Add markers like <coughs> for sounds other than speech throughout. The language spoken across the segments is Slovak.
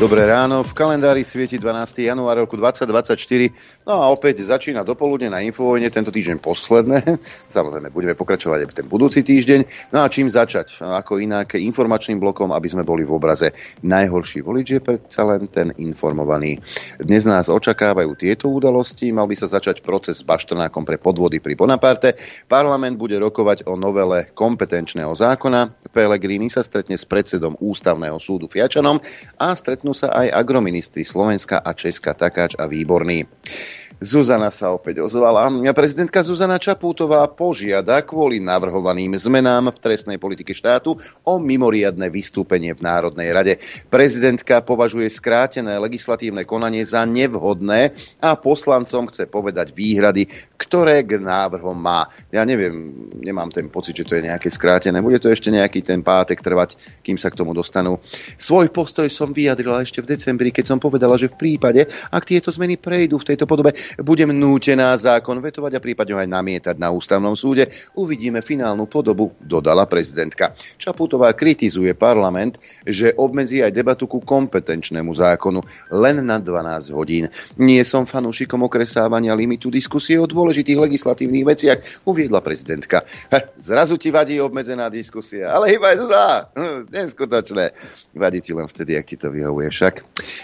Dobré ráno, v kalendári svieti 12. január roku 2024. No a opäť začína dopoludne na Infovojne, tento týždeň posledné. <laughs> Samozrejme, budeme pokračovať aj ten budúci týždeň. No a čím začať? No, ako inak informačným blokom, aby sme boli v obraze. Najhorší volič je predsa len ten informovaný. Dnes nás očakávajú tieto udalosti. Mal by sa začať proces s Baštrnákom pre podvody pri Bonaparte. Parlament bude rokovať o novele kompetenčného zákona. Pelegrini sa stretne s predsedom Ústavného súdu Fiačanom a stretnú stretnú sa aj agroministri Slovenska a Česka Takáč a Výborný. Zuzana sa opäť ozvala. Prezidentka Zuzana Čapútová požiada kvôli navrhovaným zmenám v trestnej politike štátu o mimoriadne vystúpenie v Národnej rade. Prezidentka považuje skrátené legislatívne konanie za nevhodné a poslancom chce povedať výhrady, ktoré k návrhom má. Ja neviem, nemám ten pocit, že to je nejaké skrátené. Bude to ešte nejaký ten pátek trvať, kým sa k tomu dostanú. Svoj postoj som vyjadrila ešte v decembri, keď som povedala, že v prípade, ak tieto zmeny prejdú v tejto podobe, budem nútená zákon vetovať a prípadne aj namietať na ústavnom súde. Uvidíme finálnu podobu, dodala prezidentka. Čaputová kritizuje parlament, že obmedzí aj debatu ku kompetenčnému zákonu len na 12 hodín. Nie som fanúšikom okresávania limitu diskusie o dôležitých legislatívnych veciach, uviedla prezidentka. Zrazu ti vadí obmedzená diskusia, ale hýbaj za. Hm, neskutočné. Vadí ti len vtedy, ak ti to vyhovuje však.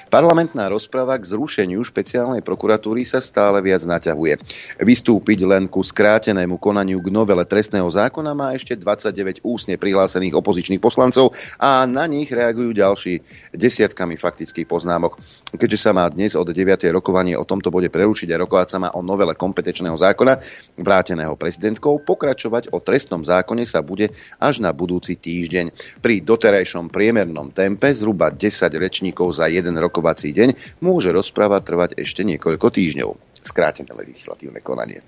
Parlamentná rozprava k zrušeniu špeciálnej prokuratúry sa stále viac naťahuje. Vystúpiť len ku skrátenému konaniu k novele trestného zákona má ešte 29 úsne prihlásených opozičných poslancov a na nich reagujú ďalší desiatkami faktických poznámok. Keďže sa má dnes od 9. rokovanie o tomto bode preručiť a rokovať sa má o novele kompetečného zákona vráteného prezidentkou, pokračovať o trestnom zákone sa bude až na budúci týždeň. Pri doterajšom priemernom tempe zhruba 10 rečníkov za jeden rokovací deň môže rozpráva trvať ešte niekoľko týždňov skrátené legislatívne konanie.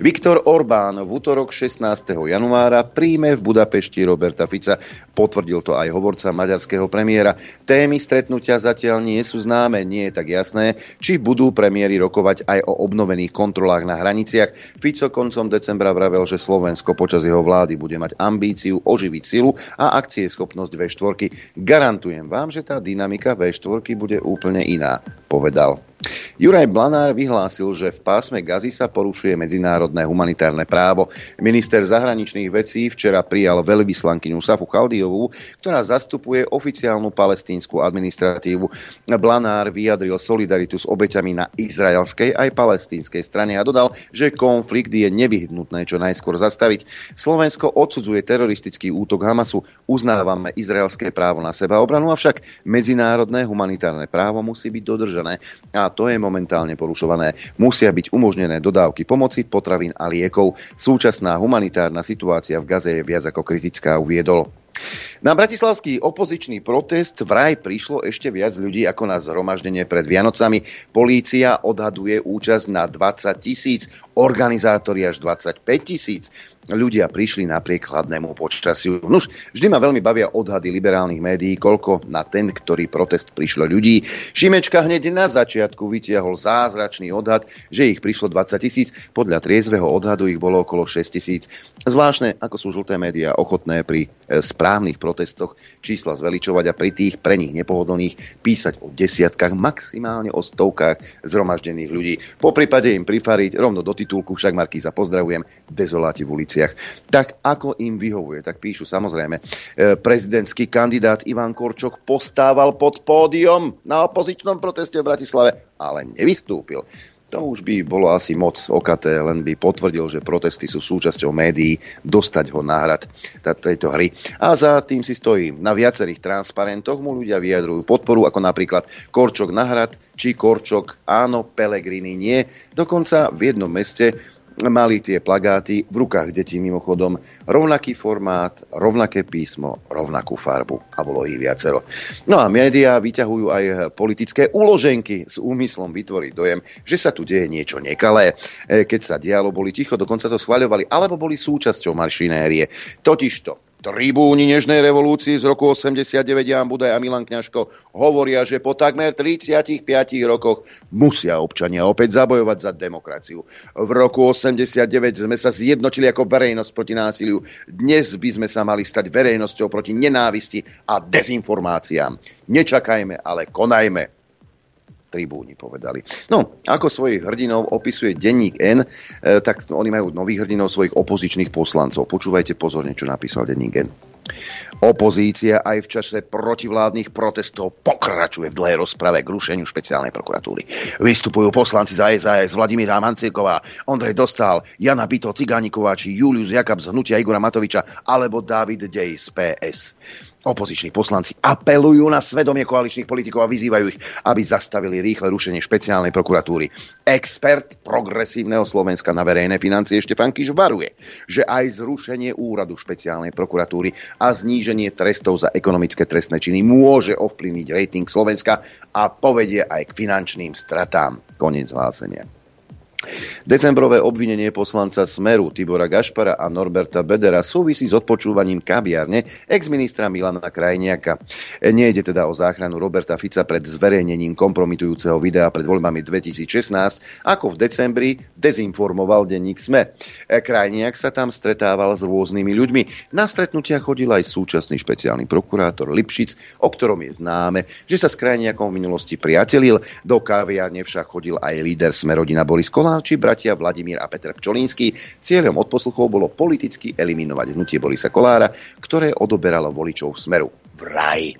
Viktor Orbán v útorok 16. januára príjme v Budapešti Roberta Fica. Potvrdil to aj hovorca maďarského premiéra. Témy stretnutia zatiaľ nie sú známe, nie je tak jasné, či budú premiéry rokovať aj o obnovených kontrolách na hraniciach. Fico koncom decembra vravel, že Slovensko počas jeho vlády bude mať ambíciu oživiť silu a akcie schopnosť V4. Garantujem vám, že tá dynamika V4 bude úplne iná, povedal. Juraj Blanár vyhlásil, že v pásme Gazy sa porušuje medzinárodné humanitárne právo. Minister zahraničných vecí včera prijal veľvyslankyňu Safu Chaldiovú, ktorá zastupuje oficiálnu palestínsku administratívu. Blanár vyjadril solidaritu s obeťami na izraelskej aj palestínskej strane a dodal, že konflikt je nevyhnutné čo najskôr zastaviť. Slovensko odsudzuje teroristický útok Hamasu, uznávame izraelské právo na seba obranu, avšak medzinárodné humanitárne právo musí byť dodržané. A to je momentálne porušované. Musia byť umožnené dodávky pomoci, potravín a liekov. Súčasná humanitárna situácia v Gaze je viac ako kritická, uviedol. Na bratislavský opozičný protest vraj prišlo ešte viac ľudí ako na zhromaždenie pred Vianocami. Polícia odhaduje účasť na 20 tisíc, organizátori až 25 tisíc. Ľudia prišli napriek chladnému počasiu. Nuž, vždy ma veľmi bavia odhady liberálnych médií, koľko na ten, ktorý protest prišlo ľudí. Šimečka hneď na začiatku vytiahol zázračný odhad, že ich prišlo 20 tisíc. Podľa triezveho odhadu ich bolo okolo 6 tisíc. Zvláštne, ako sú žlté médiá ochotné pri e, správnych protestoch čísla zveličovať a pri tých pre nich nepohodlných písať o desiatkách, maximálne o stovkách zhromaždených ľudí. Po prípade im prifariť rovno do titulku, však Markíza pozdravujem, dezoláti v uliciach. Tak ako im vyhovuje, tak píšu samozrejme. E, prezidentský kandidát Ivan Korčok postával pod pódium na opozičnom proteste v Bratislave, ale nevystúpil. To už by bolo asi moc okaté, len by potvrdil, že protesty sú súčasťou médií, dostať ho na hrad tejto hry. A za tým si stojí. Na viacerých transparentoch mu ľudia vyjadrujú podporu, ako napríklad Korčok na hrad, či Korčok áno, Pelegrini nie. Dokonca v jednom meste mali tie plagáty v rukách detí mimochodom rovnaký formát, rovnaké písmo, rovnakú farbu a bolo ich viacero. No a médiá vyťahujú aj politické uloženky s úmyslom vytvoriť dojem, že sa tu deje niečo nekalé. E, keď sa dialo, boli ticho, dokonca to schváľovali, alebo boli súčasťou maršinérie. Totižto Tribúni Nežnej revolúcii z roku 89 Jan Budaj a Milan Kňažko hovoria, že po takmer 35 rokoch musia občania opäť zabojovať za demokraciu. V roku 89 sme sa zjednotili ako verejnosť proti násiliu. Dnes by sme sa mali stať verejnosťou proti nenávisti a dezinformáciám. Nečakajme, ale konajme tribúni povedali. No, ako svojich hrdinov opisuje denník N, e, tak oni majú nových hrdinov svojich opozičných poslancov. Počúvajte pozorne, čo napísal denník N. Opozícia aj v čase protivládnych protestov pokračuje v dlhej rozprave k rušeniu špeciálnej prokuratúry. Vystupujú poslanci za SAS Vladimíra Mancieková, Ondrej Dostal, Jana Bito, Cigániková či Julius Jakab z hnutia Igora Matoviča alebo David Dej z PS. Opoziční poslanci apelujú na svedomie koaličných politikov a vyzývajú ich, aby zastavili rýchle rušenie špeciálnej prokuratúry. Expert progresívneho Slovenska na verejné financie Štefan Kiš varuje, že aj zrušenie úradu špeciálnej prokuratúry a zníženie trestov za ekonomické trestné činy môže ovplyvniť rating Slovenska a povedie aj k finančným stratám. Koniec hlásenia. Decembrové obvinenie poslanca Smeru Tibora Gašpara a Norberta Bedera súvisí s odpočúvaním kaviarne ex-ministra Milana Krajniaka. Nejde teda o záchranu Roberta Fica pred zverejnením kompromitujúceho videa pred voľbami 2016, ako v decembri dezinformoval denník SME. Krajniak sa tam stretával s rôznymi ľuďmi. Na stretnutia chodil aj súčasný špeciálny prokurátor Lipšic, o ktorom je známe, že sa s Krajniakom v minulosti priatelil. Do kaviarne však chodil aj líder SME rodina Boris Kolár Koláči, bratia Vladimír a Petr Pčolínsky. Cieľom odposluchov bolo politicky eliminovať hnutie Borisa Kolára, ktoré odoberalo voličov smeru v raji.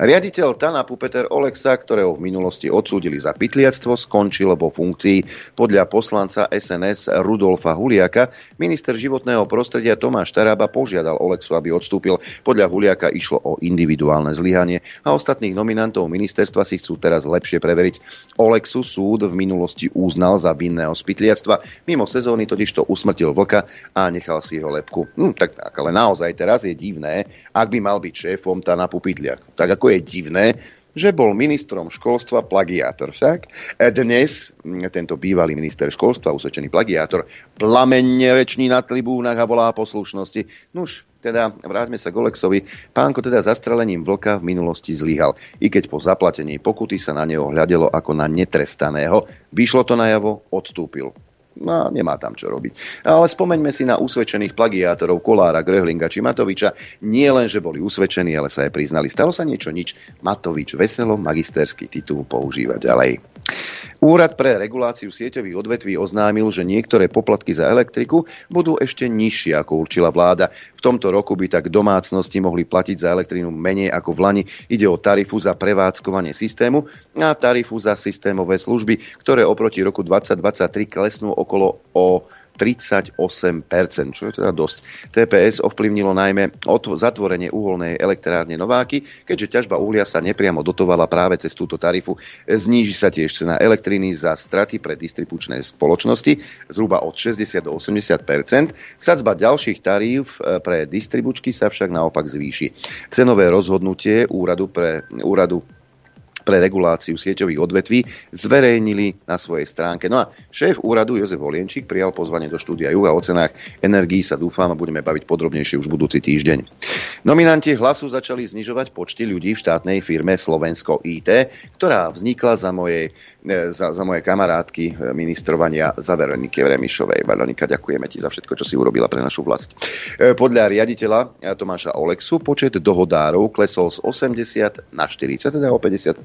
Riaditeľ TANAPu Peter Oleksa, ktorého v minulosti odsúdili za pytliactvo, skončil vo funkcii. Podľa poslanca SNS Rudolfa Huliaka minister životného prostredia Tomáš Tarába požiadal Oleksu, aby odstúpil. Podľa Huliaka išlo o individuálne zlyhanie a ostatných nominantov ministerstva si chcú teraz lepšie preveriť. Oleksu súd v minulosti uznal za vinného z pytliactva. Mimo sezóny totiž to usmrtil vlka a nechal si ho lepku. Hm, tak, ale naozaj teraz je divné, ak by mal byť šéfom TANAPu pytliak. Tak ako je divné, že bol ministrom školstva plagiátor. Však dnes tento bývalý minister školstva, usvedčený plagiátor, plamenne reční na tribúnach a volá poslušnosti. Nuž, teda vráťme sa k Olexovi. Pánko teda zastrelením vlka v minulosti zlyhal. I keď po zaplatení pokuty sa na neho hľadelo ako na netrestaného. Vyšlo to najavo, odstúpil. No, nemá tam čo robiť. Ale spomeňme si na usvedčených plagiátorov Kolára, Grehlinga či Matoviča. Nie len, že boli usvedčení, ale sa aj priznali. Stalo sa niečo, nič. Matovič veselo magisterský titul používa ďalej. Úrad pre reguláciu sieťových odvetví oznámil, že niektoré poplatky za elektriku budú ešte nižšie, ako určila vláda. V tomto roku by tak domácnosti mohli platiť za elektrínu menej ako v Lani. Ide o tarifu za prevádzkovanie systému a tarifu za systémové služby, ktoré oproti roku 2023 klesnú okolo o 38%, čo je teda dosť. TPS ovplyvnilo najmä zatvorenie uholnej elektrárne Nováky, keďže ťažba uhlia sa nepriamo dotovala práve cez túto tarifu. Zníži sa tiež cena elektriny za straty pre distribučné spoločnosti zhruba od 60 do 80% Sadzba ďalších tarív e, pre distribučky sa však naopak zvýši. Cenové rozhodnutie úradu, pre, úradu pre reguláciu sieťových odvetví zverejnili na svojej stránke. No a šéf úradu Jozef Volienčík prijal pozvanie do štúdia Juga o cenách energií sa dúfam a budeme baviť podrobnejšie už budúci týždeň. Nominanti hlasu začali znižovať počty ľudí v štátnej firme Slovensko IT, ktorá vznikla za moje, za, za moje kamarátky e, ministrovania za Veroniky Remišovej. Veronika, ďakujeme ti za všetko, čo si urobila pre našu vlast. E, podľa riaditeľa Tomáša Olexu počet dohodárov klesol z 80 na 40, teda o 50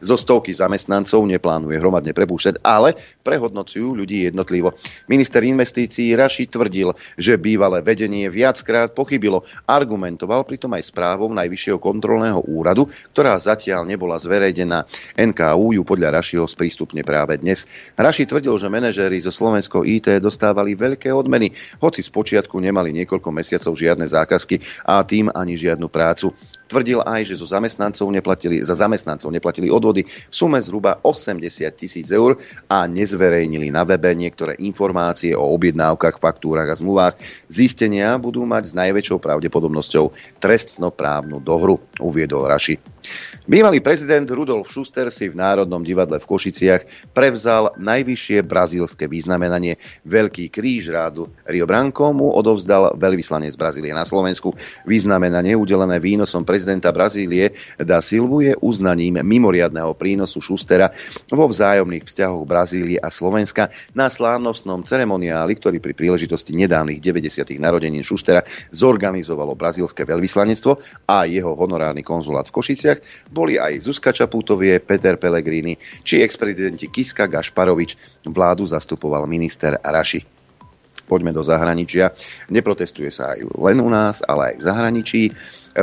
zo stovky zamestnancov neplánuje hromadne prepúšťať, ale prehodnocujú ľudí jednotlivo. Minister investícií Raši tvrdil, že bývalé vedenie viackrát pochybilo. Argumentoval pritom aj správou Najvyššieho kontrolného úradu, ktorá zatiaľ nebola zverejnená. NKU ju podľa Rašiho sprístupne práve dnes. Raši tvrdil, že manažéri zo Slovensko IT dostávali veľké odmeny, hoci z počiatku nemali niekoľko mesiacov žiadne zákazky a tým ani žiadnu prácu. Tvrdil aj, že zo zamestnancov neplatili, za zamestnancov neplatili odvody v sume zhruba 80 tisíc eur a nezverejnili na webe niektoré informácie o objednávkach, faktúrach a zmluvách. Zistenia budú mať s najväčšou pravdepodobnosťou trestnoprávnu dohru, uviedol Raši. Bývalý prezident Rudolf Schuster si v Národnom divadle v Košiciach prevzal najvyššie brazílske vyznamenanie Veľký kríž rádu Rio Branco mu odovzdal veľvyslanec Brazílie na Slovensku. Vyznamenanie udelené výnosom prezidenta Brazílie da Silvu je uznaním mimoriadného prínosu Šustera vo vzájomných vzťahoch Brazílie a Slovenska na slávnostnom ceremoniáli, ktorý pri príležitosti nedávnych 90. narodenín Šustera zorganizovalo brazílske veľvyslanectvo a jeho honorárny konzulát v Košiciach, boli aj Zuzka Čaputovie, Peter Pellegrini či ex-prezidenti Kiska Gašparovič. Vládu zastupoval minister Raši poďme do zahraničia. Neprotestuje sa aj len u nás, ale aj v zahraničí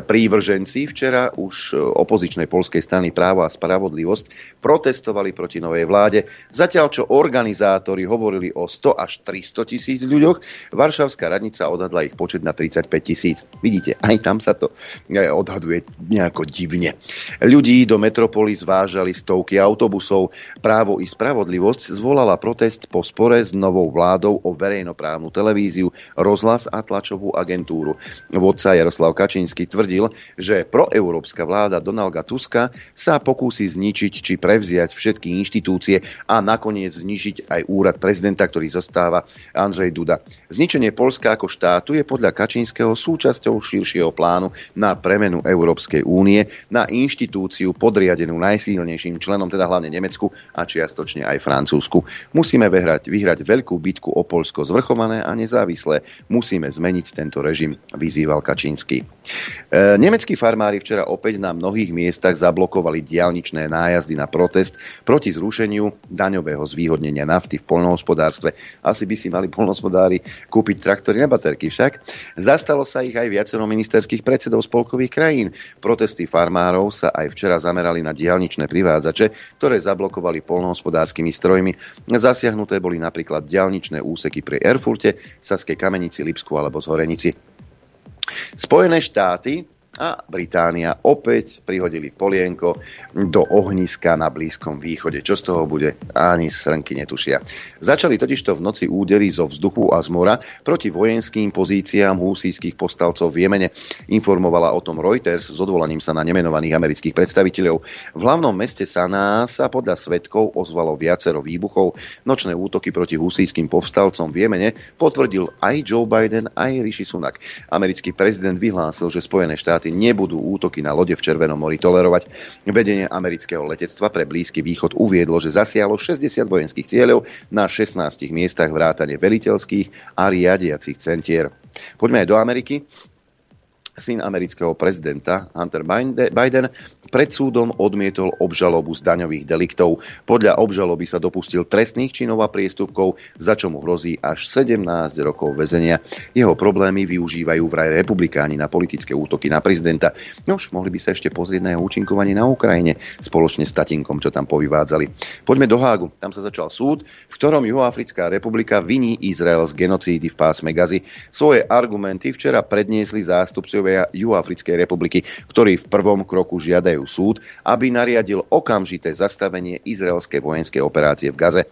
prívrženci včera už e, opozičnej polskej strany Právo a spravodlivosť protestovali proti novej vláde. Zatiaľ, čo organizátori hovorili o 100 až 300 tisíc ľuďoch, Varšavská radnica odhadla ich počet na 35 tisíc. Vidíte, aj tam sa to e, odhaduje nejako divne. Ľudí do metropoly zvážali stovky autobusov. Právo i spravodlivosť zvolala protest po spore s novou vládou o verejnoprávnu televíziu, rozhlas a tlačovú agentúru. Vodca Jaroslav Kačínsky tvrdí, tvrdil, že proeurópska vláda Donalda Tuska sa pokúsi zničiť či prevziať všetky inštitúcie a nakoniec znižiť aj úrad prezidenta, ktorý zostáva Andrzej Duda. Zničenie Polska ako štátu je podľa Kačínskeho súčasťou širšieho plánu na premenu Európskej únie na inštitúciu podriadenú najsilnejším členom, teda hlavne Nemecku a čiastočne aj Francúzsku. Musíme vyhrať, vyhrať veľkú bitku o Polsko zvrchované a nezávislé. Musíme zmeniť tento režim, vyzýval Kačínsky. E, nemeckí farmári včera opäť na mnohých miestach zablokovali diálničné nájazdy na protest proti zrušeniu daňového zvýhodnenia nafty v poľnohospodárstve. Asi by si mali poľnohospodári kúpiť traktory na baterky však. Zastalo sa ich aj viacero ministerských predsedov spolkových krajín. Protesty farmárov sa aj včera zamerali na diálničné privádzače, ktoré zablokovali poľnohospodárskymi strojmi. Zasiahnuté boli napríklad diálničné úseky pri Erfurte, Saskej Kamenici, Lipsku alebo Zhorenici. Spojené štáty a Británia opäť prihodili polienko do ohniska na Blízkom východe. Čo z toho bude? Ani srnky netušia. Začali totižto v noci údery zo vzduchu a z mora proti vojenským pozíciám húsijských postalcov v Jemene. Informovala o tom Reuters s odvolaním sa na nemenovaných amerických predstaviteľov. V hlavnom meste Saná sa podľa svetkov ozvalo viacero výbuchov. Nočné útoky proti húsijským povstalcom v Jemene potvrdil aj Joe Biden, aj Rishi Sunak. Americký prezident vyhlásil, že Spojené štáty štáty nebudú útoky na lode v Červenom mori tolerovať. Vedenie amerického letectva pre Blízky východ uviedlo, že zasiahlo 60 vojenských cieľov na 16 miestach vrátane veliteľských a riadiacich centier. Poďme aj do Ameriky syn amerického prezidenta Hunter Biden pred súdom odmietol obžalobu z daňových deliktov. Podľa obžaloby sa dopustil trestných činov a priestupkov, za čo mu hrozí až 17 rokov väzenia. Jeho problémy využívajú vraj republikáni na politické útoky na prezidenta. Nož, mohli by sa ešte pozrieť na jeho účinkovanie na Ukrajine spoločne s tatinkom, čo tam povyvádzali. Poďme do Hágu. Tam sa začal súd, v ktorom Juhoafrická republika viní Izrael z genocídy v pásme Gazy. Svoje argumenty včera predniesli zástupcovia Juhoafrickej republiky, ktorí v prvom kroku žiadajú súd, aby nariadil okamžité zastavenie izraelskej vojenskej operácie v Gaze.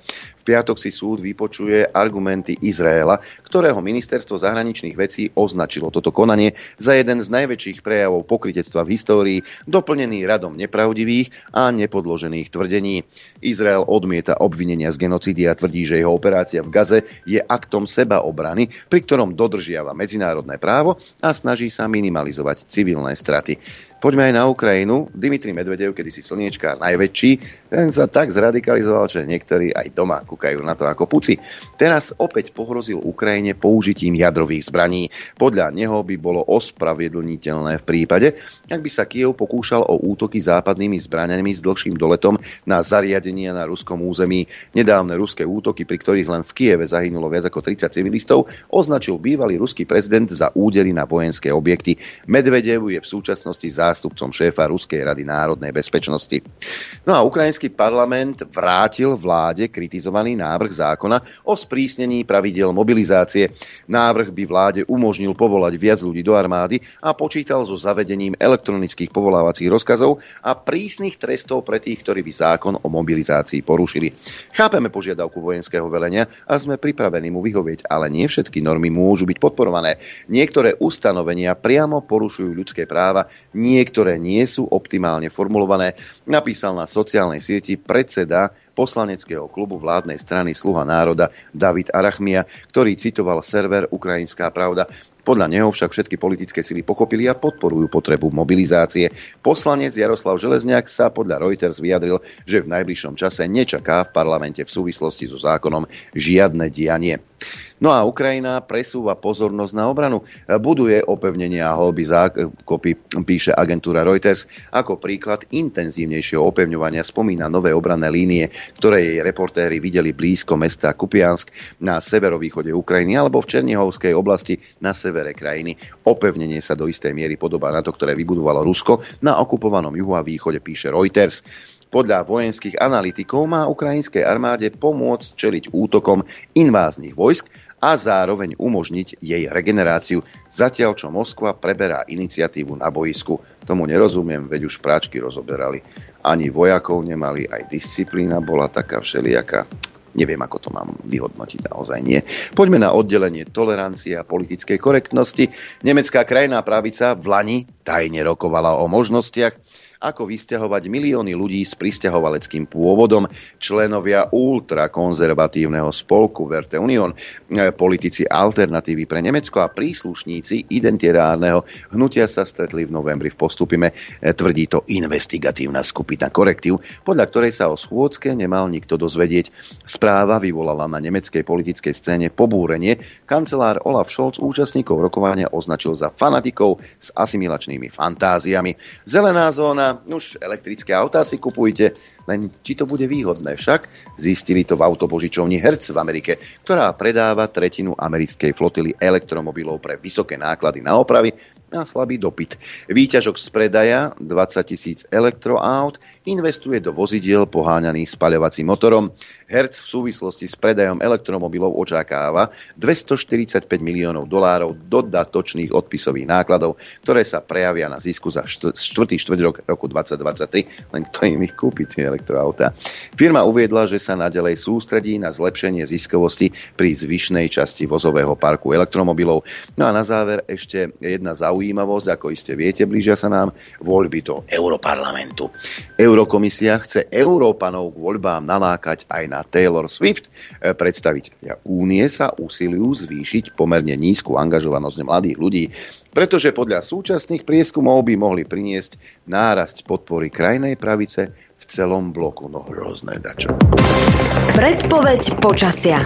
V piatok si súd vypočuje argumenty Izraela, ktorého ministerstvo zahraničných vecí označilo toto konanie za jeden z najväčších prejavov pokritectva v histórii, doplnený radom nepravdivých a nepodložených tvrdení. Izrael odmieta obvinenia z genocídy a tvrdí, že jeho operácia v Gaze je aktom sebaobrany, pri ktorom dodržiava medzinárodné právo a snaží sa minimalizovať civilné straty. Poďme aj na Ukrajinu. Dimitri Medvedev, kedysi slniečkár najväčší, ten sa tak zradikalizoval, že niektorí aj doma kúkajú na to ako puci. Teraz opäť pohrozil Ukrajine použitím jadrových zbraní. Podľa neho by bolo ospravedlniteľné v prípade, ak by sa Kiev pokúšal o útoky západnými zbraniami s dlhším doletom na zariadenia na ruskom území. Nedávne ruské útoky, pri ktorých len v Kieve zahynulo viac ako 30 civilistov, označil bývalý ruský prezident za údery na vojenské objekty. Medvedev je v súčasnosti za zástupcom šéfa Ruskej rady národnej bezpečnosti. No a ukrajinský parlament vrátil vláde kritizovaný návrh zákona o sprísnení pravidel mobilizácie. Návrh by vláde umožnil povolať viac ľudí do armády a počítal so zavedením elektronických povolávacích rozkazov a prísnych trestov pre tých, ktorí by zákon o mobilizácii porušili. Chápeme požiadavku vojenského velenia a sme pripravení mu vyhovieť, ale nie všetky normy môžu byť podporované. Niektoré ustanovenia priamo porušujú ľudské práva, nie niektoré nie sú optimálne formulované, napísal na sociálnej sieti predseda poslaneckého klubu vládnej strany Sluha národa David Arachmia, ktorý citoval server Ukrajinská pravda. Podľa neho však všetky politické sily pochopili a podporujú potrebu mobilizácie. Poslanec Jaroslav Železniak sa podľa Reuters vyjadril, že v najbližšom čase nečaká v parlamente v súvislosti so zákonom žiadne dianie. No a Ukrajina presúva pozornosť na obranu. Buduje opevnenia a holby zákopy, píše agentúra Reuters. Ako príklad intenzívnejšieho opevňovania spomína nové obranné línie, ktoré jej reportéri videli blízko mesta Kupiansk na severovýchode Ukrajiny alebo v Černihovskej oblasti na severe krajiny. Opevnenie sa do istej miery podobá na to, ktoré vybudovalo Rusko na okupovanom juhu a východe, píše Reuters. Podľa vojenských analytikov má ukrajinskej armáde pomôcť čeliť útokom inváznych vojsk a zároveň umožniť jej regeneráciu, zatiaľ čo Moskva preberá iniciatívu na boisku. Tomu nerozumiem, veď už práčky rozoberali. Ani vojakov nemali, aj disciplína bola taká všelijaká. Neviem, ako to mám vyhodnotiť, naozaj nie. Poďme na oddelenie tolerancie a politickej korektnosti. Nemecká krajná pravica v Lani tajne rokovala o možnostiach, ako vysťahovať milióny ľudí s pristahovaleckým pôvodom. Členovia ultrakonzervatívneho spolku Verte Union, e, politici alternatívy pre Nemecko a príslušníci identitárneho hnutia sa stretli v novembri v postupime, e, tvrdí to investigatívna skupina Korektív, podľa ktorej sa o schôdzke nemal nikto dozvedieť. Správa vyvolala na nemeckej politickej scéne pobúrenie. Kancelár Olaf Scholz účastníkov rokovania označil za fanatikov s asimilačnými fantáziami. Zelená zóna už elektrické autá si kupujte, len či to bude výhodné. Však zistili to v autopožičovni Hertz v Amerike, ktorá predáva tretinu americkej flotily elektromobilov pre vysoké náklady na opravy a slabý dopyt. Výťažok z predaja 20 tisíc elektroaut investuje do vozidiel poháňaných spaľovacím motorom. Hertz v súvislosti s predajom elektromobilov očakáva 245 miliónov dolárov dodatočných odpisových nákladov, ktoré sa prejavia na zisku za štvrtý štvrť rok roku 2023. Len kto im ich kúpi, tie elektroautá. Firma uviedla, že sa nadalej sústredí na zlepšenie ziskovosti pri zvyšnej časti vozového parku elektromobilov. No a na záver ešte jedna zaujímavosť, ako iste viete, blížia sa nám voľby do Europarlamentu. Eurokomisia chce Európanov k voľbám nalákať aj na Taylor Swift. E, predstaviteľia únie sa usilujú zvýšiť pomerne nízku angažovanosť mladých ľudí, pretože podľa súčasných prieskumov by mohli priniesť nárast podpory krajnej pravice v celom bloku. No hrozné dačo. Predpoveď počasia.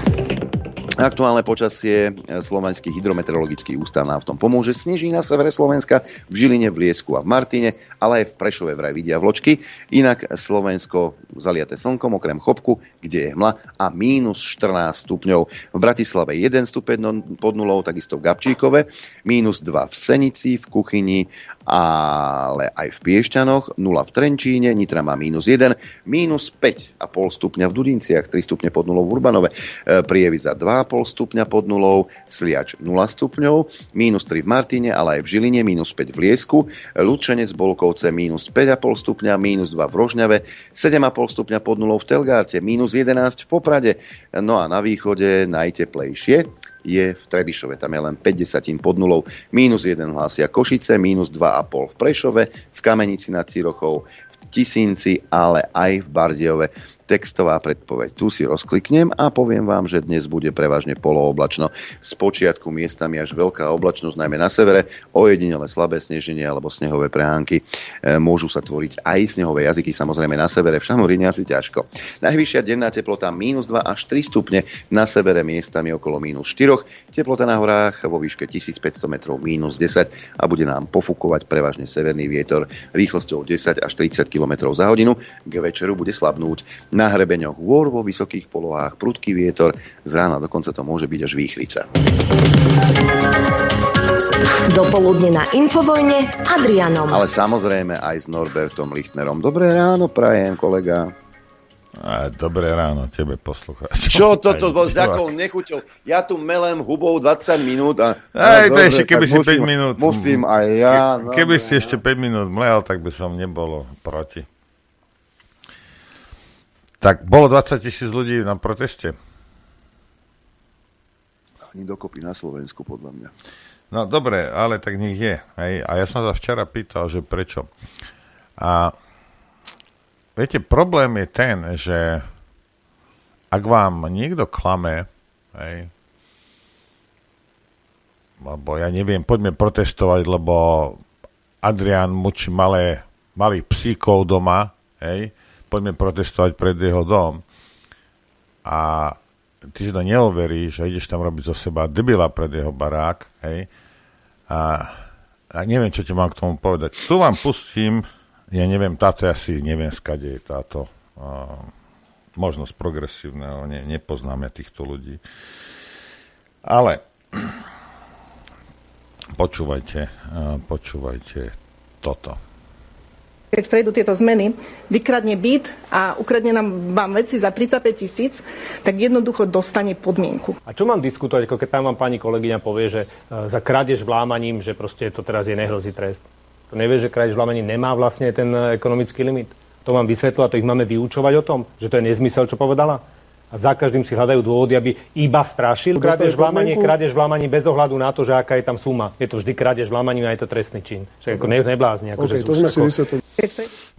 Aktuálne počasie e, Slovenský hydrometeorologický ústav nám v tom pomôže. Sneží na severe Slovenska, v Žiline, v Liesku a v Martine, ale aj v Prešove vraj vidia vločky. Inak Slovensko zaliate slnkom, okrem Chopku, kde je hmla a mínus 14 stupňov. V Bratislave 1 stupeň pod nulou, takisto v Gabčíkove, mínus 2 v Senici, v Kuchyni, ale aj v Piešťanoch, 0 v Trenčíne, Nitra má mínus 1, mínus 5,5 stupňa v Dudinciach, 3 stupne pod nulou v Urbanove, e, Prievidza 2 2,5 stupňa pod nulou, Sliač 0 stupňov, minus 3 v Martine, ale aj v Žiline, minus 5 v Liesku, Lučenec Bolkovce minus 5,5 stupňa, minus 2 v Rožňave, 7,5 stupňa pod nulou v Telgárte, minus 11 v Poprade, no a na východe najteplejšie je v Trebišove, tam je len 50 pod nulou, minus 1 hlásia Košice, minus 2,5 v Prešove, v Kamenici nad Cirochou, v Tisínci, ale aj v Bardiove textová predpoveď. Tu si rozkliknem a poviem vám, že dnes bude prevažne polooblačno. Z počiatku miestami až veľká oblačnosť, najmä na severe, ojedinele slabé sneženie alebo snehové prehánky. E, môžu sa tvoriť aj snehové jazyky, samozrejme na severe, v Šamoríne asi ťažko. Najvyššia denná teplota minus 2 až 3 stupne, na severe miestami okolo minus 4, teplota na horách vo výške 1500 metrov minus 10 a bude nám pofúkovať prevažne severný vietor rýchlosťou 10 až 30 km za hodinu. K večeru bude slabnúť na hrebeňoch hôr vo vysokých polohách prudký vietor, z rána dokonca to môže byť až výchrica. Dopoludne na Infovojne s Adrianom. Ale samozrejme aj s Norbertom Lichtnerom. Dobré ráno, prajem, kolega. A dobré ráno tebe poslucháč. Čo toto bol s akou nechuťou? Ja tu melem hubou 20 minút a... Aj, to ešte keby si musím, 5 minút... Musím aj ja. Ke, no, keby no, si ešte 5 minút mlel, tak by som nebolo proti. Tak bolo 20 tisíc ľudí na proteste? Ani dokopy na Slovensku, podľa mňa. No dobre, ale tak nech je. Hej. A ja som sa včera pýtal, že prečo. A viete, problém je ten, že ak vám niekto klame, hej, lebo ja neviem, poďme protestovať, lebo Adrian mučí malé, malých psíkov doma, hej, poďme protestovať pred jeho dom. A ty si to neoveríš a ideš tam robiť zo seba debila pred jeho barák, hej, a, a neviem, čo ti mám k tomu povedať. Tu vám pustím, ja neviem, táto asi neviem, skade je táto uh, možnosť progresívneho, ne, nepoznám ja týchto ľudí. Ale <clears throat> počúvajte, uh, počúvajte toto keď prejdú tieto zmeny, vykradne byt a ukradne nám vám veci za 35 tisíc, tak jednoducho dostane podmienku. A čo mám diskutovať, ako keď tam vám pani kolegyňa povie, že uh, za krádež vlámaním, že proste to teraz je nehrozí trest. To nevie, že krádež vlámaním nemá vlastne ten uh, ekonomický limit. To vám vysvetlila, to ich máme vyučovať o tom, že to je nezmysel, čo povedala a za každým si hľadajú dôvody, aby iba strašil. Krádež vlámanie, krádež vlámaní bez ohľadu na to, že aká je tam suma. Je to vždy krádež vlámaním a je to trestný čin. Však ako ne, neblázni. Ako, okay, to sme si vysvetlili.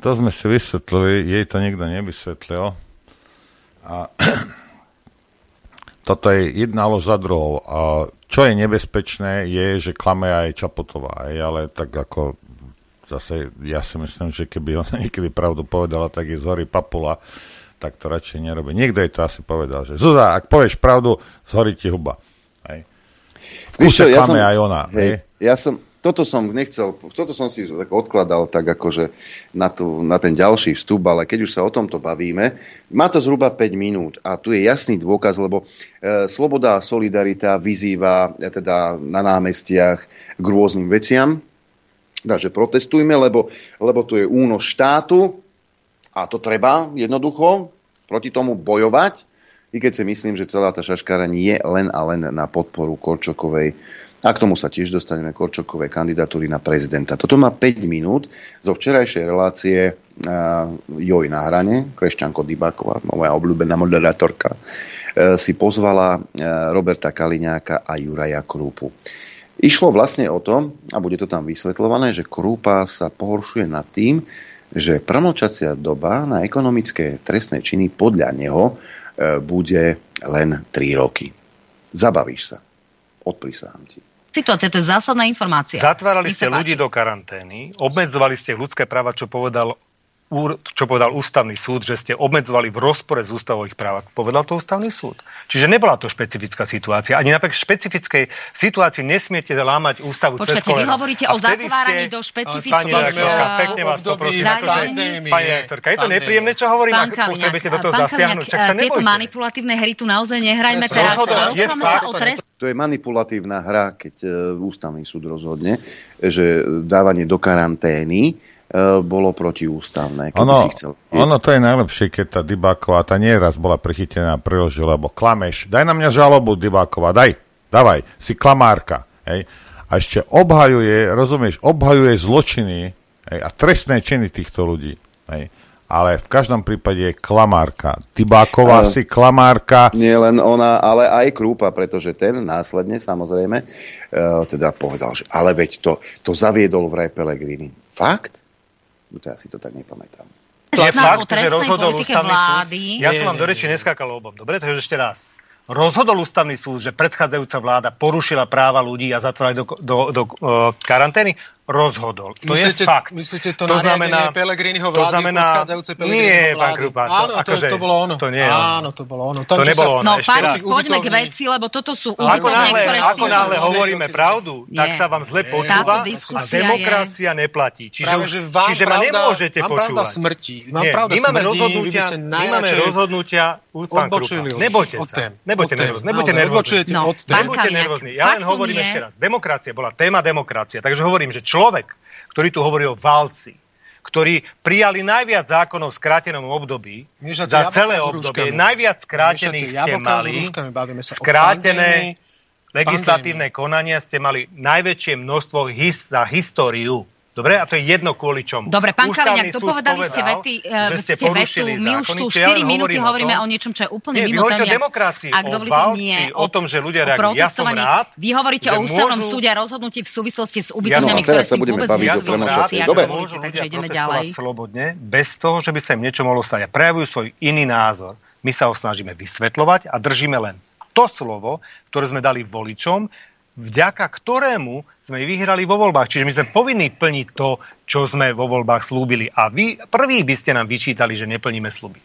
To sme si vysvetlili, jej to nikto nevysvetlil. A <clears throat> toto je jedna lož za druhou. A čo je nebezpečné, je, že klame aj Čapotová. Ale tak ako zase ja si myslím, že keby ona <laughs> niekedy pravdu povedala, tak je z hory papula tak to radšej nerobí. Niekto jej to asi povedal, že Zuza, ak povieš pravdu, zhorí ti huba. Hej. V kuse ja klame som, aj ona. Hej, hej. Ja som, toto som nechcel, toto som si tak odkladal tak akože na, tu, na ten ďalší vstup, ale keď už sa o tomto bavíme, má to zhruba 5 minút a tu je jasný dôkaz, lebo e, Sloboda a Solidarita vyzýva e, teda na námestiach k rôznym veciam, takže protestujme, lebo, lebo tu je únos štátu, a to treba jednoducho proti tomu bojovať, i keď si myslím, že celá tá šaškára nie je len a len na podporu Korčokovej a k tomu sa tiež dostaneme Korčokovej kandidatúry na prezidenta. Toto má 5 minút zo včerajšej relácie Joj na hrane, Krešťanko Dybáková, moja obľúbená moderátorka, uh, si pozvala uh, Roberta Kaliňáka a Juraja Krúpu. Išlo vlastne o to, a bude to tam vysvetľované, že Krúpa sa pohoršuje nad tým, že promlčacia doba na ekonomické trestné činy podľa neho e, bude len 3 roky. Zabavíš sa. Odprísahám ti. Situácia, to je zásadná informácia. Zatvárali ste ľudí do karantény, obmedzovali ste ľudské práva, čo povedal čo povedal ústavný súd, že ste obmedzovali v rozpore s ústavových práv. Povedal to ústavný súd. Čiže nebola to špecifická situácia. Ani napriek špecifickej situácii nesmiete lámať ústavu Počkajte, vy hovoríte o zatváraní ste... do špecifických uh, pekne vás to prosím. Pani rektorka, je to nepríjemné, čo hovorím, ak potrebujete do toho zasiahnuť. Tieto manipulatívne hry tu naozaj nehrajme teraz. To je manipulatívna hra, keď uh, ústavný súd rozhodne, že dávanie do karantény bolo protiústavné. Ono, chcel ono to je najlepšie, keď tá Dybáková, tá nieraz bola prichytená a priložila, lebo klameš. Daj na mňa žalobu, Dybáková, daj, dávaj, si klamárka. Hej. A ešte obhajuje, rozumieš, obhajuje zločiny hej, a trestné činy týchto ľudí. Hej. Ale v každom prípade je klamárka. Tybáková uh, si klamárka. Nie len ona, ale aj Krúpa, pretože ten následne samozrejme uh, teda povedal, že ale veď to, to zaviedol vraj Pelegrini. Fakt? No to ja si to tak nepamätám. Je fakt, že rozhodol ústavný vlády. súd. Ja som vám do reči neskákal obom. Dobre, takže ešte raz. Rozhodol ústavný súd, že predchádzajúca vláda porušila práva ľudí a zatvárali do, do, do, do uh, karantény rozhodol. To myslíte, je fakt. Myslíte to, to znamená, Pelegriniho vlády, to znamená, nie, pán Krupa. Áno, to, akože, to bolo ono. To nie Áno, to bolo ono. Tam, to nebolo ono. No, pán, poďme k veci, lebo toto sú ako náhle, ktoré Ako náhle hovoríme pravdu, tak sa vám zle počúva a demokracia neplatí. Čiže, čiže ma nemôžete počúvať. Mám pravda smrti. Mám pravda my rozhodnutia, my máme rozhodnutia pán Krupa. Nebojte sa. Nebojte nervózni. Nebojte nervózni. Nebojte nervózni. Ja len hovorím ešte raz. Demokracia bola téma demokracia. Takže hovorím, že človek, ktorý tu hovorí o valci, ktorí prijali najviac zákonov v skrátenom období, Miešate za celé obdobie, najviac skrátených ste mali, skrátené legislatívne konania ste mali najväčšie množstvo his, za históriu. Dobre, a to je jedno kvôli čomu. Dobre, pán Kaliňák, dopovedali ste vety, že ste, ste vetu, my už tu 4 minúty hovoríme o, tom, o niečom, čo je úplne nie, mimo témy. o demokracii, Ak o valci, nie, o, tom, že ľudia reagujú. Ja som rád, Vy hovoríte o ústavnom môžu... súde a rozhodnutí v súvislosti s ubytovňami, ktoré s tým vôbec nesúvisia. Dobre, môžu ľudia protestovať slobodne, bez toho, že by sa im niečo mohlo stať. A prejavujú svoj iný názor. My sa ho snažíme vysvetľovať a držíme len to slovo, ktoré sme dali voličom, vďaka ktorému sme vyhrali vo voľbách. Čiže my sme povinní plniť to, čo sme vo voľbách slúbili. A vy prví by ste nám vyčítali, že neplníme sluby.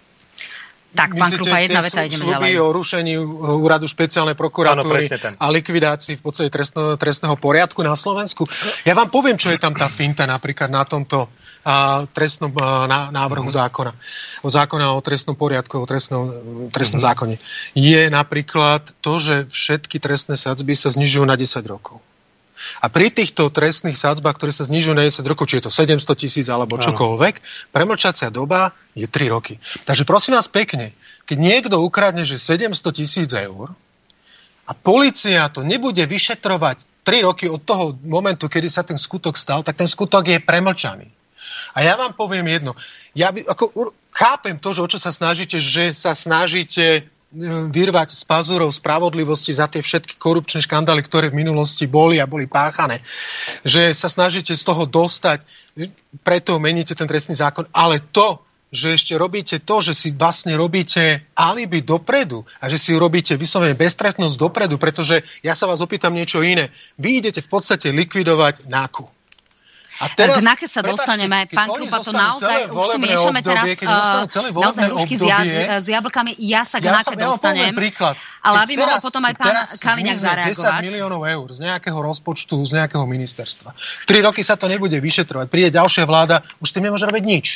Tak, pán Krupa, jedna veta, ideme ďalej. o rušení úradu špeciálnej prokuratúry Áno, a likvidácii v podstate trestno, trestného poriadku na Slovensku. Ja vám poviem, čo je tam tá finta napríklad na tomto a, trestnom a, návrhu mm. zákona. O zákona o trestnom poriadku, o trestnom, trestnom mm. zákone. Je napríklad to, že všetky trestné sadzby sa znižujú na 10 rokov. A pri týchto trestných sadzbách, ktoré sa znižujú na 10 rokov, či je to 700 tisíc alebo čokoľvek, premlčacia doba je 3 roky. Takže prosím vás pekne, keď niekto ukradne, že 700 tisíc eur a policia to nebude vyšetrovať 3 roky od toho momentu, kedy sa ten skutok stal, tak ten skutok je premlčaný. A ja vám poviem jedno. Ja by, ako, chápem to, že o čo sa snažíte, že sa snažíte vyrvať z pazúrov spravodlivosti za tie všetky korupčné škandály, ktoré v minulosti boli a boli páchané. Že sa snažíte z toho dostať, preto meníte ten trestný zákon. Ale to, že ešte robíte to, že si vlastne robíte alibi dopredu a že si urobíte vyslovene bestretnosť dopredu, pretože ja sa vás opýtam niečo iné. Vy idete v podstate likvidovať nákup. A teraz, sa dostaneme, pán Krupa, to naozaj už tu miešame teraz uh, naozaj hrušky s, s jablkami. Ja sa k ja náke dostanem. príklad. Ale aby mohol potom aj pán Kaliňák zareagovať. 10 miliónov eur z nejakého rozpočtu, z nejakého ministerstva. Tri roky sa to nebude vyšetrovať. Príde ďalšia vláda, už s tým nemôže robiť nič.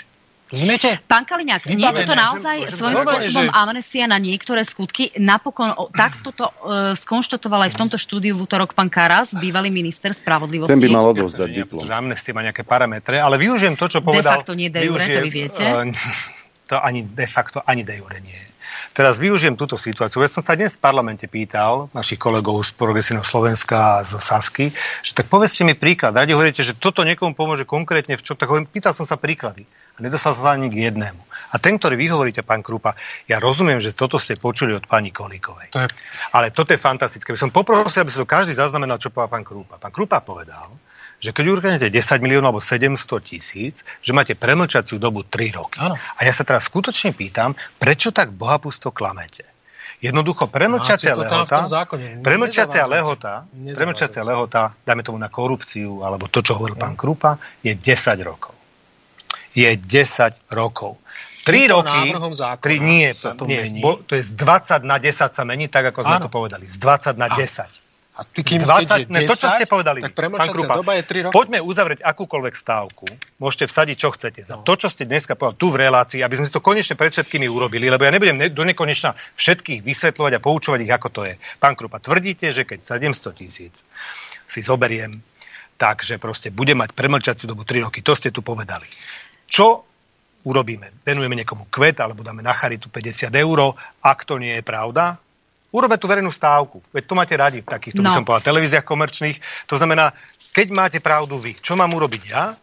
Rozumiete? Pán Kaliňák, nie je to naozaj svojím spôsobom že... amnesia na niektoré skutky. Napokon o, takto to uh, skonštatoval aj v tomto štúdiu v útorok pán Karas, bývalý minister spravodlivosti. Ten by mal odovzdať diplom. Že amnestia má nejaké parametre, ale využijem to, čo povedal... De facto nie de jure, to vy viete. Uh, <laughs> to ani de facto, ani de jure nie Teraz využijem túto situáciu. Ja som sa dnes v parlamente pýtal našich kolegov z Progresívneho Slovenska a zo Sasky, že tak povedzte mi príklad. Radi hovoríte, že toto niekomu pomôže konkrétne v čo, tak hovorím, pýtal som sa príklady a nedostal sa ani k jednému. A ten, ktorý vy hovoríte, pán Krupa, ja rozumiem, že toto ste počuli od pani Kolíkovej. To je... Ale toto je fantastické. By som poprosil, aby to každý zaznamenal, čo povedal pán Krupa. Pán Krupa povedal, že keď urknete 10 miliónov alebo 700 tisíc, že máte premlčaciu dobu 3 roky. Ano. A ja sa teraz skutočne pýtam, prečo tak bohapusto klamete? Jednoducho premlčacia lehota, premlčacia lehota, premlčacia lehota, dajme tomu na korupciu, alebo to, čo hovoril pán Krupa, je 10 rokov. Je 10 rokov. 3 roky, tri, nie, to, nie bo, to je z 20 na 10 sa mení, tak ako sme to povedali. Z 20 na 10. A ty, kým 20, 10, ne, to, čo ste povedali, tak pán Krupa, doba je 3 roky. Poďme uzavrieť akúkoľvek stávku. Môžete vsadiť, čo chcete. Za no. to, čo ste dneska povedali tu v relácii, aby sme si to konečne pred všetkými urobili, lebo ja nebudem do nekonečna všetkých vysvetľovať a poučovať ich, ako to je. Pán Krupa, tvrdíte, že keď 700 tisíc si zoberiem, takže proste bude mať premlčaciu dobu 3 roky. To ste tu povedali. Čo urobíme? Venujeme niekomu kvet, alebo dáme na charitu 50 eur. Ak to nie je pravda, Urobme tú verejnú stávku. Veď to máte radi v takýchto, no. by som povedal, televíziách komerčných. To znamená, keď máte pravdu vy, čo mám urobiť ja?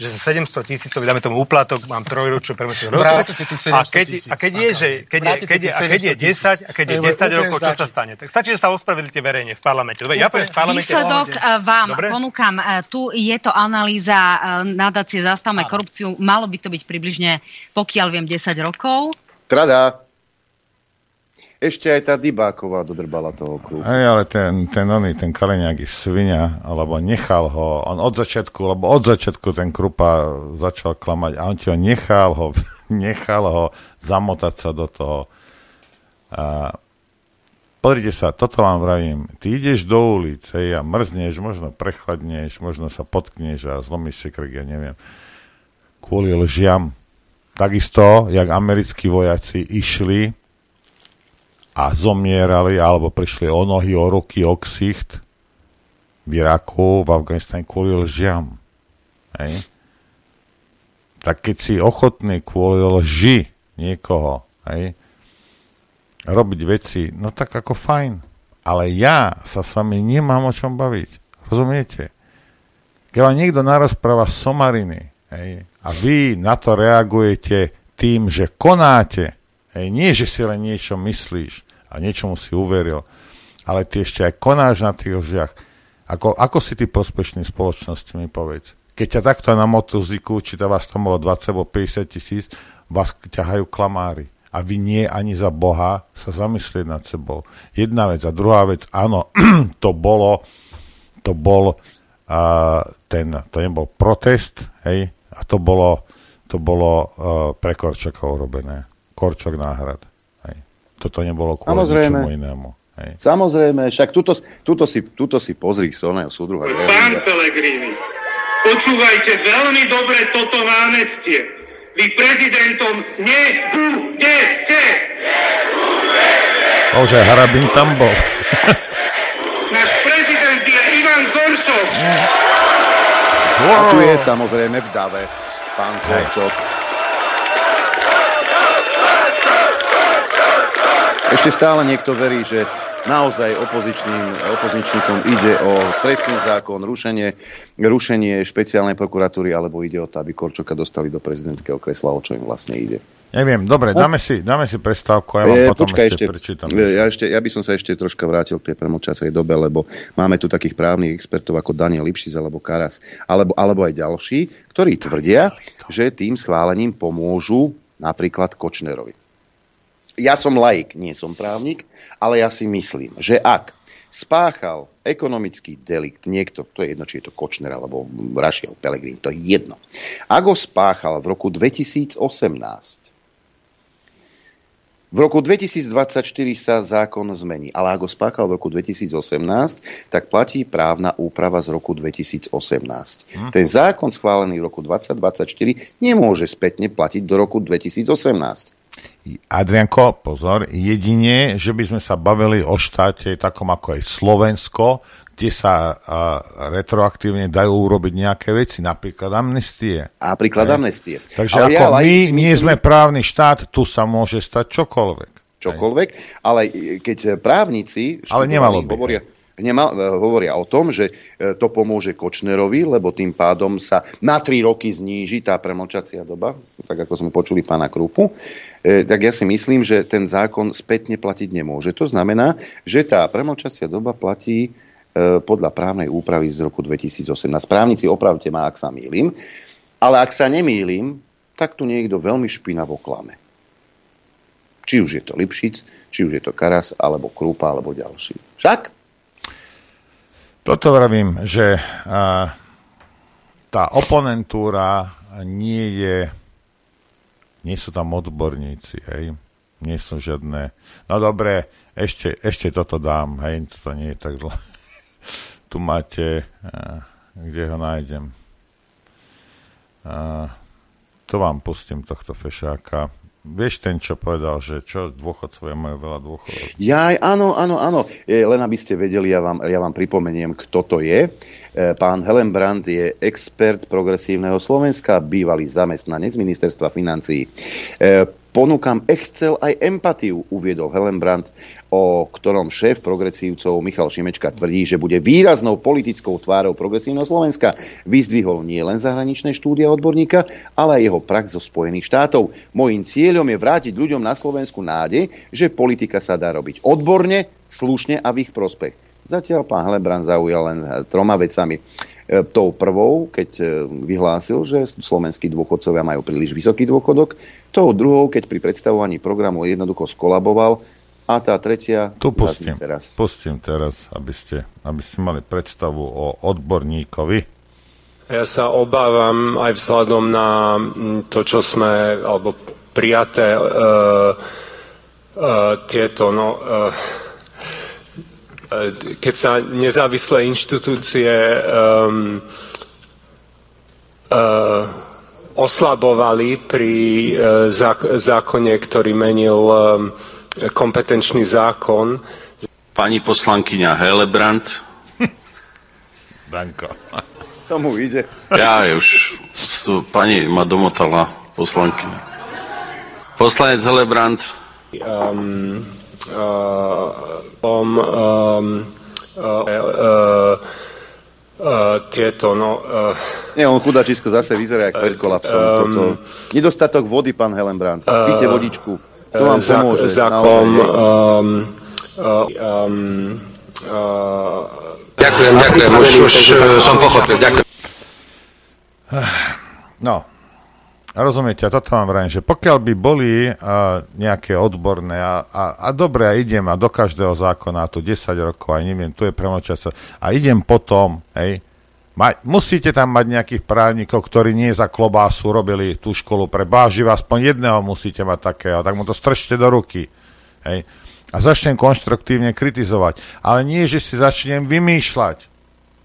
že za 700 tisícový, dáme tomu úplatok, mám trojročnú premočnú roku. A keď, a keď je, že, keď je, keď je, a keď je 10, a keď je 10 rokov, čo sa stane? Tak stačí, že sa ospravedlíte verejne v parlamente. Dobre, ja poviem v parlamente. Výsledok eh, vám Dobre? ponúkam. Eh, tu je to analýza eh, nadácie Zastavme korupciu. Malo by to byť približne, pokiaľ viem, 10 rokov. Trada ešte aj tá Dybáková dodrbala toho kruhu. Hej, ale ten, ten oný, ten Kaliňák je svinia, alebo nechal ho, on od začiatku, lebo od začiatku ten Krupa začal klamať a on ti ho nechal ho, <laughs> nechal ho zamotať sa do toho. A Pozrite sa, toto vám vravím. Ty ideš do ulice a mrzneš, možno prechladneš, možno sa potkneš a zlomíš si krk, ja neviem. Kvôli lžiam. Takisto, jak americkí vojaci išli a zomierali alebo prišli o nohy, o ruky, o ksicht v Iraku, v Afganistane kvôli lžiam. Hej. Tak keď si ochotný kvôli lži niekoho hej, robiť veci, no tak ako fajn. Ale ja sa s vami nemám o čom baviť. Rozumiete? Keď vám niekto narozpráva somariny hej, a vy na to reagujete tým, že konáte, hej, nie, že si len niečo myslíš a niečomu si uveril, ale ty ešte aj konáš na tých ožiach. Ako, ako si ty prospešný spoločnosti, mi povedz. Keď ťa takto na motoziku, či to vás tam bolo 20 alebo 50 tisíc, vás ťahajú klamári. A vy nie ani za Boha sa zamyslieť nad sebou. Jedna vec. A druhá vec, áno, <clears throat> to bolo, to bol a ten, to nebol protest, hej, a to bolo, to bolo uh, pre Korčakov robené. Korčok náhrad. Hej. Toto nebolo kvôli Samozrejme. ničomu inému. Hej. Samozrejme, však tuto, tuto, si, tuto si pozri Soného súdruha. Pán Pelegrini, počúvajte veľmi dobre toto námestie. Vy prezidentom nebudete. Bože, Harabin tam bol. <laughs> Náš prezident je Ivan Korčok. Wow. A tu je samozrejme v dave pán Korčok. Ešte stále niekto verí, že naozaj opozičným, opozičníkom ide o trestný zákon, rušenie, rušenie špeciálnej prokuratúry, alebo ide o to, aby Korčoka dostali do prezidentského kresla, o čo im vlastne ide. Neviem, dobre, dáme si, dáme si prestávku a ja vám e, potom počkaj, ešte, ešte prečítam. Ja, ešte, ja by som sa ešte troška vrátil k tej premočacej dobe, lebo máme tu takých právnych expertov ako Daniel Lipšic alebo Karas, alebo, alebo aj ďalší, ktorí tvrdia, že tým schválením pomôžu napríklad Kočnerovi. Ja som laik, nie som právnik, ale ja si myslím, že ak spáchal ekonomický delikt niekto, to je jedno, či je to Kočner alebo Rašiel Pelegrín, to je jedno. Ak ho spáchal v roku 2018, v roku 2024 sa zákon zmení, ale ak ho spáchal v roku 2018, tak platí právna úprava z roku 2018. Hm. Ten zákon schválený v roku 2024 nemôže spätne platiť do roku 2018. Adrianko, pozor, jedine, že by sme sa bavili o štáte takom ako je Slovensko, kde sa uh, retroaktívne dajú urobiť nejaké veci, napríklad amnestie. A príklad Aj. amnestie. Takže ale ako ja, my nie sme právny štát, tu sa môže stať čokoľvek. Čokoľvek, Aj. ale keď právnici ale nemalo by. hovoria, Nema, hovoria o tom, že e, to pomôže Kočnerovi, lebo tým pádom sa na 3 roky zníži tá premlčacia doba, tak ako sme počuli pána Krupu, e, tak ja si myslím, že ten zákon spätne platiť nemôže. To znamená, že tá premlčacia doba platí E, podľa právnej úpravy z roku 2018. Právnici, opravte ma, ak sa mýlim. Ale ak sa nemýlim, tak tu niekto veľmi špinavo klame. Či už je to Lipšic, či už je to Karas, alebo Krúpa, alebo ďalší. Však? Toto vravím, že tá oponentúra nie je, nie sú tam odborníci, hej? Nie sú žiadne, no dobre, ešte, ešte toto dám, hej, toto nie je tak dlho <laughs> tu máte, kde ho nájdem. To vám pustím tohto fešáka. Vieš ten, čo povedal, že čo dôchodcovia majú veľa dôchodov? Ja, áno, áno, áno. E, len aby ste vedeli, ja vám, ja vám pripomeniem, kto to je. E, pán Helen Brandt je expert progresívneho Slovenska, bývalý zamestnanec ministerstva financií. E, ponúkam Excel aj empatiu, uviedol Helen Brandt, o ktorom šéf progresívcov Michal Šimečka tvrdí, že bude výraznou politickou tvárou progresívneho Slovenska. Vyzdvihol nie len zahraničné štúdia odborníka, ale aj jeho prax zo Spojených štátov. Mojím cieľom je vrátiť ľuďom na Slovensku nádej, že politika sa dá robiť odborne, slušne a v ich prospech. Zatiaľ pán Helebrand zaujal len troma vecami. E, tou prvou, keď e, vyhlásil, že slovenskí dôchodcovia majú príliš vysoký dôchodok, tou druhou, keď pri predstavovaní programu jednoducho skolaboval a tá tretia... Tu pustím teraz. Pustím teraz, aby ste, aby ste mali predstavu o odborníkovi. Ja sa obávam aj vzhľadom na to, čo sme, alebo prijaté uh, uh, tieto, no, uh, keď sa nezávislé inštitúcie um, uh, oslabovali pri uh, zákone, ktorý menil um, kompetenčný zákon. Pani poslankyňa Helebrant. <laughs> Danko. Tomu ide. Ja už, pani ma domotala poslankyňa. Poslanec Helebrant. Um, um, um, uh, uh, Uh, tieto, no... Uh, Nie, on chudačisko zase vyzerá jak pred kolapsom. Um, Toto. Nedostatok vody, pán Helenbrand. Píte vodičku. To vám za, pomôže. Zakom, um, uh, um, uh, ďakujem, ďakujem. Už, už som pochopil. Ďakujem. No, rozumiete, a toto vám vrajím, že pokiaľ by boli uh, nejaké odborné a, a, a dobre, a idem a do každého zákona, tu 10 rokov, aj neviem, tu je premočas, a idem potom, hej, ma, musíte tam mať nejakých právnikov, ktorí nie za klobásu robili tú školu pre báživ, aspoň jedného musíte mať takého, tak mu to strčte do ruky, hej, a začnem konštruktívne kritizovať, ale nie, že si začnem vymýšľať,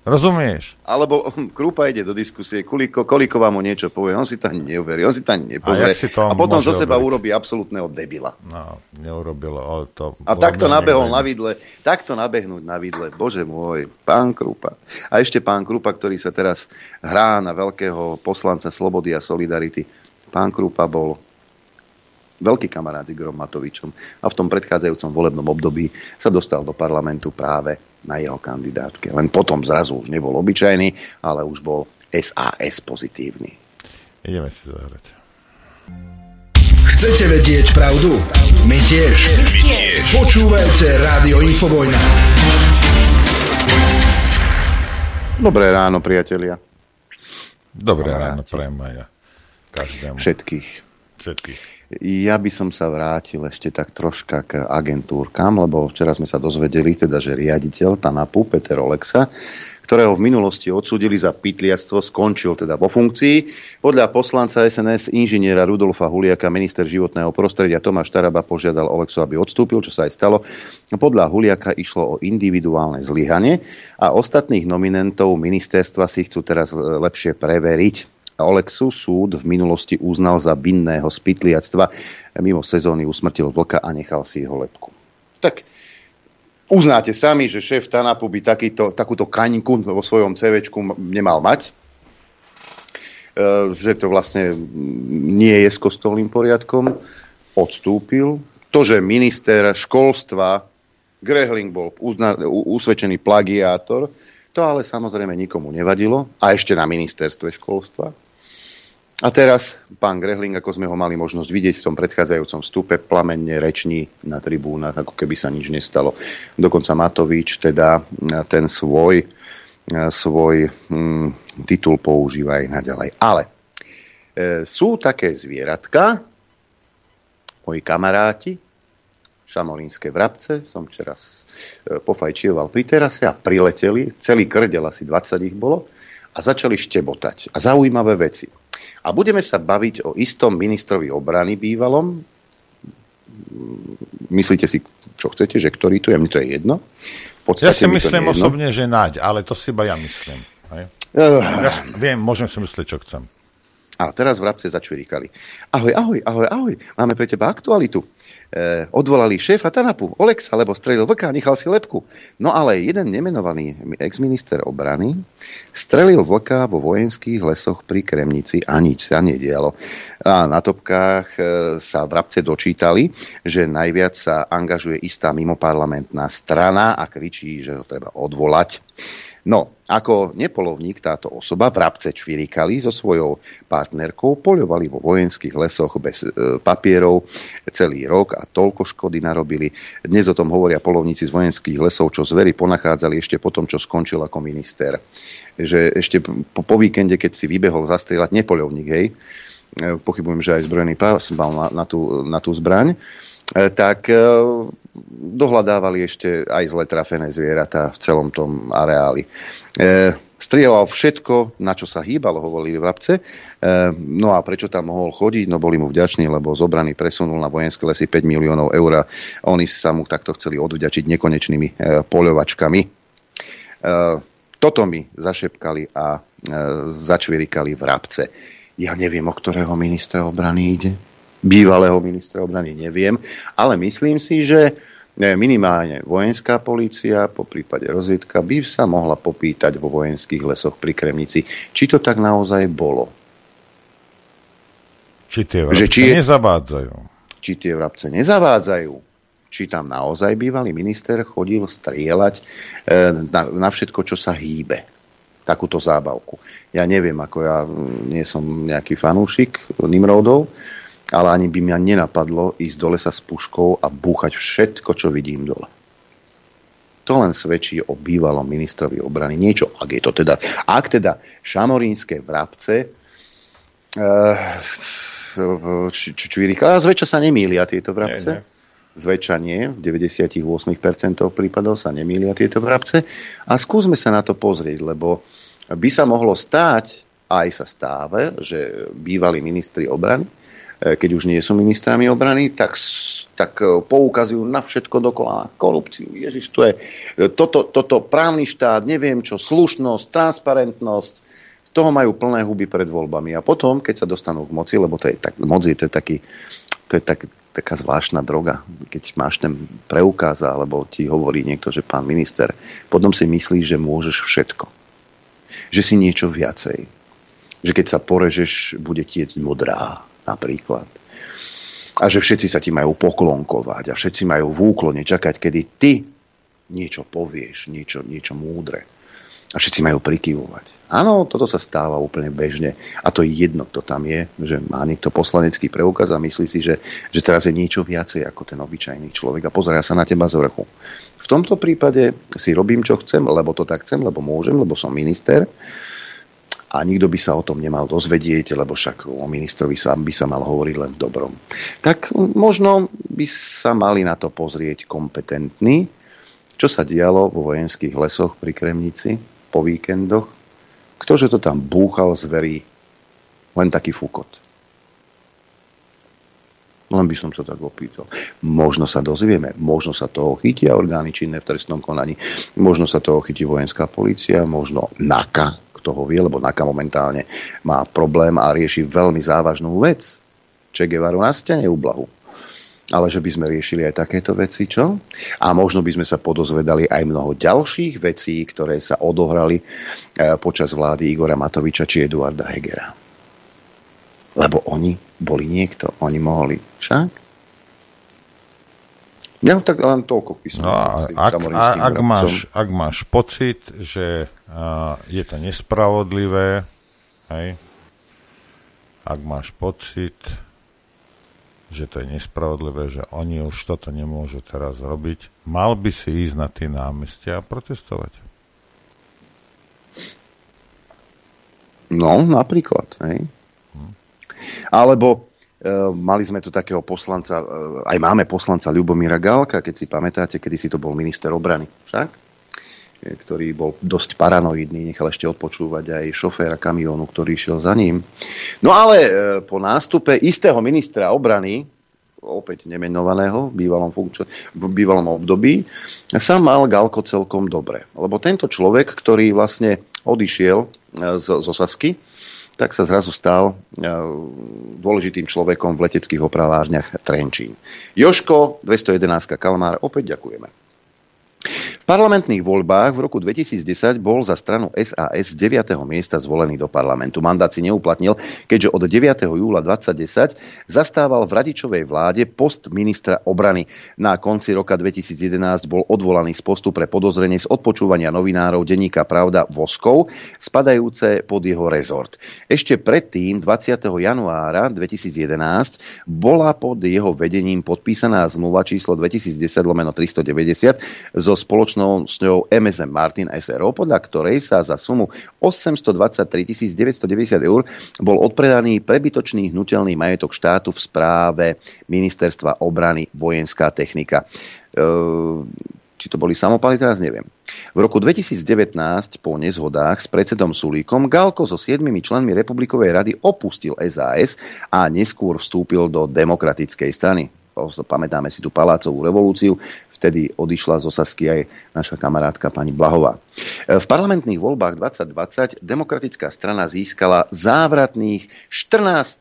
Rozumieš? Alebo <laughs> Krupa ide do diskusie, koliko, koliko vám mu niečo povie, on si to ani neuverí, on si to ani nepozrie. A, a potom zo seba urobí absolútneho debila. No, neurobil to. A takto nabehol na vidle, takto nabehnúť na vidle, bože môj, pán Krupa. A ešte pán Krupa, ktorý sa teraz hrá na veľkého poslanca Slobody a Solidarity. Pán Krupa bol veľký kamarát s Igorom Matovičom a v tom predchádzajúcom volebnom období sa dostal do parlamentu práve na jeho kandidátke. Len potom zrazu už nebol obyčajný, ale už bol SAS pozitívny. Ideme si zahrať. Chcete vedieť pravdu? My tiež. My tiež. Počúvajte Rádio Infovojna. Dobré ráno, priatelia. Dobré ráno, prajem aj ja. Každému. Všetkých. Všetkých. Ja by som sa vrátil ešte tak troška k agentúrkam, lebo včera sme sa dozvedeli, teda, že riaditeľ TANAPu Peter Olexa, ktorého v minulosti odsudili za pytliactvo, skončil teda vo funkcii. Podľa poslanca SNS inžiniera Rudolfa Huliaka minister životného prostredia Tomáš Taraba požiadal Olexu, aby odstúpil, čo sa aj stalo. Podľa Huliaka išlo o individuálne zlyhanie a ostatných nominentov ministerstva si chcú teraz lepšie preveriť. Olexu súd v minulosti uznal za binného spytliactva. Mimo sezóny usmrtil vlka a nechal si jeho lepku. Tak uznáte sami, že šéf Tanapu by takýto, takúto kaňku vo svojom CVčku nemal mať. E, že to vlastne nie je s kostolným poriadkom. Odstúpil. To, že minister školstva Grehling bol uzna, usvedčený plagiátor, to ale samozrejme nikomu nevadilo. A ešte na ministerstve školstva. A teraz pán Grehling, ako sme ho mali možnosť vidieť v tom predchádzajúcom vstupe, plamenne reční na tribúnach, ako keby sa nič nestalo. Dokonca Matovič teda ten svoj, svoj hm, titul používa aj naďalej. Ale e, sú také zvieratka, moji kamaráti, šamolínske vrabce, som včera e, pri terase a prileteli, celý krdel, asi 20 ich bolo, a začali štebotať. A zaujímavé veci a budeme sa baviť o istom ministrovi obrany bývalom. Myslíte si, čo chcete, že ktorý tu je? Mne to je jedno. ja si myslím osobne, že naď, ale to si iba ja myslím. Uh, ja viem, môžem si myslieť, čo chcem. A teraz vrabce začvirikali. Ahoj, ahoj, ahoj, ahoj, máme pre teba aktualitu e, odvolali šéfa Tanapu, Olexa, lebo strelil vlka a nechal si lepku. No ale jeden nemenovaný exminister obrany strelil vlka vo vojenských lesoch pri Kremnici a nič sa nedialo. A na topkách e, sa vrabce dočítali, že najviac sa angažuje istá mimoparlamentná strana a kričí, že ho treba odvolať. No, ako nepolovník táto osoba v rabce čvirikali so svojou partnerkou, poľovali vo vojenských lesoch bez e, papierov celý rok a toľko škody narobili. Dnes o tom hovoria polovníci z vojenských lesov, čo zvery ponachádzali ešte po tom, čo skončil ako minister. Že ešte po, po víkende, keď si vybehol zastrieľať nepoľovník, hej, e, pochybujem, že aj zbrojený pás mal na, na, tú, na tú zbraň, e, tak e, dohľadávali ešte aj zle trafené zvieratá v celom tom areáli. E, strieľal všetko, na čo sa hýbalo, hovorili vrabce. E, no a prečo tam mohol chodiť? No boli mu vďační, lebo zobraný presunul na vojenské lesy 5 miliónov eur a oni sa mu takto chceli odvďačiť nekonečnými e, poľovačkami. E, toto mi zašepkali a e, začvirikali vrabce. Ja neviem, o ktorého ministra obrany ide bývalého ministra obrany neviem, ale myslím si, že minimálne vojenská polícia, po prípade rozviedka, by sa mohla popýtať vo vojenských lesoch pri Kremnici, či to tak naozaj bolo. Či tie vrabce že či je, nezavádzajú. Či tie vrabce nezavádzajú. Či tam naozaj bývalý minister chodil strieľať e, na, na všetko, čo sa hýbe. takúto zábavku. Ja neviem, ako ja nie som nejaký fanúšik Nimrodov, ale ani by mňa nenapadlo ísť do lesa s puškou a búchať všetko, čo vidím dole. To len svedčí o bývalom ministrovi obrany. Niečo, ak je to teda, ak teda šamorínske vrabce uh, čvirika, a zväčša sa nemýlia tieto vrabce. Nie, nie. Zväčša nie, v 98% prípadov sa nemýlia tieto vrabce. A skúsme sa na to pozrieť, lebo by sa mohlo stáť, aj sa stáva, že bývalí ministri obrany keď už nie sú ministrami obrany, tak, tak e, poukazujú na všetko dokola, korupciu. Ježiš, to je e, toto, toto právny štát, neviem čo, slušnosť, transparentnosť, toho majú plné huby pred voľbami. A potom, keď sa dostanú k moci, lebo to je tak, moc je to je taký, to je tak, taká zvláštna droga, keď máš ten preukaz, alebo ti hovorí niekto, že pán minister, potom si myslíš, že môžeš všetko. Že si niečo viacej. Že keď sa porežeš, bude tiecť modrá napríklad. A že všetci sa ti majú poklonkovať a všetci majú v úklone čakať, kedy ty niečo povieš, niečo, niečo múdre. A všetci majú prikyvovať. Áno, toto sa stáva úplne bežne. A to je jedno, kto tam je, že má niekto poslanecký preukaz a myslí si, že, že teraz je niečo viacej ako ten obyčajný človek a pozerá sa na teba z vrchu. V tomto prípade si robím, čo chcem, lebo to tak chcem, lebo môžem, lebo som minister a nikto by sa o tom nemal dozvedieť, lebo však o ministrovi sa, by sa mal hovoriť len v dobrom. Tak možno by sa mali na to pozrieť kompetentní, čo sa dialo vo vojenských lesoch pri Kremnici po víkendoch. Ktože to tam búchal zverí, len taký fukot. Len by som sa tak opýtal. Možno sa dozvieme, možno sa toho chytia orgány činné v trestnom konaní, možno sa toho chytí vojenská policia, možno NAKA, toho vie, lebo NAKA momentálne má problém a rieši veľmi závažnú vec. Che Guevaru na stene ublahu. Ale že by sme riešili aj takéto veci, čo? A možno by sme sa podozvedali aj mnoho ďalších vecí, ktoré sa odohrali eh, počas vlády Igora Matoviča či Eduarda Hegera. Lebo oni boli niekto, oni mohli. Však? Ja tak len toľko písam. No, a, ak, a, ak, máš, ak máš pocit, že uh, je to nespravodlivé, hej, ak máš pocit, že to je nespravodlivé, že oni už toto nemôžu teraz robiť, mal by si ísť na tie námestia a protestovať. No, napríklad. Hej. Hm. Alebo E, mali sme tu takého poslanca, e, aj máme poslanca Ľubomíra Galka, keď si pamätáte, kedy si to bol minister obrany, však? E, ktorý bol dosť paranoidný, nechal ešte odpočúvať aj šoféra kamiónu, ktorý išiel za ním. No ale po nástupe istého ministra obrany, opäť nemenovaného v bývalom, funkč- v bývalom období, sa mal Galko celkom dobre. Lebo tento človek, ktorý vlastne odišiel z, z Osasky, tak sa zrazu stal e, dôležitým človekom v leteckých opravárniach Trenčín. Joško, 211 Kalmár, opäť ďakujeme. V parlamentných voľbách v roku 2010 bol za stranu SAS z 9. miesta zvolený do parlamentu. Mandát si neuplatnil, keďže od 9. júla 2010 zastával v radičovej vláde post ministra obrany. Na konci roka 2011 bol odvolaný z postu pre podozrenie z odpočúvania novinárov denníka Pravda Voskov, spadajúce pod jeho rezort. Ešte predtým, 20. januára 2011, bola pod jeho vedením podpísaná zmluva číslo 2010 lomeno 390 zo spoločnosťou MSM Martin SRO, podľa ktorej sa za sumu 823 990 eur bol odpredaný prebytočný hnutelný majetok štátu v správe Ministerstva obrany vojenská technika. Ehm, či to boli samopaly, teraz neviem. V roku 2019 po nezhodách s predsedom Sulíkom Galko so siedmimi členmi Republikovej rady opustil SAS a neskôr vstúpil do demokratickej strany pamätáme si tú palácovú revolúciu, vtedy odišla z Osasky aj naša kamarátka pani Blahová. E, v parlamentných voľbách 2020 demokratická strana získala závratných 14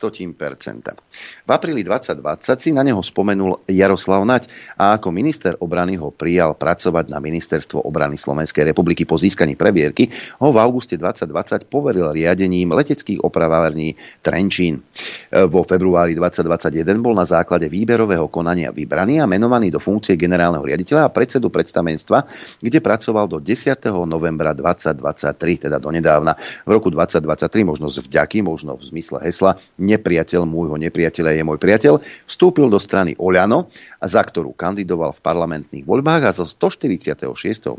V apríli 2020 si na neho spomenul Jaroslav Nať a ako minister obrany ho prijal pracovať na ministerstvo obrany Slovenskej republiky. Po získaní prebierky ho v auguste 2020 poveril riadením leteckých opravární Trenčín. E, vo februári 2021 bol na základe výberového konania vybraný a menovaný do funkcie generálneho riaditeľa a predsedu predstavenstva, kde pracoval do 10. novembra 2023, teda donedávna. V roku 2023, možno z vďaky, možno v zmysle hesla nepriateľ môjho nepriateľa je môj priateľ, vstúpil do strany Oľano, za ktorú kandidoval v parlamentných voľbách a zo 146.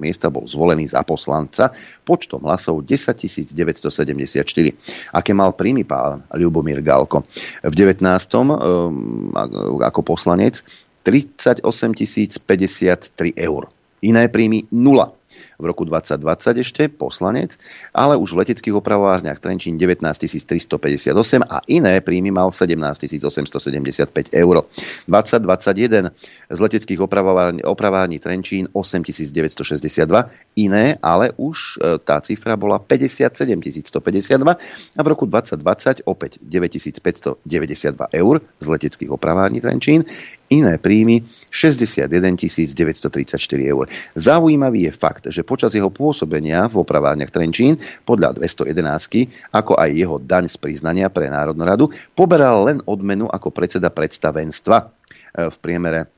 miesta bol zvolený za poslanca počtom hlasov 10 974. Aké mal príjmy pán Ľubomír Galko? V 19. Um, ako poslanec 38 053 eur. Iné príjmy nula v roku 2020 ešte poslanec, ale už v leteckých opravovárniach Trenčín 19 358 a iné príjmy mal 17 875 eur. 2021 z leteckých opravovární, opravární Trenčín 8 962, iné, ale už e, tá cifra bola 57 152 a v roku 2020 opäť 9 592 eur z leteckých opravární Trenčín, iné príjmy 61 934 eur. Zaujímavý je fakt, že počas jeho pôsobenia v opravárniach Trenčín podľa 211, ako aj jeho daň z priznania pre Národnú radu, poberal len odmenu ako predseda predstavenstva e, v priemere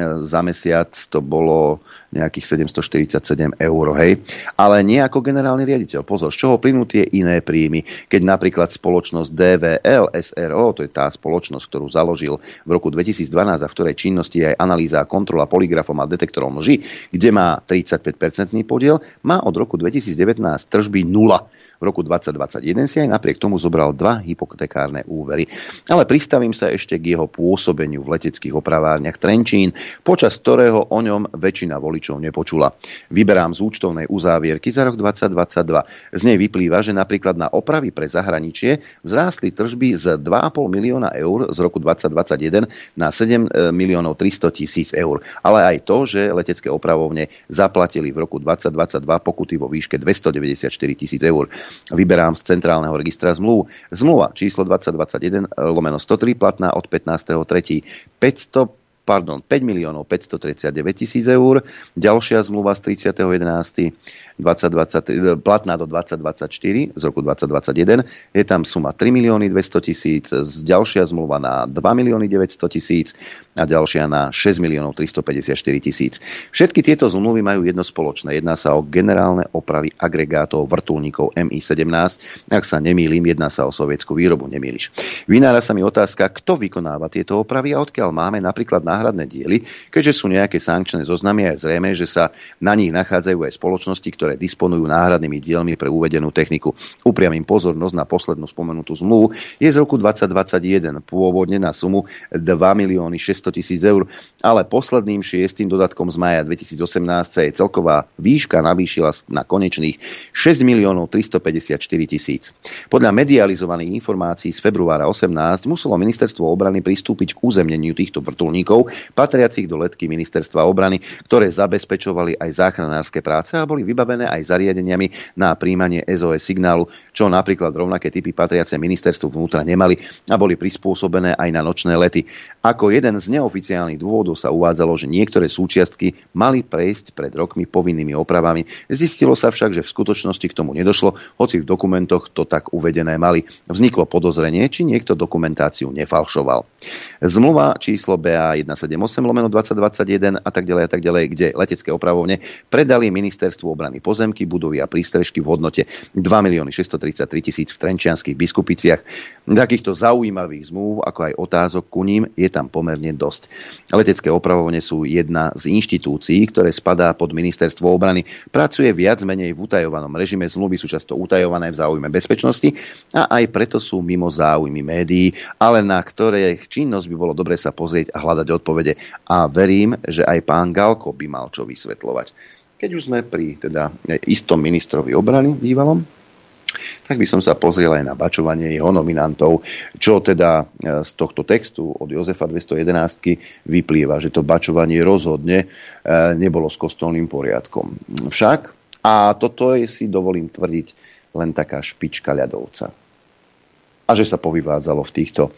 za mesiac to bolo nejakých 747 eur, hej. Ale nie ako generálny riaditeľ. Pozor, z čoho plynú tie iné príjmy. Keď napríklad spoločnosť DVL SRO, to je tá spoločnosť, ktorú založil v roku 2012 a v ktorej činnosti je aj analýza a kontrola poligrafom a detektorom lži, kde má 35-percentný podiel, má od roku 2019 tržby nula. V roku 2021 si aj napriek tomu zobral dva hypotekárne úvery. Ale pristavím sa ešte k jeho pôsobeniu v leteckých opravárniach Trenčín, počas ktorého o ňom väčšina voličov nepočula. Vyberám z účtovnej uzávierky za rok 2022. Z nej vyplýva, že napríklad na opravy pre zahraničie vzrástli tržby z 2,5 milióna eur z roku 2021 na 7 e, miliónov 300 tisíc eur. Ale aj to, že letecké opravovne zaplatili v roku 2022 pokuty vo výške 294 tisíc eur. Vyberám z Centrálneho registra zmluv. Zmluva číslo 2021 lomeno 103 platná od 15.3. 500 pardon, 5 miliónov 539 tisíc eur. Ďalšia zmluva z 30.11. 2020, platná do 2024 z roku 2021. Je tam suma 3 milióny 200 tisíc, ďalšia zmluva na 2 milióny 900 tisíc a ďalšia na 6 miliónov 354 tisíc. Všetky tieto zmluvy majú jedno spoločné. Jedná sa o generálne opravy agregátov vrtulníkov Mi-17. Ak sa nemýlim, jedná sa o sovietskú výrobu, nemýliš. Vynára sa mi otázka, kto vykonáva tieto opravy a odkiaľ máme napríklad náhradné diely, keďže sú nejaké sankčné zoznamy a je zrejme, že sa na nich nachádzajú aj spoločnosti, ktoré disponujú náhradnými dielmi pre uvedenú techniku. Upriamím pozornosť na poslednú spomenutú zmluvu. Je z roku 2021 pôvodne na sumu 2 milióny 600 tisíc eur, ale posledným šiestým dodatkom z maja 2018 sa jej celková výška navýšila na konečných 6 miliónov 354 tisíc. Podľa medializovaných informácií z februára 18 muselo ministerstvo obrany pristúpiť k územneniu týchto vrtulníkov, patriacich do letky ministerstva obrany, ktoré zabezpečovali aj záchranárske práce a boli vybavené vybavené aj zariadeniami na príjmanie SOS signálu, čo napríklad rovnaké typy patriace ministerstvu vnútra nemali a boli prispôsobené aj na nočné lety. Ako jeden z neoficiálnych dôvodov sa uvádzalo, že niektoré súčiastky mali prejsť pred rokmi povinnými opravami. Zistilo sa však, že v skutočnosti k tomu nedošlo, hoci v dokumentoch to tak uvedené mali. Vzniklo podozrenie, či niekto dokumentáciu nefalšoval. Zmluva číslo BA 178 lomeno 2021 a tak ďalej a tak ďalej, kde letecké opravovne predali ministerstvu obrany pozemky, budovy a prístrežky v hodnote 2 milióny 633 tisíc v Trenčianských biskupiciach. Takýchto zaujímavých zmluv, ako aj otázok ku ním, je tam pomerne dosť. Letecké opravovne sú jedna z inštitúcií, ktoré spadá pod ministerstvo obrany. Pracuje viac menej v utajovanom režime, zmluvy sú často utajované v záujme bezpečnosti a aj preto sú mimo záujmy médií, ale na ktoré činnosť by bolo dobre sa pozrieť a hľadať odpovede. A verím, že aj pán Galko by mal čo vysvetľovať. Keď už sme pri teda istom ministrovi obrany bývalom, tak by som sa pozrel aj na bačovanie jeho nominantov, čo teda e, z tohto textu od Jozefa 211 vyplýva, že to bačovanie rozhodne e, nebolo s kostolným poriadkom. Však, a toto je, si dovolím tvrdiť, len taká špička ľadovca. A že sa povyvádzalo v týchto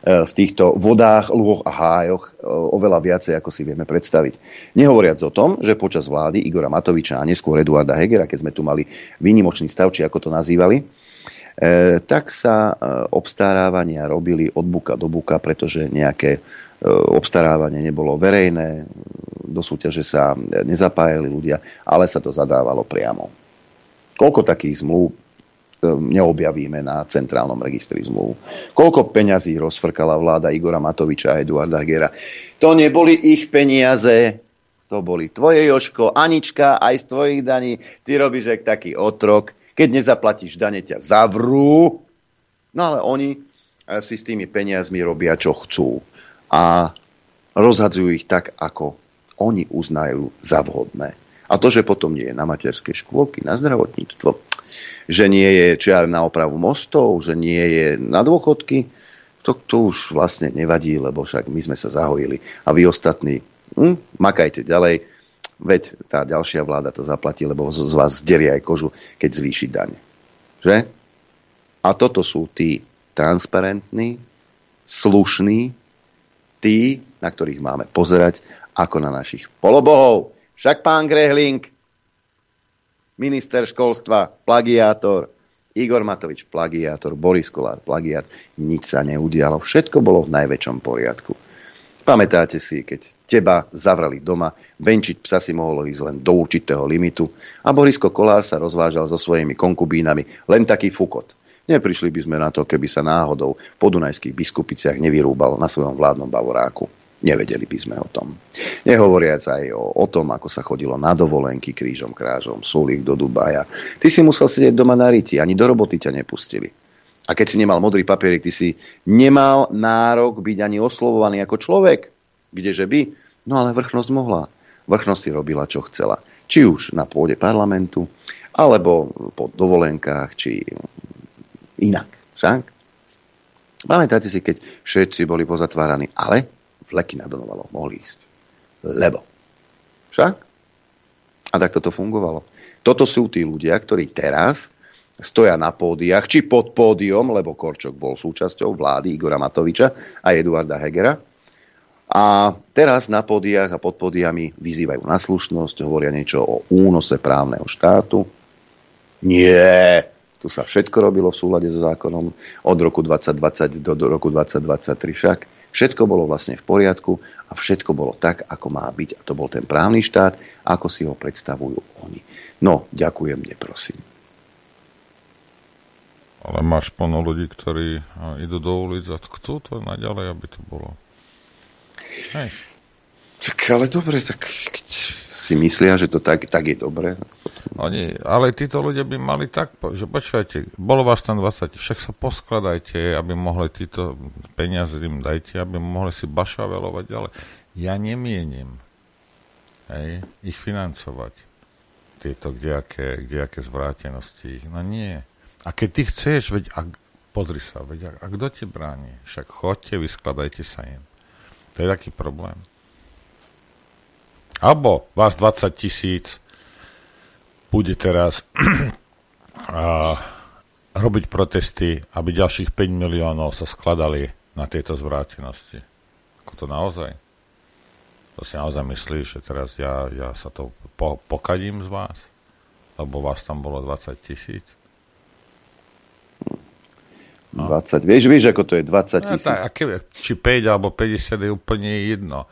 v týchto vodách, lôch a hájoch e, oveľa viacej, ako si vieme predstaviť. Nehovoriac o tom, že počas vlády Igora Matoviča a neskôr Eduarda Hegera, keď sme tu mali výnimočný stav, či ako to nazývali, e, tak sa obstarávania robili od buka do buka, pretože nejaké obstarávanie nebolo verejné, do súťaže sa nezapájali ľudia, ale sa to zadávalo priamo. Koľko takých zmluv neobjavíme na centrálnom registri zmluv. Koľko peňazí rozfrkala vláda Igora Matoviča a Eduarda Hegera. To neboli ich peniaze, to boli tvoje Joško, Anička, aj z tvojich daní. Ty robíš jak taký otrok. Keď nezaplatíš dane, ťa zavrú. No ale oni eh, si s tými peniazmi robia, čo chcú. A rozhadzujú ich tak, ako oni uznajú za vhodné. A to, že potom nie je na materské škôlky, na zdravotníctvo, že nie je či aj na opravu mostov, že nie je na dôchodky, to, to už vlastne nevadí, lebo však my sme sa zahojili. A vy ostatní, hm, makajte ďalej, veď tá ďalšia vláda to zaplatí, lebo z vás zderie aj kožu, keď zvýši daň. Že? A toto sú tí transparentní, slušní, tí, na ktorých máme pozerať ako na našich polobohov. Však pán Grehling, minister školstva, plagiátor, Igor Matovič, plagiátor, Boris Kolár, plagiát, nič sa neudialo. Všetko bolo v najväčšom poriadku. Pamätáte si, keď teba zavrali doma, venčiť psa si mohol ísť len do určitého limitu a Borisko Kolár sa rozvážal so svojimi konkubínami, len taký fukot. Neprišli by sme na to, keby sa náhodou po Dunajských biskupiciach nevyrúbal na svojom vládnom bavoráku. Nevedeli by sme o tom. Nehovoriac aj o, o tom, ako sa chodilo na dovolenky krížom krážom, súlik do Dubaja. Ty si musel sedieť doma na riti, ani do roboty ťa nepustili. A keď si nemal modrý papierik, ty si nemal nárok byť ani oslovovaný ako človek. Kdeže by? No ale vrchnosť mohla. Vrchnosť si robila, čo chcela. Či už na pôde parlamentu, alebo po dovolenkách, či inak. Však? Pamätáte si, keď všetci boli pozatváraní, ale vleky na Donovalo mohli ísť. Lebo. Však? A tak toto fungovalo. Toto sú tí ľudia, ktorí teraz stoja na pódiach, či pod pódium, lebo Korčok bol súčasťou vlády Igora Matoviča a Eduarda Hegera. A teraz na pódiach a pod pódiami vyzývajú na slušnosť, hovoria niečo o únose právneho štátu. Nie, tu sa všetko robilo v súlade so zákonom od roku 2020 do, do roku 2023 však. Všetko bolo vlastne v poriadku a všetko bolo tak, ako má byť. A to bol ten právny štát, ako si ho predstavujú oni. No, ďakujem, neprosím. Ale máš plno ľudí, ktorí idú do ulic a chcú to naďalej, aby to bolo. Hej. Tak ale dobre, tak si myslia, že to tak, tak je dobre. Oni, ale títo ľudia by mali tak, že počujete, bolo vás tam 20, však sa poskladajte, aby mohli títo peniaze im dajte, aby mohli si bašavelovať, ale ja nemienim hej, ich financovať. Tieto kdejaké, kdejaké zvrátenosti. No nie. A keď ty chceš, veď, ak, pozri sa, veď, a, a kto ti bráni? Však chodte, vyskladajte sa im. To je taký problém. Alebo vás 20 tisíc bude teraz <clears throat> a, robiť protesty, aby ďalších 5 miliónov sa skladali na tieto zvrátenosti. Ako to naozaj? To si naozaj myslíš, že teraz ja, ja sa to po, pokadím z vás? Lebo vás tam bolo 20 tisíc? No. 20. Vieš, vieš, ako to je 20 tisíc? No, tak, či 5 alebo 50 je úplne jedno.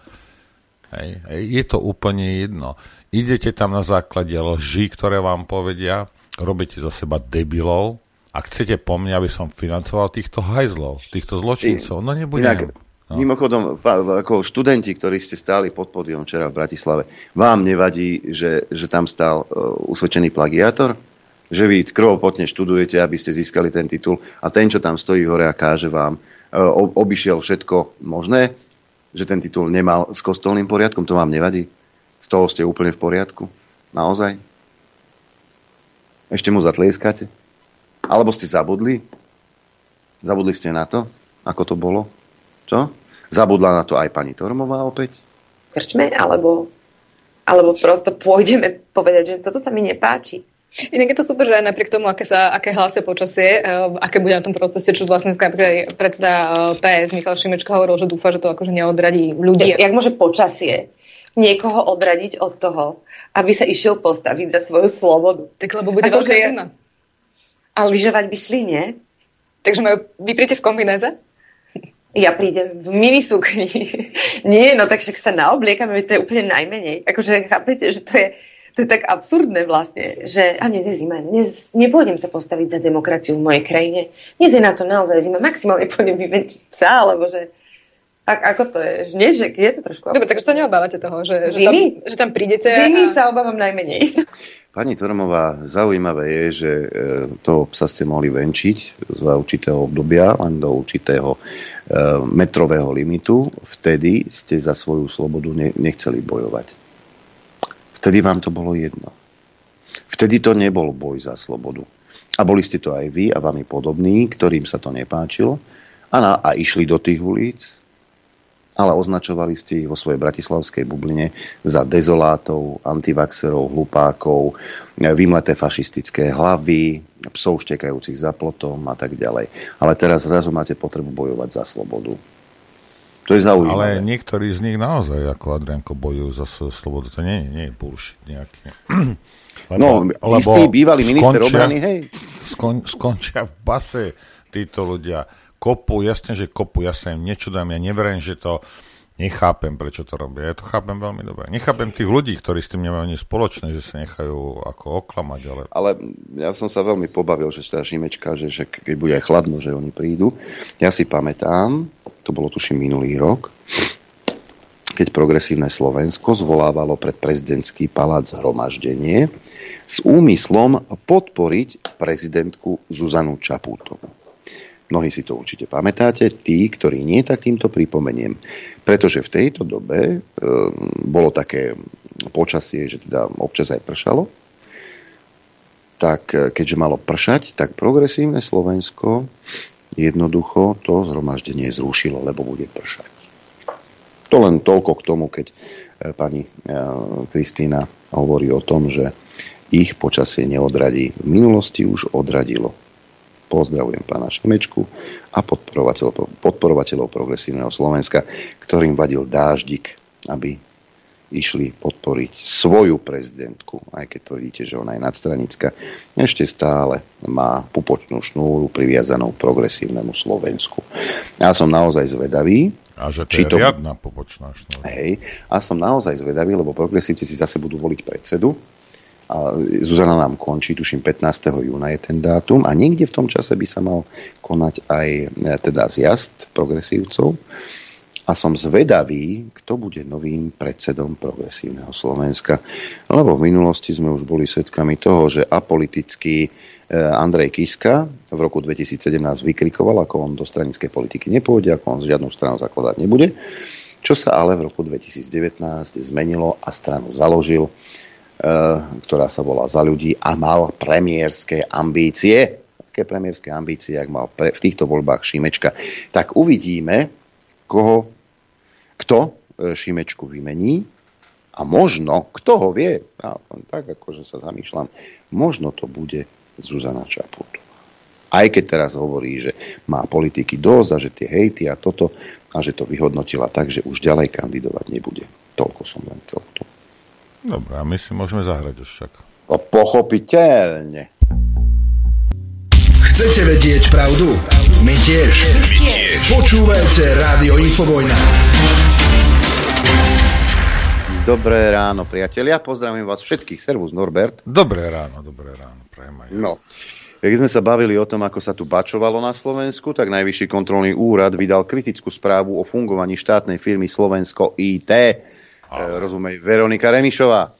Hej. Je to úplne jedno. Idete tam na základe lží, ktoré vám povedia, robíte za seba debilov a chcete po mne, aby som financoval týchto hajzlov, týchto zločincov. No nebudem. Inak, no. Mimochodom, ako študenti, ktorí ste stáli pod podium včera v Bratislave, vám nevadí, že, že tam stál uh, usvedčený plagiátor? Že vy krvopotne študujete, aby ste získali ten titul a ten, čo tam stojí hore a káže vám, uh, obišiel všetko možné, že ten titul nemal s kostolným poriadkom, to vám nevadí? Z toho ste úplne v poriadku? Naozaj? Ešte mu zatlieskate? Alebo ste zabudli? Zabudli ste na to, ako to bolo? Čo? Zabudla na to aj pani Tormová opäť? Krčme? Alebo, alebo prosto pôjdeme povedať, že toto sa mi nepáči Inak je to super, že aj napriek tomu, aké, sa, aké hlasia počasie, uh, aké bude na tom procese, čo vlastne predseda uh, PS Michal Šimečka hovoril, že dúfa, že to akože neodradí ľudí. Jak, jak môže počasie niekoho odradiť od toho, aby sa išiel postaviť za svoju slobodu? Tak lebo bude veľká zima. A lyžovať by šli, nie? Takže majú, vy príte v kombinéze? Ja prídem v minisukni. <laughs> Nie, no tak však sa naobliekame, to je úplne najmenej. Akože chápete, že to je, to je tak absurdné vlastne, že a dnes je zima, dnes nepôjdem sa postaviť za demokraciu v mojej krajine. Dnes je na to naozaj zima, maximálne pôjdem vyvenčiť psa, alebo že a, ako to je? Nie, že je to trošku... Dobre, takže sa neobávate toho, že, že, tam, že tam prídete... Zimy a... sa obávam najmenej. Pani Tormová, zaujímavé je, že e, toho psa ste mohli venčiť z určitého obdobia, len do určitého e, metrového limitu. Vtedy ste za svoju slobodu nechceli bojovať. Vtedy vám to bolo jedno. Vtedy to nebol boj za slobodu. A boli ste to aj vy a vami podobní, ktorým sa to nepáčilo a, na, a išli do tých ulic ale označovali ste ich vo svojej bratislavskej bubline za dezolátov, antivaxerov, hlupákov, vymleté fašistické hlavy, psov štekajúcich za plotom a tak ďalej. Ale teraz zrazu máte potrebu bojovať za slobodu. To je zaujímavé. Ale niektorí z nich naozaj, ako Adrianko, bojujú za svoju slobodu. To nie, nie je bullshit nejaký. Lebo, <clears throat> no, lebo istý bývalý minister skončia, obrany, hej. Skon, skončia v base títo ľudia kopu, jasne, že kopu, ja sa im nečudám, ja neverím, že to nechápem, prečo to robia. Ja to chápem veľmi dobre. Nechápem tých ľudí, ktorí s tým nemajú nič spoločné, že sa nechajú ako oklamať. Ale... ale ja som sa veľmi pobavil, že tá Šimečka, že, že keď bude aj chladno, že oni prídu. Ja si pamätám, to bolo tuším minulý rok, keď progresívne Slovensko zvolávalo pred prezidentský palác zhromaždenie s úmyslom podporiť prezidentku Zuzanu Čapútovú. Mnohí si to určite pamätáte, tí, ktorí nie, tak týmto pripomeniem. Pretože v tejto dobe e, bolo také počasie, že teda občas aj pršalo, tak e, keďže malo pršať, tak progresívne Slovensko jednoducho to zhromaždenie zrušilo, lebo bude pršať. To len toľko k tomu, keď e, pani e, Kristýna hovorí o tom, že ich počasie neodradí. V minulosti už odradilo Pozdravujem pána Šimečku a podporovateľov, podporovateľov progresívneho Slovenska, ktorým vadil dáždik, aby išli podporiť svoju prezidentku, aj keď tvrdíte, že ona je nadstranická, ešte stále má pupočnú šnúru priviazanú progresívnemu Slovensku. Ja som naozaj zvedavý. A že to či je to... riadna pupočná šnúra. Hej, a som naozaj zvedavý, lebo progresívci si zase budú voliť predsedu a Zuzana nám končí, tuším 15. júna je ten dátum a niekde v tom čase by sa mal konať aj e, teda zjazd progresívcov a som zvedavý, kto bude novým predsedom progresívneho Slovenska. Lebo v minulosti sme už boli svedkami toho, že apolitický e, Andrej Kiska v roku 2017 vykrikoval, ako on do stranickej politiky nepôjde, ako on žiadnu stranu zakladať nebude. Čo sa ale v roku 2019 zmenilo a stranu založil Eh, ktorá sa volá Za ľudí a mal premiérske ambície. Aké premiérske ambície, ak mal pre, v týchto voľbách Šimečka. Tak uvidíme, koho, kto eh, Šimečku vymení a možno, kto ho vie, ja, tak akože sa zamýšľam, možno to bude Zuzana Čaput. Aj keď teraz hovorí, že má politiky dosť a že tie hejty a toto a že to vyhodnotila tak, že už ďalej kandidovať nebude. Toľko som len chcel k tomu. Dobre, a my si môžeme zahrať už však. A pochopiteľne. Chcete vedieť pravdu? My tiež. My tiež. Počúvajte Rádio Infovojna. Dobré ráno, priatelia. Pozdravím vás všetkých. Servus, Norbert. Dobré ráno, dobré ráno. Prajem No, keď sme sa bavili o tom, ako sa tu bačovalo na Slovensku, tak Najvyšší kontrolný úrad vydal kritickú správu o fungovaní štátnej firmy Slovensko IT ale. rozumej, Veronika Remišová.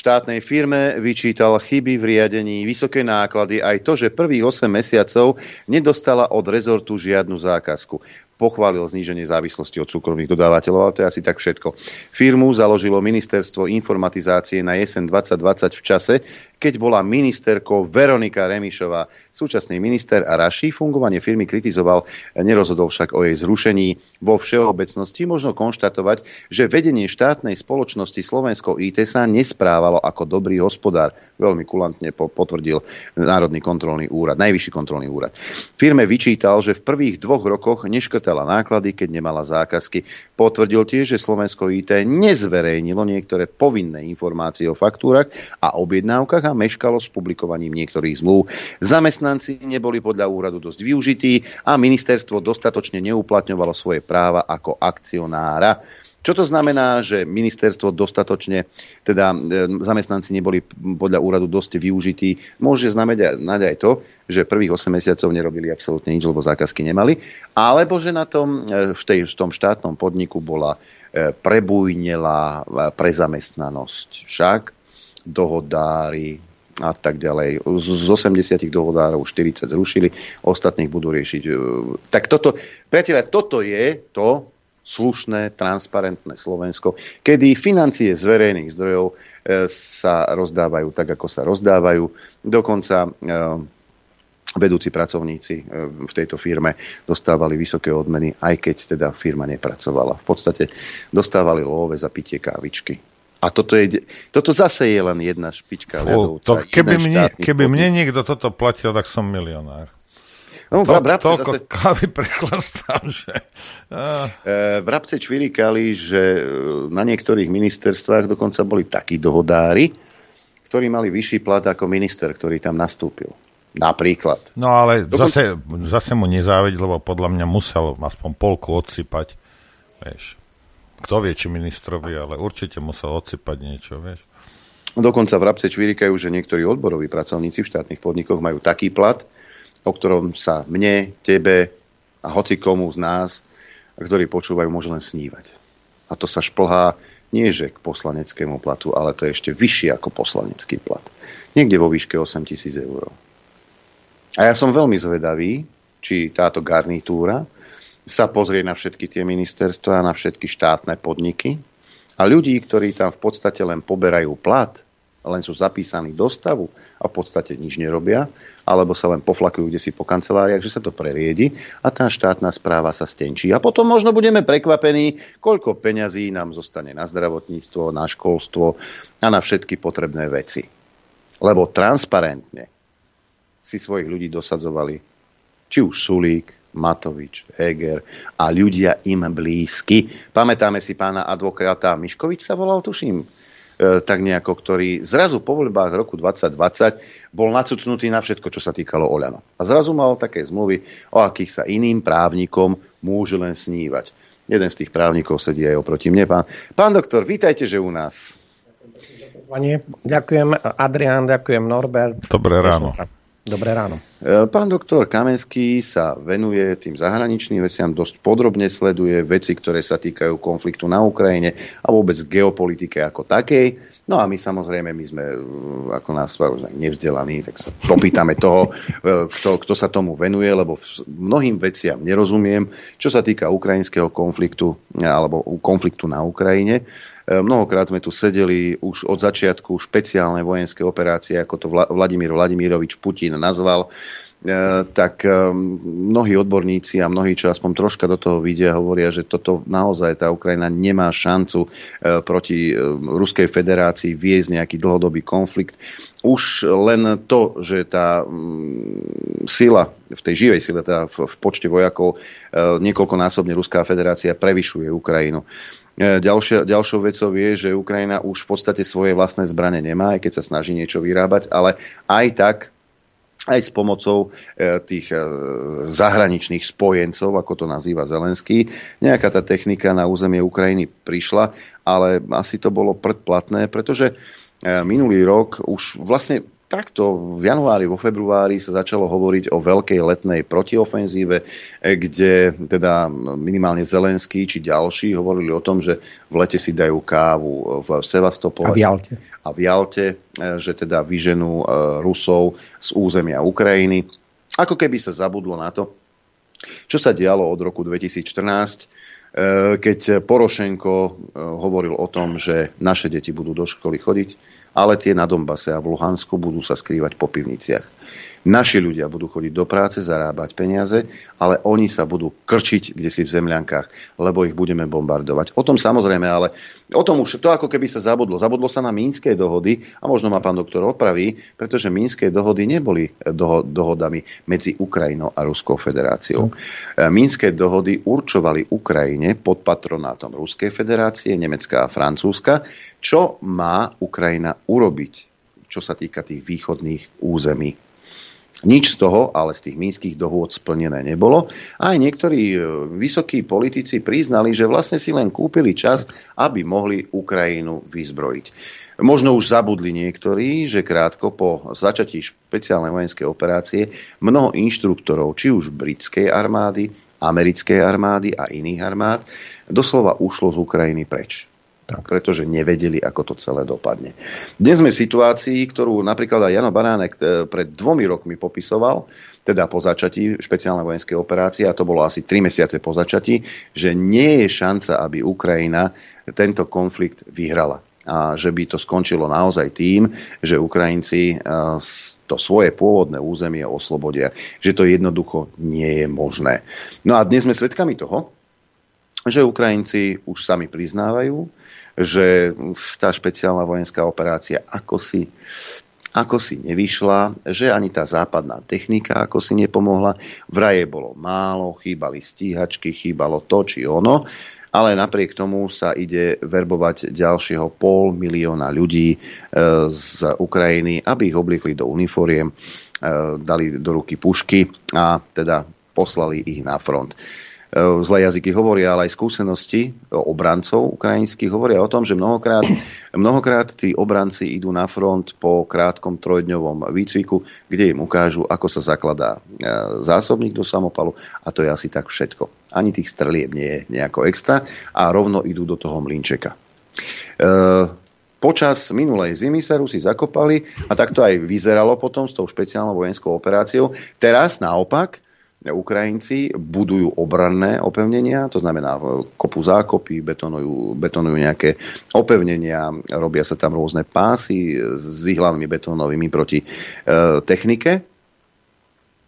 Štátnej firme vyčítal chyby v riadení, vysoké náklady, aj to, že prvých 8 mesiacov nedostala od rezortu žiadnu zákazku pochválil zníženie závislosti od súkromných dodávateľov, ale to je asi tak všetko. Firmu založilo ministerstvo informatizácie na jesen 2020 v čase, keď bola ministerkou Veronika Remišová. Súčasný minister Raši fungovanie firmy kritizoval, nerozhodol však o jej zrušení. Vo všeobecnosti možno konštatovať, že vedenie štátnej spoločnosti Slovensko IT sa nesprávalo ako dobrý hospodár. Veľmi kulantne potvrdil Národný kontrolný úrad, najvyšší kontrolný úrad. Firme vyčítal, že v prvých dvoch rokoch neškrtala škrtala náklady, keď nemala zákazky. Potvrdil tiež, že Slovensko IT nezverejnilo niektoré povinné informácie o faktúrach a objednávkach a meškalo s publikovaním niektorých zmluv. Zamestnanci neboli podľa úradu dosť využití a ministerstvo dostatočne neuplatňovalo svoje práva ako akcionára. Čo to znamená, že ministerstvo dostatočne, teda e, zamestnanci neboli podľa úradu dosť využití? Môže znamenať aj to, že prvých 8 mesiacov nerobili absolútne nič, lebo zákazky nemali, alebo že na tom, e, v, tej, v tom štátnom podniku bola e, prebujnelá prezamestnanosť. Však dohodári, a tak ďalej. Z 80 dohodárov 40 zrušili, ostatných budú riešiť. Tak toto, priateľe, toto je to, slušné, transparentné Slovensko, kedy financie z verejných zdrojov e, sa rozdávajú tak, ako sa rozdávajú. Dokonca e, vedúci pracovníci e, v tejto firme dostávali vysoké odmeny, aj keď teda firma nepracovala. V podstate dostávali love za pitie kávičky. A toto, je, toto zase je len jedna špička Fú, to, keby, mne, keby mne niekto toto platil, tak som milionár. No, to, vrabce toľko zase... kávy prechlastám, že... E, vrabce čvirikali, že e, na niektorých ministerstvách dokonca boli takí dohodári, ktorí mali vyšší plat ako minister, ktorý tam nastúpil. Napríklad. No ale dokonca... zase, zase mu nezáveď, lebo podľa mňa musel aspoň polku odsypať. Vieš. Kto vie, či ministrovi, ale určite musel odsypať niečo, vieš. Dokonca vrabce čvirikajú, že niektorí odboroví pracovníci v štátnych podnikoch majú taký plat, o ktorom sa mne, tebe a hoci komu z nás, ktorí počúvajú, môže len snívať. A to sa šplhá nie že k poslaneckému platu, ale to je ešte vyššie ako poslanecký plat. Niekde vo výške 8 tisíc eur. A ja som veľmi zvedavý, či táto garnitúra sa pozrie na všetky tie ministerstva, na všetky štátne podniky a ľudí, ktorí tam v podstate len poberajú plat, len sú zapísaní do stavu a v podstate nič nerobia, alebo sa len poflakujú kde si po kanceláriách, že sa to preriedi a tá štátna správa sa stenčí. A potom možno budeme prekvapení, koľko peňazí nám zostane na zdravotníctvo, na školstvo a na všetky potrebné veci. Lebo transparentne si svojich ľudí dosadzovali či už Sulík, Matovič, Heger a ľudia im blízky. Pamätáme si pána advokáta Miškovič sa volal, tuším, E, tak nejako, ktorý zrazu po voľbách roku 2020 bol nacucnutý na všetko, čo sa týkalo Oľano. A zrazu mal také zmluvy, o akých sa iným právnikom môže len snívať. Jeden z tých právnikov sedí aj oproti mne. Pán, pán doktor, vítajte, že u nás. Ďakujem Adrián, ďakujem Norbert. Dobré ráno. Sa. Dobré ráno. E, pán doktor Kamenský sa venuje tým zahraničným veciam, dosť podrobne sleduje veci, ktoré sa týkajú konfliktu na Ukrajine a vôbec geopolitike ako takej. No a my samozrejme, my sme e, ako nás nevzdelaní, tak sa dopýtame toho, e, kto, kto sa tomu venuje, lebo mnohým veciam nerozumiem, čo sa týka ukrajinského konfliktu alebo konfliktu na Ukrajine. Mnohokrát sme tu sedeli už od začiatku špeciálne vojenské operácie, ako to Vladimír Vladimírovič Putin nazval e, tak e, mnohí odborníci a mnohí, čo aspoň troška do toho vidia, hovoria, že toto naozaj tá Ukrajina nemá šancu e, proti Ruskej federácii viesť nejaký dlhodobý konflikt. Už len to, že tá mm, sila, v tej živej sile, teda v, v počte vojakov, niekoľkonásobne Ruská federácia prevyšuje Ukrajinu. E, ďalšia, ďalšou vecou je, že Ukrajina už v podstate svoje vlastné zbrane nemá, aj keď sa snaží niečo vyrábať, ale aj tak aj s pomocou e, tých e, zahraničných spojencov, ako to nazýva Zelenský. Nejaká tá technika na územie Ukrajiny prišla, ale asi to bolo predplatné, pretože minulý rok už vlastne takto v januári, vo februári sa začalo hovoriť o veľkej letnej protiofenzíve, eh, kde teda minimálne Zelenský či ďalší hovorili o tom, že v lete si dajú kávu v Sevastopole. A v Jalte. A v Jalte, eh, že teda vyženú eh, Rusov z územia Ukrajiny. Ako keby sa zabudlo na to, čo sa dialo od roku 2014, keď Porošenko hovoril o tom, že naše deti budú do školy chodiť, ale tie na Dombase a v Luhansku budú sa skrývať po pivniciach. Naši ľudia budú chodiť do práce, zarábať peniaze, ale oni sa budú krčiť kde si v zemľankách, lebo ich budeme bombardovať. O tom samozrejme, ale o tom už to ako keby sa zabudlo. Zabudlo sa na Mínskej dohody a možno ma pán doktor opraví, pretože Mínske dohody neboli doho- dohodami medzi Ukrajinou a Ruskou federáciou. Tak. Mínske dohody určovali Ukrajine pod patronátom Ruskej federácie, Nemecka a Francúzska, čo má Ukrajina urobiť čo sa týka tých východných území nič z toho, ale z tých mínskych dohôd splnené nebolo. Aj niektorí e, vysokí politici priznali, že vlastne si len kúpili čas, aby mohli Ukrajinu vyzbrojiť. Možno už zabudli niektorí, že krátko po začatí špeciálnej vojenskej operácie mnoho inštruktorov, či už britskej armády, americkej armády a iných armád, doslova ušlo z Ukrajiny preč tak. pretože nevedeli, ako to celé dopadne. Dnes sme v situácii, ktorú napríklad aj Jano Baránek e, pred dvomi rokmi popisoval, teda po začatí špeciálnej vojenskej operácie, a to bolo asi 3 mesiace po začatí, že nie je šanca, aby Ukrajina tento konflikt vyhrala a že by to skončilo naozaj tým, že Ukrajinci e, to svoje pôvodné územie oslobodia. Že to jednoducho nie je možné. No a dnes sme svedkami toho, že Ukrajinci už sami priznávajú, že tá špeciálna vojenská operácia ako si, ako si nevyšla, že ani tá západná technika ako si nepomohla. V raje bolo málo, chýbali stíhačky, chýbalo to či ono, ale napriek tomu sa ide verbovať ďalšieho pol milióna ľudí e, z Ukrajiny, aby ich obliekli do uniforiem, e, dali do ruky pušky a teda poslali ich na front. E, zlé jazyky hovoria, ale aj skúsenosti obrancov ukrajinských hovoria o tom, že mnohokrát, mnohokrát tí obranci idú na front po krátkom trojdňovom výcviku, kde im ukážu, ako sa zakladá e, zásobník do samopalu a to je asi tak všetko. Ani tých strelieb nie je nejako extra a rovno idú do toho mlinčeka. E, počas minulej zimy sa Rusi zakopali a tak to aj vyzeralo potom s tou špeciálnou vojenskou operáciou. Teraz naopak Ukrajinci budujú obranné opevnenia, to znamená kopu zákopy, betonujú, betonujú nejaké opevnenia, robia sa tam rôzne pásy s ihlanmi betónovými proti e, technike.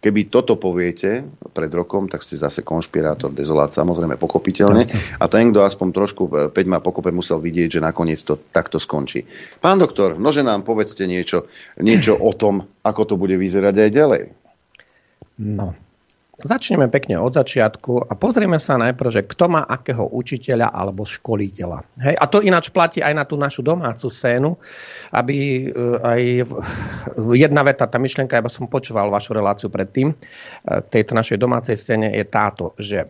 Keby toto poviete pred rokom, tak ste zase konšpirátor, dezolát, samozrejme pokopiteľne. A ten, kto aspoň trošku 5 má pokope, musel vidieť, že nakoniec to takto skončí. Pán doktor, nože nám povedzte niečo, niečo o tom, ako to bude vyzerať aj ďalej. No, Začneme pekne od začiatku a pozrieme sa najprv, že kto má akého učiteľa alebo školiteľa. Hej? A to ináč platí aj na tú našu domácu scénu, aby e, aj jedna veta, tá myšlienka, ja som počúval vašu reláciu predtým, e, tejto našej domácej scéne je táto, že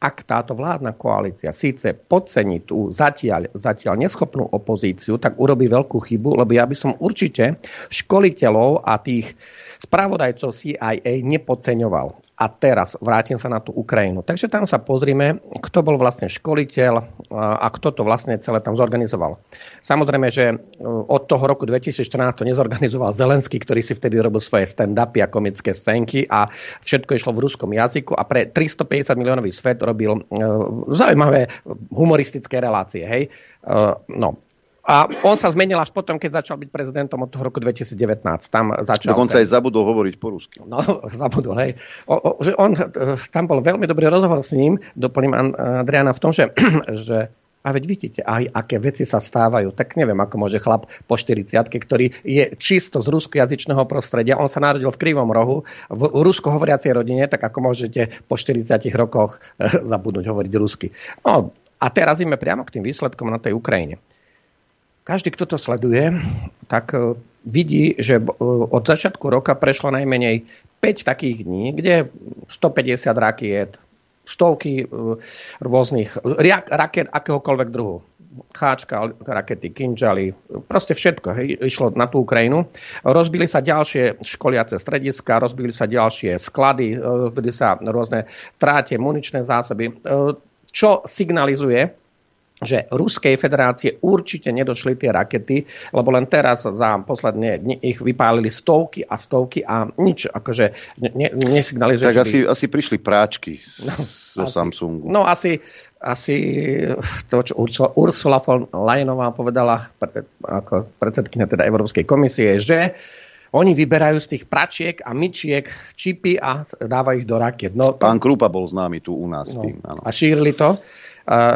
ak táto vládna koalícia síce podcení tú zatiaľ, zatiaľ neschopnú opozíciu, tak urobí veľkú chybu, lebo ja by som určite školiteľov a tých spravodajcov CIA nepodceňoval. A teraz vrátim sa na tú Ukrajinu. Takže tam sa pozrime, kto bol vlastne školiteľ a kto to vlastne celé tam zorganizoval. Samozrejme, že e, od toho roku 2014 to nezorganizoval Zelenský, ktorý si vtedy robil svoje stand-upy a komické scénky a všetko išlo v ruskom jazyku a pre 350 miliónový svet robil e, zaujímavé humoristické relácie. Hej? E, no, a on sa zmenil až potom, keď začal byť prezidentom od toho roku 2019. Tam začal Dokonca aj zabudol hovoriť po rusky. No, <laughs> zabudol, hej. O, o, že on, e, tam bol veľmi dobrý rozhovor s ním, doplním Adriana v tom, že, <clears throat> že a veď vidíte, aj aké veci sa stávajú. Tak neviem, ako môže chlap po 40 ktorý je čisto z ruskojazyčného prostredia. On sa narodil v Krivom rohu, v rusko hovoriacej rodine, tak ako môžete po 40 rokoch e, <laughs> zabudnúť hovoriť rusky. No, a teraz ideme priamo k tým výsledkom na tej Ukrajine každý, kto to sleduje, tak e, vidí, že e, od začiatku roka prešlo najmenej 5 takých dní, kde 150 rakiet, stovky e, rôznych raket akéhokoľvek druhu. Cháčka, rakety, kinžaly, proste všetko hej, išlo na tú Ukrajinu. Rozbili sa ďalšie školiace strediska, rozbili sa ďalšie sklady, rozbili sa rôzne tráte, muničné zásoby, čo signalizuje, že Ruskej federácie určite nedošli tie rakety, lebo len teraz za posledné dni ich vypálili stovky a stovky a nič akože ne, nesignalizuje. Tak asi, by... asi prišli práčky no, zo asi, Samsungu. No asi, asi to, čo Ursula von Leyenová povedala ako predsedkynia teda Európskej komisie, že oni vyberajú z tých pračiek a myčiek čipy a dávajú ich do raket. No, Pán Krupa bol známy tu u nás no, tým. Áno. A šírili to.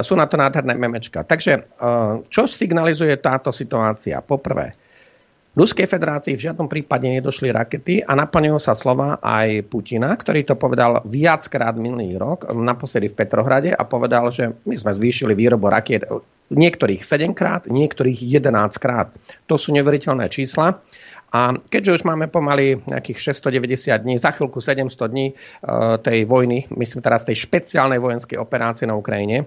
Sú na to nádherné memečka. Takže uh, čo signalizuje táto situácia? Poprvé, Ruskej federácii v žiadnom prípade nedošli rakety a naplnil sa slova aj Putina, ktorý to povedal viackrát minulý rok, naposledy v Petrohrade a povedal, že my sme zvýšili výrobu rakiet niektorých 7 krát, niektorých 11 krát. To sú neveriteľné čísla. A keďže už máme pomaly nejakých 690 dní, za chvíľku 700 dní e, tej vojny, myslím teraz tej špeciálnej vojenskej operácie na Ukrajine, e,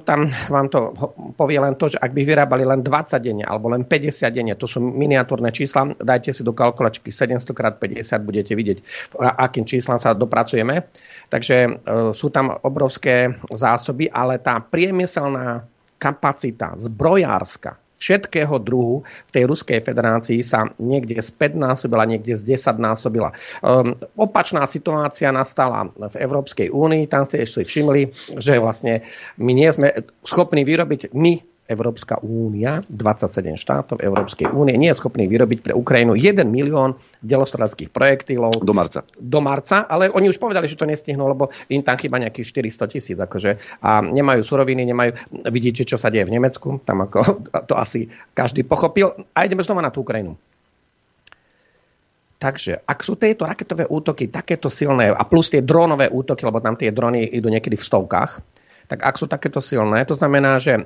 tam vám to povie len to, že ak by vyrábali len 20 denne alebo len 50 denne, to sú miniatúrne čísla, dajte si do kalkulačky 700 x 50, budete vidieť, akým číslam sa dopracujeme. Takže e, sú tam obrovské zásoby, ale tá priemyselná kapacita zbrojárska, všetkého druhu v tej Ruskej federácii sa niekde z 5 násobila, niekde z 10 násobila. Um, opačná situácia nastala v Európskej únii, tam ste ešte všimli, že vlastne my nie sme schopní vyrobiť my Európska únia, 27 štátov Európskej únie, nie je schopný vyrobiť pre Ukrajinu 1 milión delostreleckých projektilov. Do marca. Do marca, ale oni už povedali, že to nestihnú, lebo im tam chýba nejakých 400 tisíc. Akože, a nemajú suroviny, nemajú... Vidíte, čo sa deje v Nemecku? Tam ako, <laughs> to asi každý pochopil. A ideme znova na tú Ukrajinu. Takže ak sú tieto raketové útoky takéto silné a plus tie drónové útoky, lebo tam tie drony idú niekedy v stovkách, tak ak sú takéto silné, to znamená, že e,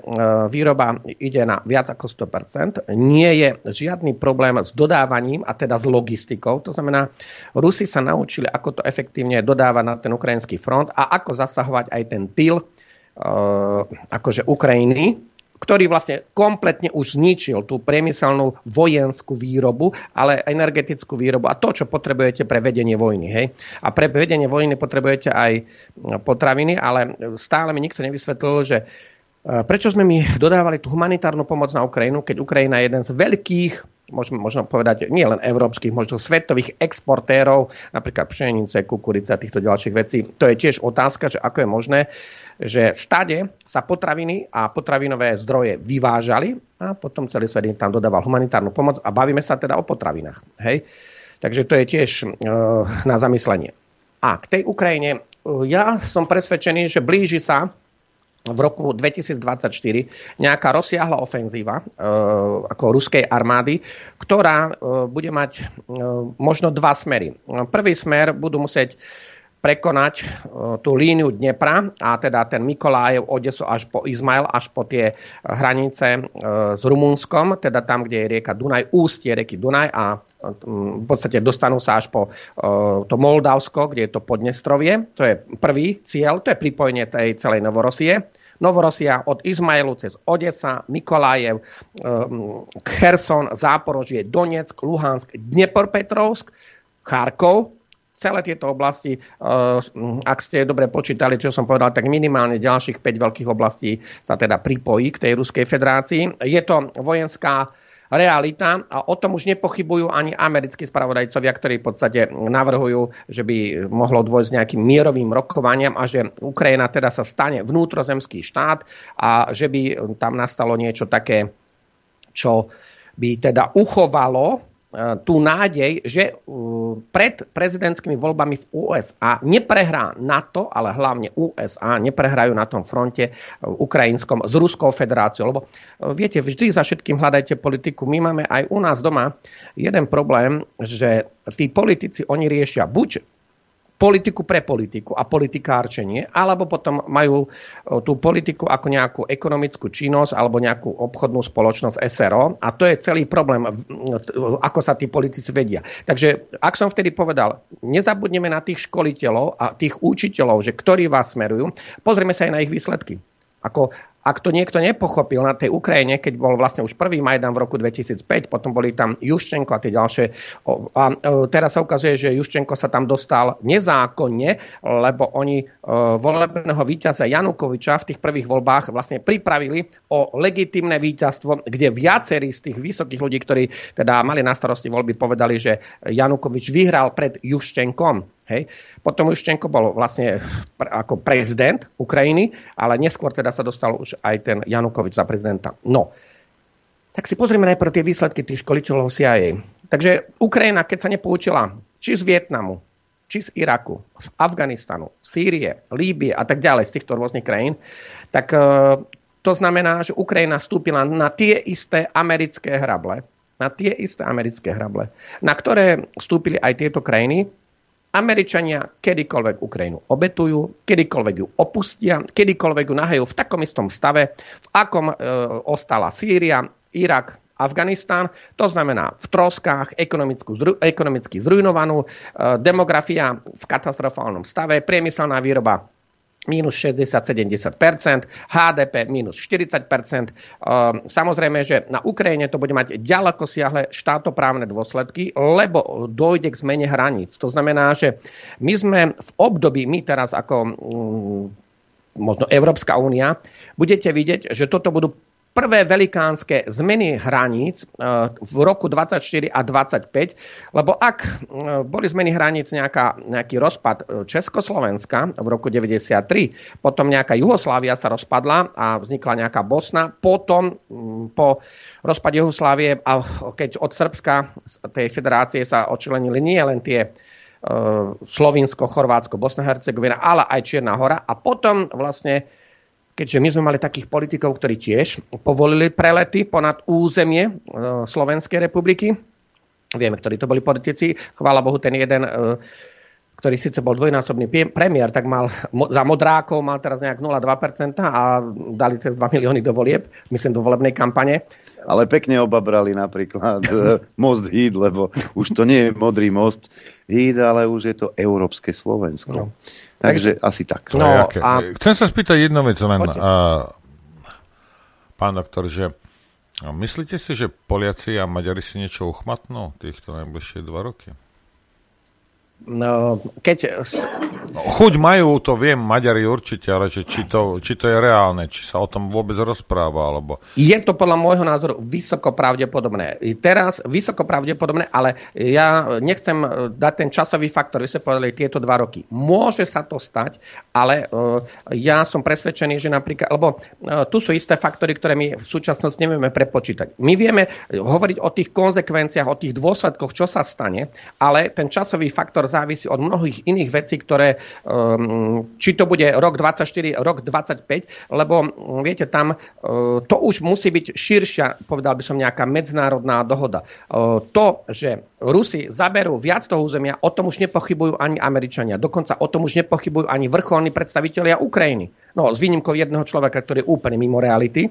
výroba ide na viac ako 100%, nie je žiadny problém s dodávaním a teda s logistikou. To znamená, Rusi sa naučili, ako to efektívne dodávať na ten ukrajinský front a ako zasahovať aj ten tyl e, akože Ukrajiny, ktorý vlastne kompletne už zničil tú priemyselnú vojenskú výrobu, ale energetickú výrobu a to, čo potrebujete pre vedenie vojny. Hej? A pre vedenie vojny potrebujete aj potraviny, ale stále mi nikto nevysvetlil, že e, prečo sme my dodávali tú humanitárnu pomoc na Ukrajinu, keď Ukrajina je jeden z veľkých môžeme možno povedať, nie len európskych, možno svetových exportérov, napríklad pšenice, kukurice a týchto ďalších vecí. To je tiež otázka, že ako je možné, že stade sa potraviny a potravinové zdroje vyvážali a potom celý svet tam dodával humanitárnu pomoc a bavíme sa teda o potravinách. Hej? Takže to je tiež e, na zamyslenie. A k tej Ukrajine, e, ja som presvedčený, že blíži sa v roku 2024 nejaká rozsiahla ofenzíva e, ako ruskej armády, ktorá e, bude mať e, možno dva smery. Prvý smer budú musieť prekonať e, tú líniu Dnepra a teda ten Mikolájev, Odesu až po Izmail, až po tie hranice e, s Rumunskom, teda tam, kde je rieka Dunaj, ústie rieky Dunaj a v podstate dostanú sa až po to Moldavsko, kde je to Podnestrovie. To je prvý cieľ, to je pripojenie tej celej Novorosie. Novorosia od Izmailu cez Odesa, Mikolajev, Kherson, Záporožie, Donetsk, Luhansk, Dnepropetrovsk, Charkov, celé tieto oblasti, ak ste dobre počítali, čo som povedal, tak minimálne ďalších 5 veľkých oblastí sa teda pripojí k tej Ruskej federácii. Je to vojenská realita a o tom už nepochybujú ani americkí spravodajcovia, ktorí v podstate navrhujú, že by mohlo dôjsť nejakým mierovým rokovaniam a že Ukrajina teda sa stane vnútrozemský štát a že by tam nastalo niečo také, čo by teda uchovalo tú nádej, že pred prezidentskými voľbami v USA neprehrá NATO, ale hlavne USA neprehrajú na tom fronte ukrajinskom s Ruskou federáciou. Lebo viete, vždy za všetkým hľadajte politiku. My máme aj u nás doma jeden problém, že tí politici, oni riešia buď politiku pre politiku a politikárčenie, alebo potom majú e, tú politiku ako nejakú ekonomickú činnosť alebo nejakú obchodnú spoločnosť SRO a to je celý problém, ako sa tí politici vedia. Takže ak som vtedy povedal, nezabudneme na tých školiteľov a tých učiteľov, že ktorí vás smerujú, pozrieme sa aj na ich výsledky. Ako ak to niekto nepochopil na tej Ukrajine, keď bol vlastne už prvý Majdan v roku 2005, potom boli tam Juščenko a tie ďalšie. A e, teraz sa ukazuje, že Juščenko sa tam dostal nezákonne, lebo oni e, volebného víťaza Janukoviča v tých prvých voľbách vlastne pripravili o legitimné víťazstvo, kde viacerí z tých vysokých ľudí, ktorí teda mali na starosti voľby, povedali, že Janukovič vyhral pred Juščenkom. Hej. Potom Juščenko bol vlastne ako prezident Ukrajiny, ale neskôr teda sa dostal už aj ten Janukovič za prezidenta. No, tak si pozrieme najprv tie výsledky tých školiteľov CIA. Takže Ukrajina, keď sa nepoučila či z Vietnamu, či z Iraku, z Afganistanu, Sýrie, Líbie a tak ďalej, z týchto rôznych krajín, tak e, to znamená, že Ukrajina vstúpila na tie isté americké hrable, na tie isté americké hrable, na ktoré vstúpili aj tieto krajiny, Američania kedykoľvek Ukrajinu obetujú, kedykoľvek ju opustia, kedykoľvek ju nahajú v takom istom stave, v akom e, ostala Sýria, Irak, Afganistán, to znamená v troskách, ekonomicky zrujnovanú, e, demografia v katastrofálnom stave, priemyselná výroba minus 60-70%, HDP minus 40%. Ehm, samozrejme, že na Ukrajine to bude mať ďaleko siahle štátoprávne dôsledky, lebo dojde k zmene hraníc. To znamená, že my sme v období, my teraz ako mm, možno Európska únia, budete vidieť, že toto budú prvé velikánske zmeny hraníc eh, v roku 24 a 25, lebo ak eh, boli zmeny hraníc nejaká, nejaký rozpad eh, Československa v roku 93, potom nejaká Juhoslávia sa rozpadla a vznikla nejaká Bosna, potom mm, po rozpade Juhoslávie a keď od Srbska, tej federácie sa odčlenili nie len tie Slovinsko, Chorvátsko, Bosna, Hercegovina, ale aj Čierna hora a potom vlastne keďže my sme mali takých politikov, ktorí tiež povolili prelety ponad územie e, Slovenskej republiky. Vieme, ktorí to boli politici. Chvála Bohu, ten jeden e, ktorý síce bol dvojnásobný premiér, tak mal za modrákov mal teraz nejak 0,2% a dali cez 2 milióny do volieb, myslím do volebnej kampane. Ale pekne obabrali napríklad e, most Híd, lebo už to nie je modrý most Híd, ale už je to európske Slovensko. No. Takže asi tak. No, a... Chcem sa spýtať jednu vec len, a, pán doktor, že myslíte si, že Poliaci a Maďari si niečo uchmatnú týchto najbližšie dva roky? No, keď... Chuť majú, to viem, Maďari určite, ale že či, to, či to je reálne, či sa o tom vôbec rozpráva, alebo... Je to podľa môjho názoru vysoko pravdepodobné. Teraz vysoko pravdepodobné, ale ja nechcem e, dať ten časový faktor, vy ste povedali tieto dva roky. Môže sa to stať, ale uh, ja som presvedčený, že napríklad, lebo uh, tu sú isté faktory, ktoré my v súčasnosti nevieme prepočítať. My vieme hovoriť o tých konsekvenciách, o tých dôsledkoch, čo sa stane, ale ten časový faktor závisí od mnohých iných vecí, ktoré, či to bude rok 24, rok 25, lebo um, viete, tam uh, to už musí byť širšia, povedal by som, nejaká medzinárodná dohoda. Uh, to, že Rusi zaberú viac toho územia, o tom už nepochybujú ani Američania. Dokonca o tom už nepochybujú ani vrcholní predstavitelia Ukrajiny. No, s výnimkou jedného človeka, ktorý je úplne mimo reality.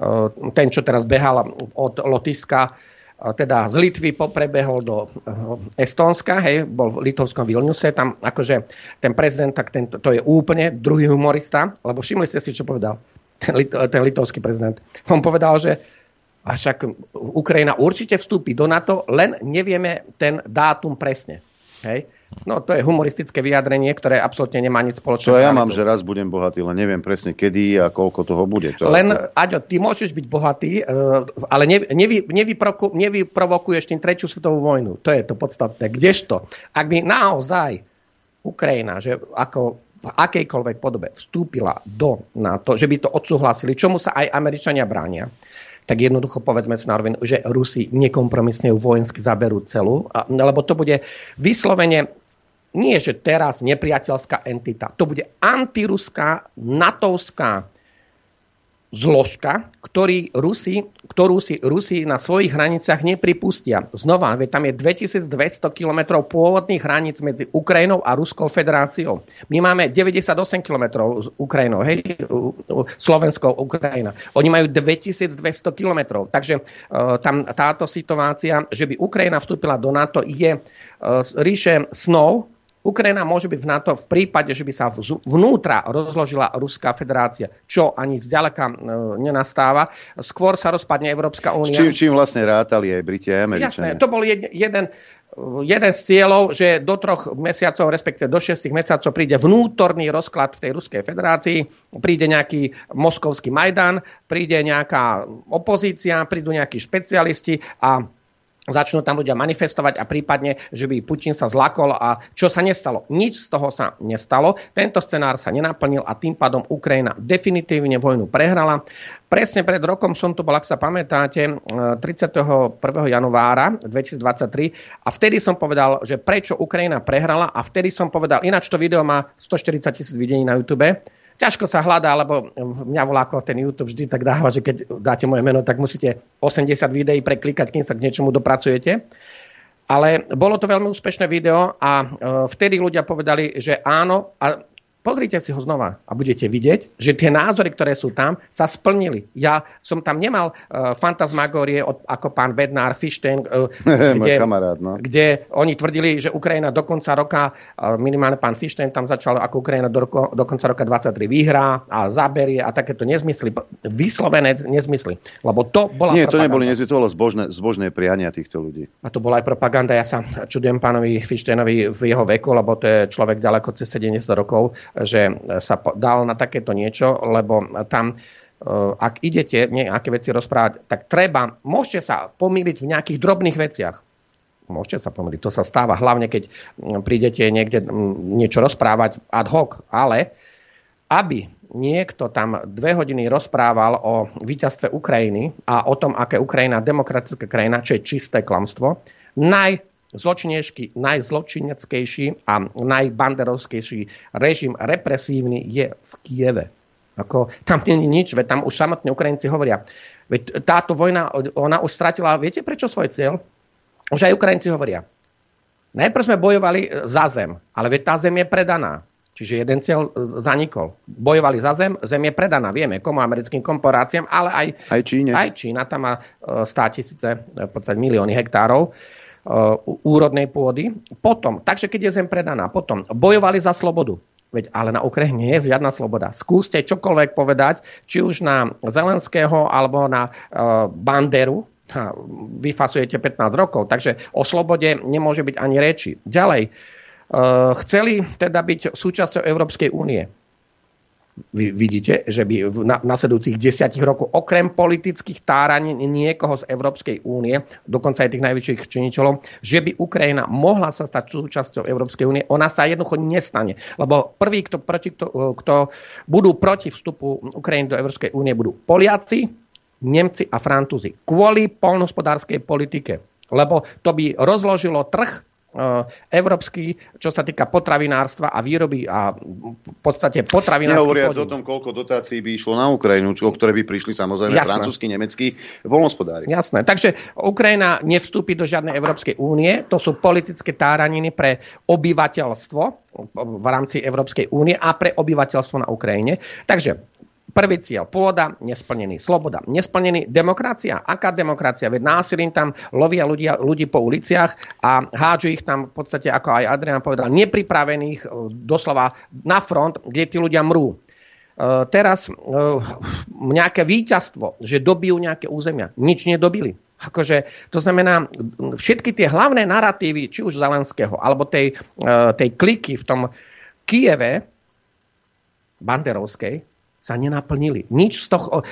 Uh, ten, čo teraz behal od Lotiska teda z Litvy poprebehol do eh, Estónska, hej, bol v litovskom Vilniuse, tam akože ten prezident, tak ten, to je úplne druhý humorista, lebo všimli ste si, čo povedal ten, ten litovský prezident. On povedal, že a však Ukrajina určite vstúpi do NATO, len nevieme ten dátum presne. Hej. No to je humoristické vyjadrenie, ktoré absolútne nemá nič spoločné. To ja mám, že raz budem bohatý, len neviem presne kedy a koľko toho bude. To len, ako... Aďo, ty môžeš byť bohatý, e, ale nevy, nevyproku, nevyprovokuješ tým tretiu svetovú vojnu. To je to podstatné. Kdežto? Ak by naozaj Ukrajina, že ako v akejkoľvek podobe vstúpila do NATO, že by to odsúhlasili, čomu sa aj Američania bránia, tak jednoducho povedzme si na rovinu, že Rusi nekompromisne ju vojensky zaberú celú, lebo to bude vyslovene nie, že teraz nepriateľská entita, to bude antiruská, natovská zložka, ktorý Rusi, ktorú si Rusi na svojich hraniciach nepripustia. Znova, tam je 2200 km pôvodných hraníc medzi Ukrajinou a Ruskou federáciou. My máme 98 km s Ukrajinou, hej, Slovenskou Ukrajina. Oni majú 2200 km. Takže uh, tam táto situácia, že by Ukrajina vstúpila do NATO, je uh, ríše snov, Ukrajina môže byť v NATO v prípade, že by sa vnútra rozložila Ruská federácia, čo ani zďaleka e, nenastáva. Skôr sa rozpadne Európska únia. Čím, čím vlastne rátali aj Briti a Američania. Jasné, to bol jeden, jeden, jeden z cieľov, že do troch mesiacov, respektíve do šestich mesiacov príde vnútorný rozklad v tej Ruskej federácii, príde nejaký moskovský Majdan, príde nejaká opozícia, prídu nejakí špecialisti a začnú tam ľudia manifestovať a prípadne, že by Putin sa zlakol a čo sa nestalo. Nič z toho sa nestalo. Tento scenár sa nenaplnil a tým pádom Ukrajina definitívne vojnu prehrala. Presne pred rokom som tu bol, ak sa pamätáte, 31. januára 2023 a vtedy som povedal, že prečo Ukrajina prehrala a vtedy som povedal, ináč to video má 140 tisíc videní na YouTube, ťažko sa hľadá, lebo mňa volá ako ten YouTube vždy tak dáva, že keď dáte moje meno, tak musíte 80 videí preklikať, kým sa k niečomu dopracujete. Ale bolo to veľmi úspešné video a e, vtedy ľudia povedali, že áno. A Pozrite si ho znova a budete vidieť, že tie názory, ktoré sú tam, sa splnili. Ja som tam nemal uh, fantasmagórie od, ako pán Bednár, Fišten, uh, <laughs> kde, kamarát, no. kde oni tvrdili, že Ukrajina do konca roka, uh, minimálne pán Fišten tam začal, ako Ukrajina do, roko, do konca roka 23 vyhrá a zaberie a takéto nezmysly, vyslovené nezmysly. Lebo to bola Nie, propaganda. to neboli nezmysly, to bolo zbožné, zbožné priania týchto ľudí. A to bola aj propaganda. Ja sa čudujem pánovi Fištenovi v jeho veku, lebo to je človek ďaleko cez 70 rokov že sa dal na takéto niečo, lebo tam e, ak idete nejaké veci rozprávať, tak treba, môžete sa pomýliť v nejakých drobných veciach. Môžete sa pomýliť, to sa stáva, hlavne keď prídete niekde niečo rozprávať ad hoc, ale aby niekto tam dve hodiny rozprával o víťazstve Ukrajiny a o tom, aké Ukrajina demokratická krajina, čo je čisté klamstvo, naj zločinejší, najzločineckejší a najbanderovskejší režim represívny je v Kieve. Ako, tam je nič, veď tam už samotní Ukrajinci hovoria. Veď táto vojna, ona už stratila, viete prečo svoj cieľ? Už aj Ukrajinci hovoria. Najprv sme bojovali za zem, ale veď tá zem je predaná. Čiže jeden cieľ zanikol. Bojovali za zem, zem je predaná, vieme, komu americkým korporáciám, ale aj, aj, Číne. aj Čína, tam má 100 e, tisíce, v podstate milióny hektárov Uh, úrodnej pôdy. Potom, takže keď je zem predaná, potom bojovali za slobodu. Veď ale na Ukrajine nie je žiadna sloboda. Skúste čokoľvek povedať, či už na Zelenského alebo na uh, Banderu, vyfasujete 15 rokov, takže o slobode nemôže byť ani reči. Ďalej, uh, chceli teda byť súčasťou Európskej únie vy vidíte, že by v nasledujúcich desiatich rokoch okrem politických táraní niekoho z Európskej únie, dokonca aj tých najväčších činiteľov, že by Ukrajina mohla sa stať súčasťou Európskej únie, ona sa jednoducho nestane. Lebo prví, kto, proti, kto, kto budú proti vstupu Ukrajiny do Európskej únie, budú Poliaci, Nemci a Francúzi. Kvôli polnospodárskej politike. Lebo to by rozložilo trh európsky, čo sa týka potravinárstva a výroby a v podstate potravinárstva. Nehovoriac o tom, koľko dotácií by išlo na Ukrajinu, o ktoré by prišli samozrejme Jasné. francúzsky, nemeckí polnospodári. Jasné. Takže Ukrajina nevstúpi do žiadnej Európskej únie. To sú politické táraniny pre obyvateľstvo v rámci Európskej únie a pre obyvateľstvo na Ukrajine. Takže Prvý cieľ, pôda, nesplnený. Sloboda, nesplnený. Demokracia, aká demokracia? Veď násilím tam lovia ľudia, ľudí po uliciach a hádžu ich tam v podstate, ako aj Adrian povedal, nepripravených e, doslova na front, kde tí ľudia mrú. E, teraz e, nejaké víťazstvo, že dobijú nejaké územia. Nič nedobili. Akože, to znamená, všetky tie hlavné narratívy, či už Zelenského, alebo tej, tej kliky v tom Kieve, Banderovskej, sa nenaplnili. Nič z toho...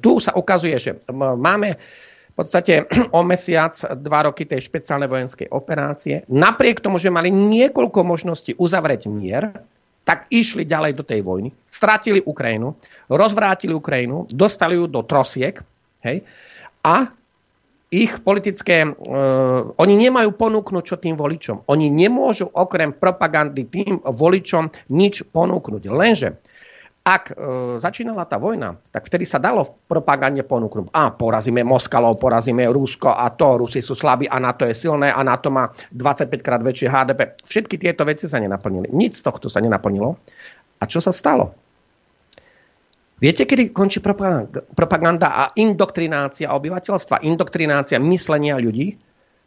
Tu sa ukazuje, že máme v podstate <clears throat> o mesiac, dva roky tej špeciálnej vojenskej operácie. Napriek tomu, že mali niekoľko možností uzavrieť mier, tak išli ďalej do tej vojny, stratili Ukrajinu, rozvrátili Ukrajinu, dostali ju do trosiek hej, a ich politické... Uh, oni nemajú ponúknuť čo tým voličom. Oni nemôžu okrem propagandy tým voličom nič ponúknuť. Lenže ak e, začínala tá vojna, tak vtedy sa dalo v propagande ponúknuť. A porazíme Moskalov, porazíme Rusko a to, Rusi sú slabí a NATO je silné a NATO má 25 krát väčšie HDP. Všetky tieto veci sa nenaplnili. Nič z tohto sa nenaplnilo. A čo sa stalo? Viete, kedy končí propaganda a indoktrinácia obyvateľstva, indoktrinácia myslenia ľudí?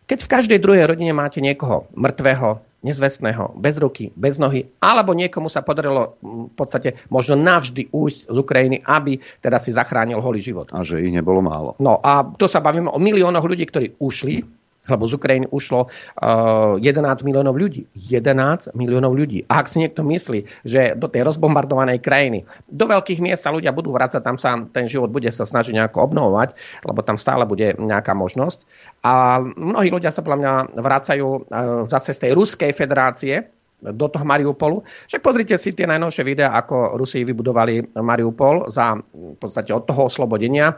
Keď v každej druhej rodine máte niekoho mŕtvého, nezvestného, bez ruky, bez nohy, alebo niekomu sa podarilo v podstate možno navždy ujsť z Ukrajiny, aby teda si zachránil holý život. A že ich nebolo málo. No a to sa bavíme o miliónoch ľudí, ktorí ušli lebo z Ukrajiny ušlo uh, 11 miliónov ľudí. 11 miliónov ľudí. A ak si niekto myslí, že do tej rozbombardovanej krajiny, do veľkých miest sa ľudia budú vrácať, tam sa ten život bude sa snažiť nejako obnovovať, lebo tam stále bude nejaká možnosť. A mnohí ľudia sa podľa mňa vracajú uh, zase z tej Ruskej federácie, do toho Mariupolu. Však pozrite si tie najnovšie videá, ako Rusi vybudovali Mariupol za v podstate od toho oslobodenia,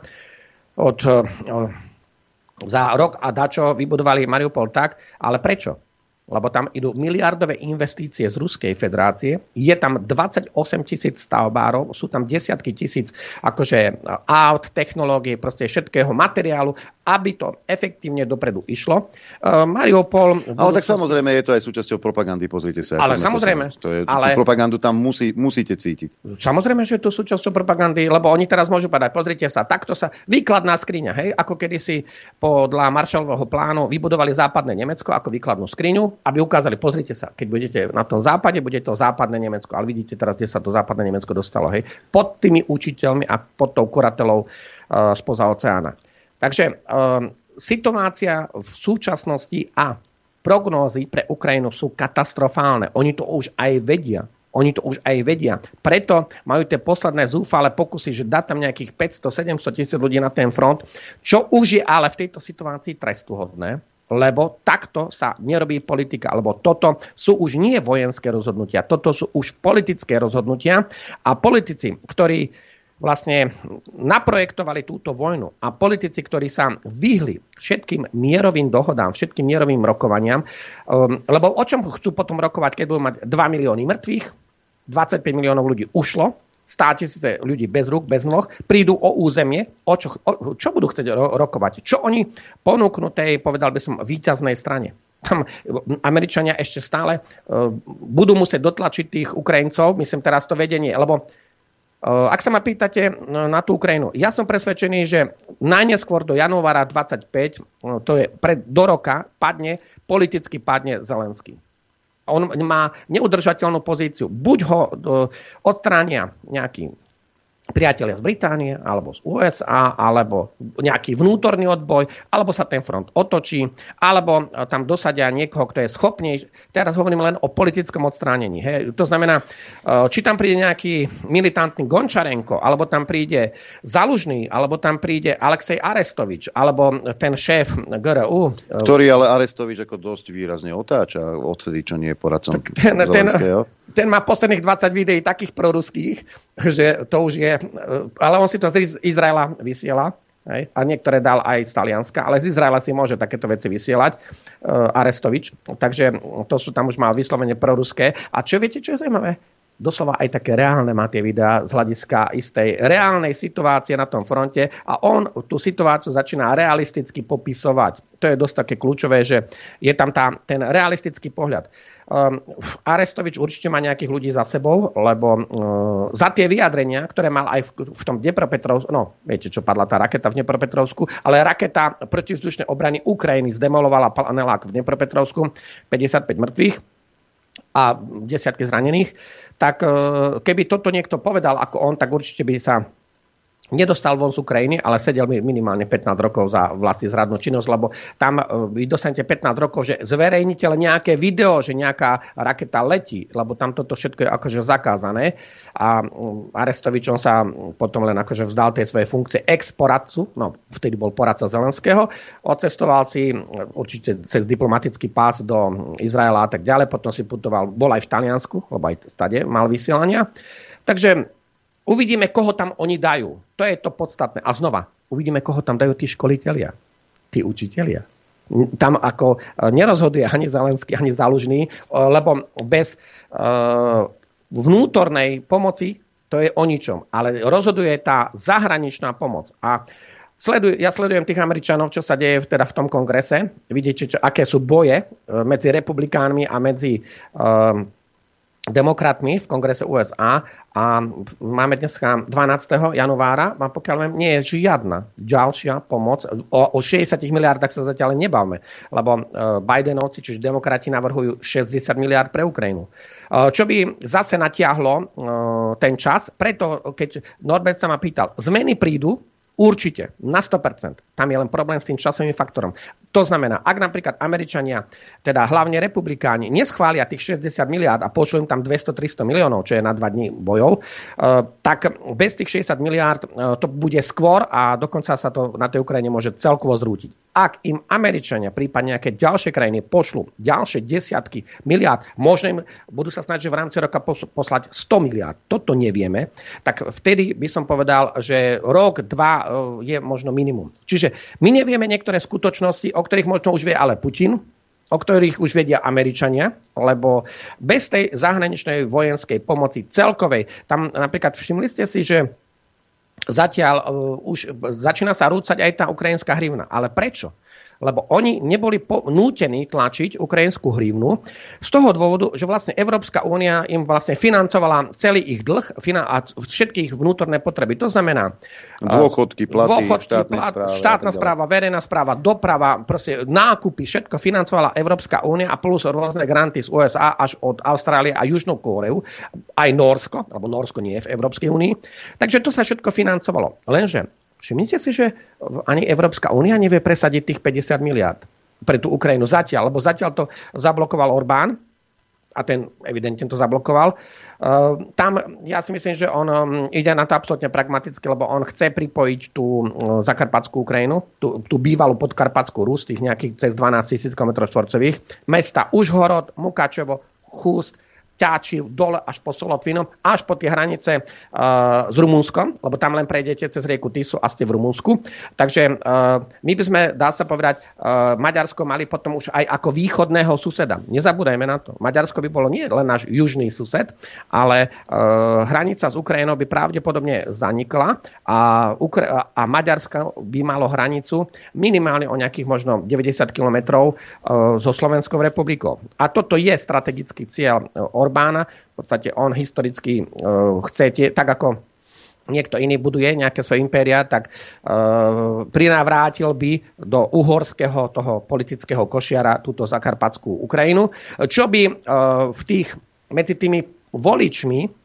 od uh, za rok a dačo vybudovali Mariupol tak, ale prečo? lebo tam idú miliardové investície z Ruskej federácie, je tam 28 tisíc stavbárov, sú tam desiatky tisíc akože aut, technológie, proste všetkého materiálu, aby to efektívne dopredu išlo. Uh, Mariupol... Ale tak samozrejme je to aj súčasťou propagandy, pozrite sa. Ale samozrejme. To je, ale... propagandu tam musí, musíte cítiť. Samozrejme, že je to súčasťou propagandy, lebo oni teraz môžu povedať, pozrite sa, takto sa, výkladná skriňa, hej, ako kedysi podľa Marshallovho plánu vybudovali západné Nemecko ako výkladnú skriňu, aby ukázali, pozrite sa, keď budete na tom západe, bude to západné Nemecko, ale vidíte teraz, kde sa to západné Nemecko dostalo, hej, pod tými učiteľmi a pod tou kuratelou uh, spoza oceána. Takže uh, situácia v súčasnosti a prognózy pre Ukrajinu sú katastrofálne. Oni to už aj vedia. Oni to už aj vedia. Preto majú tie posledné zúfale pokusy, že dá tam nejakých 500-700 tisíc ľudí na ten front, čo už je ale v tejto situácii trestuhodné lebo takto sa nerobí politika, alebo toto sú už nie vojenské rozhodnutia, toto sú už politické rozhodnutia a politici, ktorí vlastne naprojektovali túto vojnu a politici, ktorí sa vyhli všetkým mierovým dohodám, všetkým mierovým rokovaniam, um, lebo o čom chcú potom rokovať, keď budú mať 2 milióny mŕtvych, 25 miliónov ľudí ušlo, 100 tisíce ľudí bez rúk, bez noh, prídu o územie, o čo, o, čo budú chcieť ro- rokovať? Čo oni ponúknú tej, povedal by som, výťaznej strane? Tam Američania ešte stále uh, budú musieť dotlačiť tých Ukrajincov, myslím teraz to vedenie, lebo ak sa ma pýtate na tú Ukrajinu, ja som presvedčený, že najneskôr do januára 25, uh, to je pred, do roka, padne, politicky padne Zelenský on má neudržateľnú pozíciu. Buď ho odstránia nejaký priatelia z Británie, alebo z USA, alebo nejaký vnútorný odboj, alebo sa ten front otočí, alebo e, tam dosadia niekoho, kto je schopný. Teraz hovorím len o politickom odstránení. Hej. To znamená, e, či tam príde nejaký militantný Gončarenko, alebo tam príde Zalužný, alebo tam príde Alexej Arestovič, alebo ten šéf GRU. E, Ktorý ale Arestovič ako dosť výrazne otáča, odtedy, čo nie je poradcom ten, ten, ten má posledných 20 videí takých proruských, že to už je... Ale on si to z Izraela vysiela. Hej, a niektoré dal aj z Talianska, ale z Izraela si môže takéto veci vysielať uh, Arestovič. Takže to sú tam už má vyslovene proruské. A čo viete, čo je zaujímavé? doslova aj také reálne má tie videá z hľadiska istej reálnej situácie na tom fronte a on tú situáciu začína realisticky popisovať. To je dosť také kľúčové, že je tam tá, ten realistický pohľad. Um, Arestovič určite má nejakých ľudí za sebou, lebo uh, za tie vyjadrenia, ktoré mal aj v, v tom Dnepropetrovsku, no viete, čo padla tá raketa v Dnepropetrovsku, ale raketa protivzdušnej obrany Ukrajiny zdemolovala panelák v Dnepropetrovsku, 55 mŕtvych a desiatky zranených, tak uh, keby toto niekto povedal ako on, tak určite by sa nedostal von z Ukrajiny, ale sedel minimálne 15 rokov za vlastne zradnú činnosť, lebo tam e, vy dostanete 15 rokov, že zverejnite len nejaké video, že nejaká raketa letí, lebo tam toto všetko je akože zakázané. A mm, Arestovičom sa potom len akože vzdal tej svojej funkcie ex-poradcu, no vtedy bol poradca Zelenského, odcestoval si mm, určite cez diplomatický pás do Izraela a tak ďalej, potom si putoval, bol aj v Taliansku, lebo aj stade mal vysielania. Takže Uvidíme, koho tam oni dajú. To je to podstatné. A znova, uvidíme, koho tam dajú tí školitelia, tí učitelia. Tam ako e, nerozhoduje ani Zelenský, ani Zalužný, e, lebo bez uh, vnútornej pomoci to je o ničom. Ale rozhoduje tá zahraničná pomoc. A sleduj, ja sledujem tých Američanov, čo sa deje teda v tom kongrese. Vidíte, čo, aké sú boje medzi republikánmi a medzi uh, demokratmi v kongrese USA a máme dnes 12. januára a pokiaľ viem, nie je žiadna ďalšia pomoc. O, o 60 miliardách sa zatiaľ nebavme, lebo e, Bidenovci, čiže demokrati, navrhujú 60 miliard pre Ukrajinu. E, čo by zase natiahlo e, ten čas, preto keď Norbert sa ma pýtal, zmeny prídu, Určite, na 100%. Tam je len problém s tým časovým faktorom. To znamená, ak napríklad Američania, teda hlavne republikáni, neschvália tých 60 miliárd a pošlú im tam 200-300 miliónov, čo je na dva dní bojov, eh, tak bez tých 60 miliárd eh, to bude skôr a dokonca sa to na tej Ukrajine môže celkovo zrútiť. Ak im Američania, prípadne nejaké ďalšie krajiny pošlú ďalšie desiatky miliárd, možno im budú sa snažiť v rámci roka poslať 100 miliárd, toto nevieme, tak vtedy by som povedal, že rok, dva je možno minimum. Čiže my nevieme niektoré skutočnosti, o ktorých možno už vie ale Putin, o ktorých už vedia Američania, lebo bez tej zahraničnej vojenskej pomoci celkovej, tam napríklad všimli ste si, že zatiaľ uh, už začína sa rúcať aj tá ukrajinská hrivna. Ale prečo? Lebo oni neboli nútení tlačiť ukrajinskú hrivnu z toho dôvodu, že vlastne Európska únia im vlastne financovala celý ich dlh a všetky ich vnútorné potreby. To znamená dôchodky, platy, dôchodky, štátna, plat, správa, štátna správa, verejná správa, doprava, proste nákupy, všetko financovala Európska únia a plus rôzne granty z USA až od Austrálie a Južnú Kóreu, aj Norsko, alebo Norsko nie je v Európskej únii. Takže to sa všetko financovalo. Lenže Všimnite si, že ani Európska únia nevie presadiť tých 50 miliard pre tú Ukrajinu zatiaľ, lebo zatiaľ to zablokoval Orbán a ten evidentne to zablokoval. Uh, tam ja si myslím, že on um, ide na to absolútne pragmaticky, lebo on chce pripojiť tú uh, zakarpatskú Ukrajinu, tú, tú bývalú podkarpatskú Rus, tých nejakých cez 12 tisíc km štvorcových, mesta Užhorod, Mukačevo, Chúst, Ťáči dole až po Solotvinom, až po tie hranice uh, s Rumunskom, lebo tam len prejdete cez rieku Tisu a ste v Rumunsku. Takže uh, my by sme, dá sa povedať, uh, Maďarsko mali potom už aj ako východného suseda. Nezabúdajme na to. Maďarsko by bolo nie len náš južný sused, ale uh, hranica s Ukrajinou by pravdepodobne zanikla a, Ukra- a Maďarska by malo hranicu minimálne o nejakých možno 90 kilometrov uh, so Slovenskou republikou. A toto je strategický cieľ uh, Orbána. V podstate on historicky uh, chce tie, tak ako niekto iný buduje nejaké svoje impéria, tak uh, prinavrátil by do uhorského toho politického košiara túto zakarpatskú Ukrajinu, čo by uh, v tých, medzi tými voličmi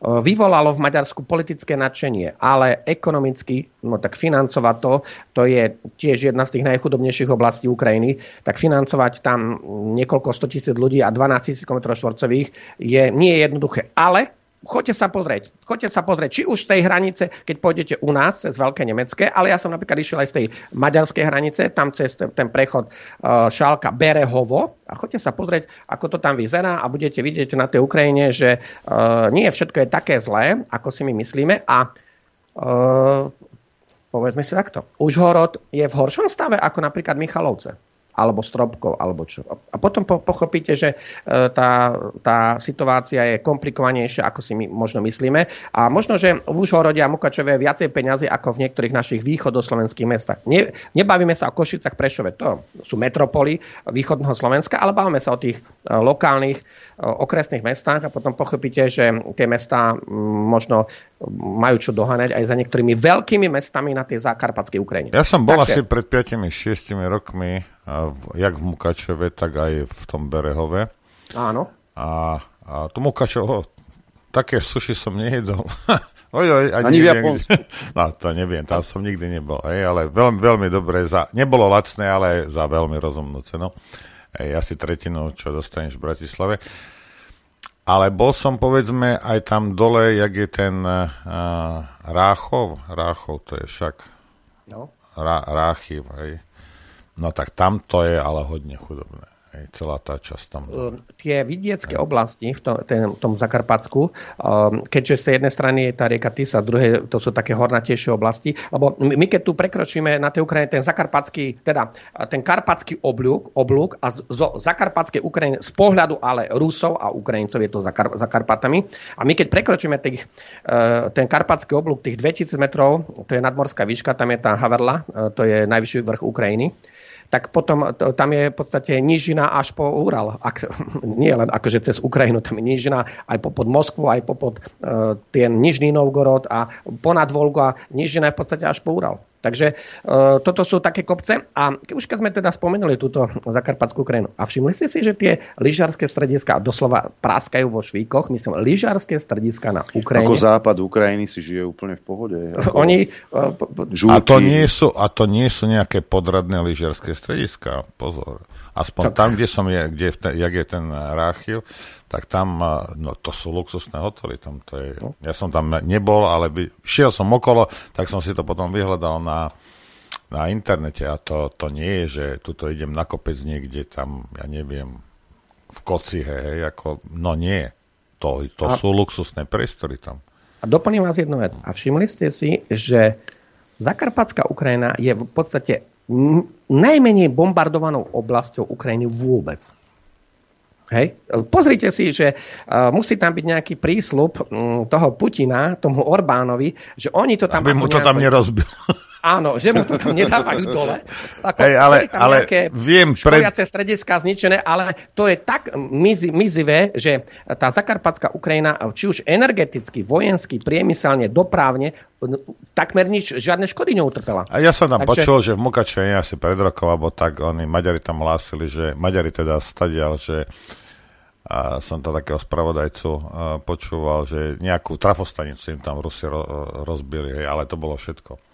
vyvolalo v Maďarsku politické nadšenie, ale ekonomicky, no tak financovať to, to je tiež jedna z tých najchudobnejších oblastí Ukrajiny, tak financovať tam niekoľko 100 tisíc ľudí a 12 tisíc km štvorcových je nie je jednoduché. Ale Choďte sa pozrieť. Choďte sa pozrieť, či už z tej hranice, keď pôjdete u nás cez Veľké Nemecké, ale ja som napríklad išiel aj z tej maďarskej hranice, tam cez ten prechod uh, Šálka Berehovo a choďte sa pozrieť, ako to tam vyzerá a budete vidieť na tej Ukrajine, že uh, nie všetko je také zlé, ako si my myslíme a uh, povedzme si takto. Užhorod je v horšom stave ako napríklad Michalovce alebo stropkov, alebo čo. A potom po, pochopíte, že e, tá, tá situácia je komplikovanejšia, ako si my možno myslíme. A možno, že v Užhorode a Mukačove je viacej peňazí ako v niektorých našich východoslovenských mestách. Ne, nebavíme sa o Košicach, Prešove, to sú metropoly východného Slovenska, ale bavíme sa o tých e, lokálnych okresných mestách a potom pochopíte, že tie mesta možno majú čo doháňať aj za niektorými veľkými mestami na tej zákarpatskej Ukrajine. Ja som bol Takže... asi pred 5-6 rokmi, jak v Mukačeve, tak aj v tom Berehove. Áno. A, a to Mukačevo, také suši som nejedol. <laughs> Oj, oj, ani, ani neviem, v <laughs> No, to neviem, tam som nikdy nebol. Ej, ale veľmi, veľmi dobré, za, nebolo lacné, ale za veľmi rozumnú cenu asi tretinu, čo dostaneš v Bratislave. Ale bol som, povedzme, aj tam dole, jak je ten uh, Ráchov. Ráchov to je však... No. Rá, Ráchiv, hej. No tak tam to je ale hodne chudobné. Hej, celá tá časť tam. Ehm, tie vidiecké Hej. oblasti v tom, ten, tom Zakarpatsku, um, keďže z tej jednej strany je tá rieka Tisa, druhé to sú také hornatejšie oblasti, lebo my keď tu prekročíme na tej Ukrajine ten zakarpatský, teda ten karpatský oblúk, oblúk a zo zakarpatskej Ukrajiny z pohľadu ale Rusov a Ukrajincov je to Zakar, Zakarpatami a my keď prekročíme tých, uh, ten karpatský oblúk tých 2000 metrov, to je nadmorská výška, tam je tá Haverla, to je najvyšší vrch Ukrajiny, tak potom tam je v podstate nížina až po Ural. Ak, <laughs> nie len akože cez Ukrajinu, tam je nížina aj popod Moskvu, aj popod uh, ten Nižný Novgorod a ponad Volgu a nížina je v podstate až po Ural. Takže uh, toto sú také kopce. A už keď sme teda spomenuli túto Zakarpatskú krajinu, a všimli ste si, že tie lyžarské strediska doslova práskajú vo švíkoch, myslím, lyžarské strediska na Ukrajine. Ako západ Ukrajiny si žije úplne v pohode. Ako Oni... Uh, a, to nie sú, a to nie sú nejaké podradné lyžarské strediska, pozor. Aspoň tak. tam, kde som je, kde je, jak je ten Ráchil, tak tam, no to sú luxusné hotely, tam to je, no. ja som tam nebol, ale šiel som okolo, tak som si to potom vyhľadal na, na internete a to, to nie je, že tuto idem na kopec niekde tam, ja neviem, v koci, hej, ako, no nie, to, to a, sú luxusné priestory tam. A doplním vás jednu vec. A všimli ste si, že Zakarpatská Ukrajina je v podstate najmenej bombardovanou oblasťou Ukrajiny vôbec. Hej. Pozrite si, že uh, musí tam byť nejaký prísľub um, toho Putina, tomu Orbánovi, že oni to tam... Aby mu to nejako... tam nerozbil. Áno, že mu to tam nedávajú dole. Ako, Hej, ale, ale viem... Pred... strediská zničené, ale to je tak mizi, mizivé, že tá Zakarpatská Ukrajina, či už energeticky, vojensky, priemyselne, doprávne, takmer nič, žiadne škody neutrpela. A ja som tam Takže... počul, že v Mukačene asi pred rokom, alebo tak, oni Maďari tam hlásili, že Maďari teda stadial, že a som to takého spravodajcu počúval, že nejakú trafostanicu im tam Rusi ro, rozbili, hej, ale to bolo všetko.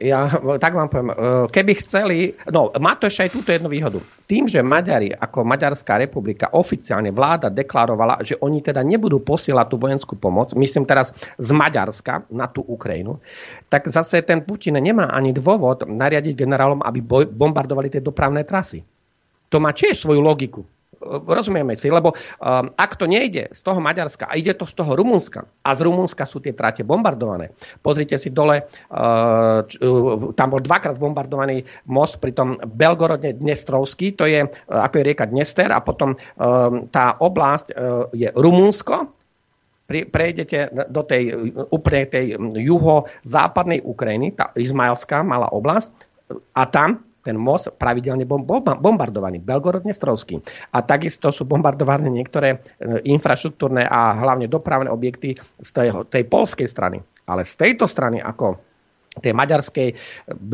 Ja tak vám poviem, e, keby chceli, no má to ešte aj túto jednu výhodu. Tým, že Maďari ako Maďarská republika oficiálne vláda deklarovala, že oni teda nebudú posielať tú vojenskú pomoc, myslím teraz z Maďarska na tú Ukrajinu, tak zase ten Putin nemá ani dôvod nariadiť generálom, aby bombardovali tie dopravné trasy. To má tiež svoju logiku rozumieme si, lebo um, ak to nejde z toho Maďarska a ide to z toho Rumunska a z Rumunska sú tie tráte bombardované. Pozrite si dole, uh, uh, tam bol dvakrát zbombardovaný most, pritom Belgorodne Dnestrovský, to je uh, ako je rieka Dnester a potom um, tá oblasť uh, je Rumunsko, prejdete do tej úplne tej juho-západnej Ukrajiny, tá Izmaelská malá oblasť, a tam ten most pravidelne bom, bombardovaný, Belgorod-Dnestrovský. A takisto sú bombardované niektoré e, infraštruktúrne a hlavne dopravné objekty z tej, tej polskej strany. Ale z tejto strany, ako tej maďarskej,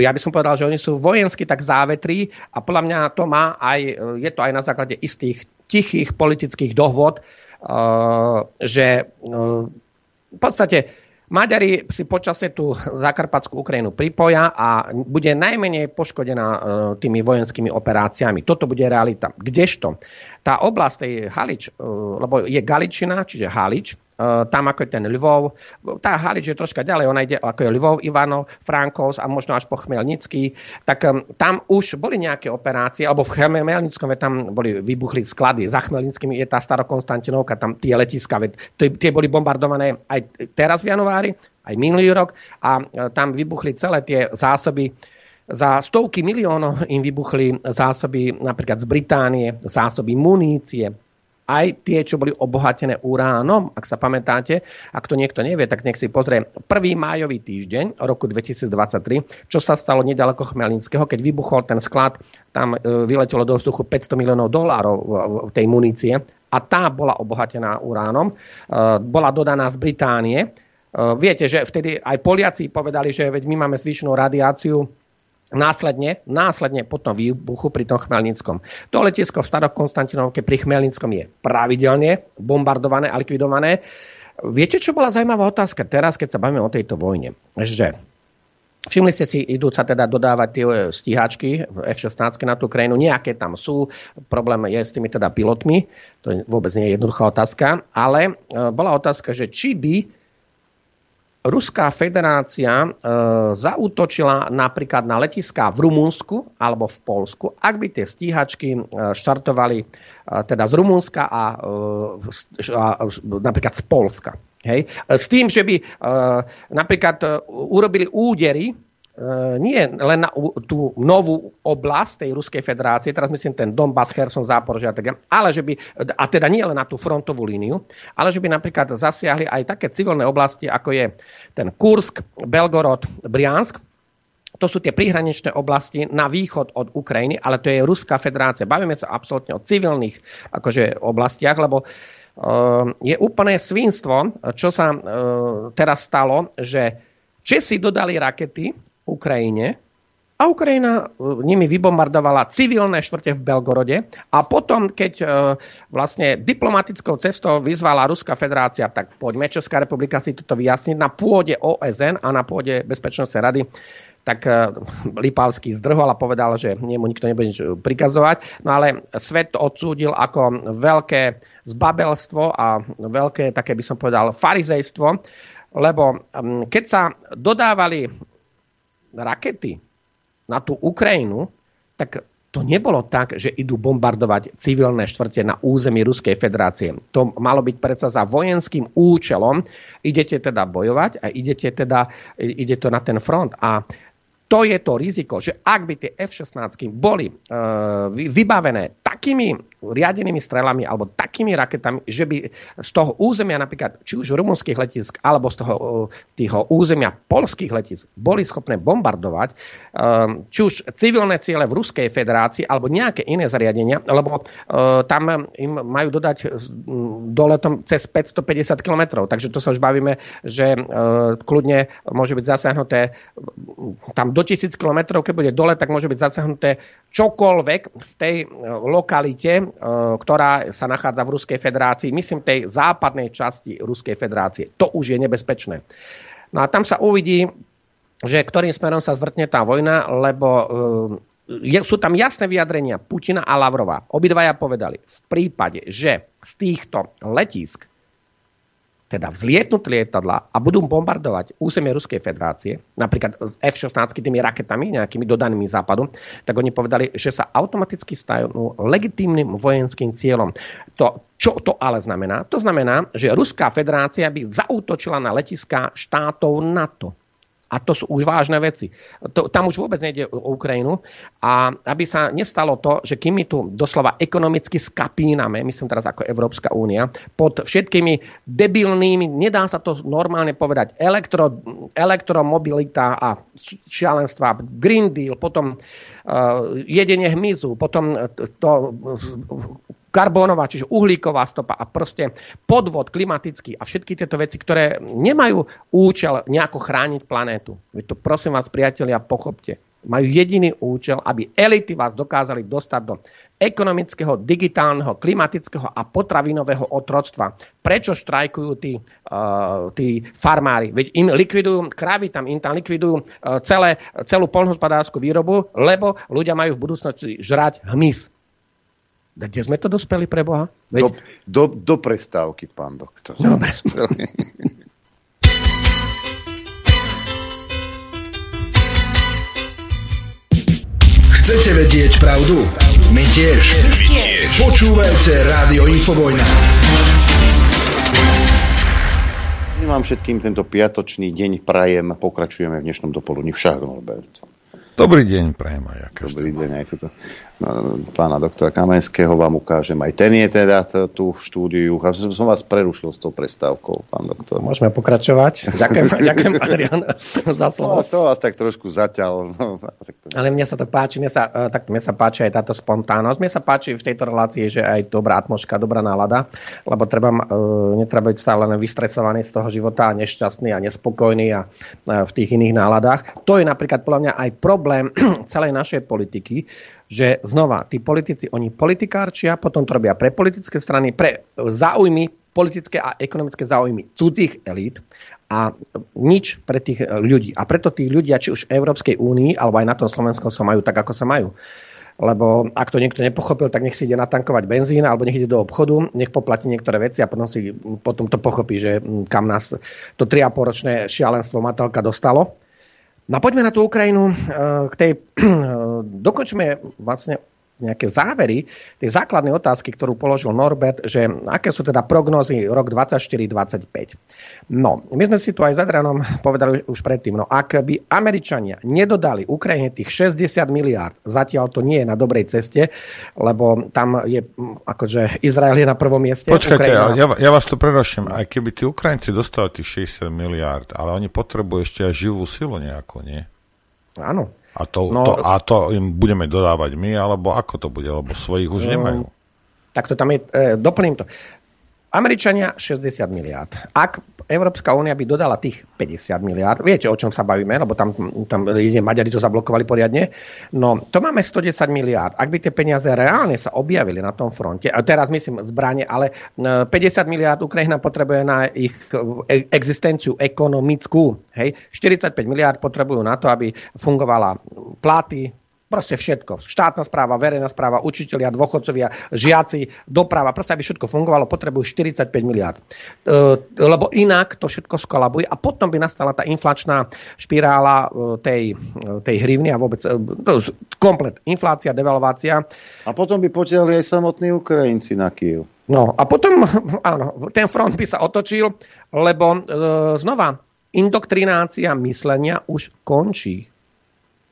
ja by som povedal, že oni sú vojensky tak závetrí a podľa mňa to má aj, e, je to aj na základe istých tichých politických dohôd, e, že v podstate Maďari si počasie tú Zakarpatskú Ukrajinu pripoja a bude najmenej poškodená e, tými vojenskými operáciami. Toto bude realita. Kdežto tá oblasť tej Halič, e, lebo je Galičina, čiže Halič, tam ako je ten Lvov. Tá Halič je troška ďalej, ona ide ako je Lvov, Ivanov, Frankovs a možno až po Chmelnický. Tak tam už boli nejaké operácie, alebo v Chmelnickom tam boli vybuchli sklady. Za Chmelnickým je tá Starokonstantinovka, tam tie letiska, tie boli bombardované aj teraz v januári, aj minulý rok a uh, tam vybuchli celé tie zásoby za stovky miliónov im vybuchli zásoby napríklad z Británie, zásoby munície, aj tie, čo boli obohatené uránom. Ak sa pamätáte, ak to niekto nevie, tak nech si pozrie 1. májový týždeň roku 2023, čo sa stalo nedaleko Chmelnického, keď vybuchol ten sklad, tam e, vyletelo do vzduchu 500 miliónov dolárov tej munície a tá bola obohatená uránom. E, bola dodaná z Británie. E, viete, že vtedy aj Poliaci povedali, že veď my máme zvýšenú radiáciu Následne, následne po tom výbuchu pri tom Chmelnickom. To letisko v Starokonstantinovke pri Chmelnickom je pravidelne bombardované a likvidované. Viete, čo bola zaujímavá otázka teraz, keď sa bavíme o tejto vojne? Že Všimli ste si, idú sa teda dodávať tie stíhačky F-16 na tú krajinu. Nejaké tam sú. Problém je s tými teda pilotmi. To vôbec nie je jednoduchá otázka. Ale e, bola otázka, že či by Ruská federácia e, zaútočila napríklad na letiská v Rumunsku alebo v Polsku, ak by tie stíhačky e, štartovali e, teda z Rumunska a, e, a napríklad z Polska. Hej? S tým, že by e, napríklad e, urobili údery E, nie len na tú novú oblasť tej Ruskej federácie, teraz myslím ten Donbass, Kherson, Záporožia, ale že by, a teda nie len na tú frontovú líniu, ale že by napríklad zasiahli aj také civilné oblasti, ako je ten Kursk, Belgorod, Briansk, to sú tie prihraničné oblasti na východ od Ukrajiny, ale to je Ruská federácia. Bavíme sa absolútne o civilných akože, oblastiach, lebo uh, je úplné svinstvo, čo sa uh, teraz stalo, že Česi dodali rakety Ukrajine, a Ukrajina e, nimi vybombardovala civilné štvrte v Belgorode a potom, keď e, vlastne diplomatickou cestou vyzvala Ruská federácia, tak poďme Česká republika si toto vyjasniť na pôde OSN a na pôde Bezpečnostnej rady, tak e, Lipavský zdrhol a povedal, že nemu nikto nebude nič prikazovať. No ale svet to odsúdil ako veľké zbabelstvo a veľké, také by som povedal, farizejstvo, lebo keď sa dodávali rakety na tú Ukrajinu, tak to nebolo tak, že idú bombardovať civilné štvrte na území Ruskej federácie. To malo byť predsa za vojenským účelom. Idete teda bojovať a idete teda, ide to na ten front. A to je to riziko, že ak by tie F-16 boli uh, vybavené takými riadenými strelami alebo takými raketami, že by z toho územia napríklad či už rumunských letisk alebo z toho týho územia polských letisk boli schopné bombardovať um, či už civilné ciele v Ruskej federácii alebo nejaké iné zariadenia, lebo uh, tam im majú dodať doletom cez 550 km. Takže to sa už bavíme, že uh, kľudne môže byť zasahnuté tam do 1000 km, keď bude dole, tak môže byť zasahnuté čokoľvek v tej lokalite, E, ktorá sa nachádza v Ruskej federácii, myslím tej západnej časti Ruskej federácie. To už je nebezpečné. No a tam sa uvidí, že ktorým smerom sa zvrtne tá vojna, lebo e, je, sú tam jasné vyjadrenia Putina a Lavrova. Obidvaja povedali, v prípade, že z týchto letísk teda vzlietnúť lietadla a budú bombardovať územie Ruskej federácie, napríklad F-16 tými raketami, nejakými dodanými západu, tak oni povedali, že sa automaticky stanú legitímnym vojenským cieľom. To, čo to ale znamená? To znamená, že Ruská federácia by zaútočila na letiská štátov NATO. A to sú už vážne veci. To, tam už vôbec nejde o Ukrajinu. A aby sa nestalo to, že kým my tu doslova ekonomicky skapíname, myslím teraz ako Európska únia, pod všetkými debilnými, nedá sa to normálne povedať, elektro, elektromobilita a šialenstva, Green Deal, potom uh, jedenie hmyzu, potom to karbónová, čiže uhlíková stopa a proste podvod klimatický a všetky tieto veci, ktoré nemajú účel nejako chrániť planétu. Vy to prosím vás, priatelia, pochopte. Majú jediný účel, aby elity vás dokázali dostať do ekonomického, digitálneho, klimatického a potravinového otroctva. Prečo štrajkujú tí, uh, tí farmári? Veď im likvidujú kravy, tam im tam likvidujú uh, celé, celú polnohospodárskú výrobu, lebo ľudia majú v budúcnosti žrať hmyz. Kde sme to dospeli pre Boha? Veď... Do, do, do prestávky, pán doktor. Dobre. <laughs> Chcete vedieť pravdu? My tiež. My tiež. Počúvajte Rádio Infovojna. Vám všetkým tento piatočný deň prajem. Pokračujeme v dnešnom dopoludní však, Norbert. Dobrý deň, prajem aj. Dobrý deň aj tuto. No, pána doktora Kamenského vám ukážem. Aj ten je teda tu v štúdiu. Som vás prerušil s tou prestávkou, pán doktor. Môžeme pokračovať. <laughs> Ďakujem, ďakujem Adrian, <laughs> za slovo. Som vás tak trošku zaťal. Ale mne sa to páči, mne sa, e, tak mne sa páči aj táto spontánnosť. Mne sa páči v tejto relácii, že aj dobrá atmosféra, dobrá nálada, lebo treba, uh, netreba byť stále len vystresovaný z toho života a nešťastný a nespokojný a uh, v tých iných náladách. To je napríklad podľa mňa aj problém <clears throat> celej našej politiky, že znova, tí politici, oni politikárčia, potom to robia pre politické strany, pre záujmy, politické a ekonomické záujmy cudzích elít a nič pre tých ľudí. A preto tí ľudia, či už v Európskej únii, alebo aj na tom Slovensku sa majú tak, ako sa majú. Lebo ak to niekto nepochopil, tak nech si ide natankovať benzín alebo nech ide do obchodu, nech poplatí niektoré veci a potom, si, potom to pochopí, že kam nás to 3,5 ročné šialenstvo Matelka dostalo No a poďme na tú Ukrajinu. Eh, k tej, <clears throat> dokončíme vlastne nejaké závery tej základnej otázky, ktorú položil Norbert, že aké sú teda prognózy rok 24-25. No, my sme si tu aj s Adrianom povedali už predtým, no ak by Američania nedodali Ukrajine tých 60 miliárd, zatiaľ to nie je na dobrej ceste, lebo tam je akože Izrael je na prvom mieste. Počkajte, Ukrajina... ja, ja vás tu preroším, aj keby tí Ukrajinci dostali tých 60 miliárd, ale oni potrebujú ešte aj živú silu nejakú, nie? Áno. A to, no, to, a to im budeme dodávať my, alebo ako to bude, lebo svojich už no, nemajú. Tak to tam je, e, doplním to. Američania 60 miliárd. Ak Európska únia by dodala tých 50 miliárd. Viete, o čom sa bavíme, lebo tam, tam ide, Maďari to zablokovali poriadne. No, to máme 110 miliárd. Ak by tie peniaze reálne sa objavili na tom fronte, a teraz myslím zbranie, ale 50 e, miliárd Ukrajina potrebuje na ich e, existenciu ekonomickú. Hej? 45 miliárd potrebujú na to, aby fungovala platy, Proste všetko. Štátna správa, verejná správa, učitelia, dôchodcovia, žiaci, doprava. Proste, aby všetko fungovalo, potrebujú 45 miliard. E, lebo inak to všetko skolabuje a potom by nastala tá inflačná špirála e, tej, e, tej hrivny a vôbec komplet inflácia, devalvácia. A potom by potiahli aj samotní Ukrajinci na Kiev. No a potom, <laughs> áno, ten front by sa otočil, lebo e, znova, indoktrinácia myslenia už končí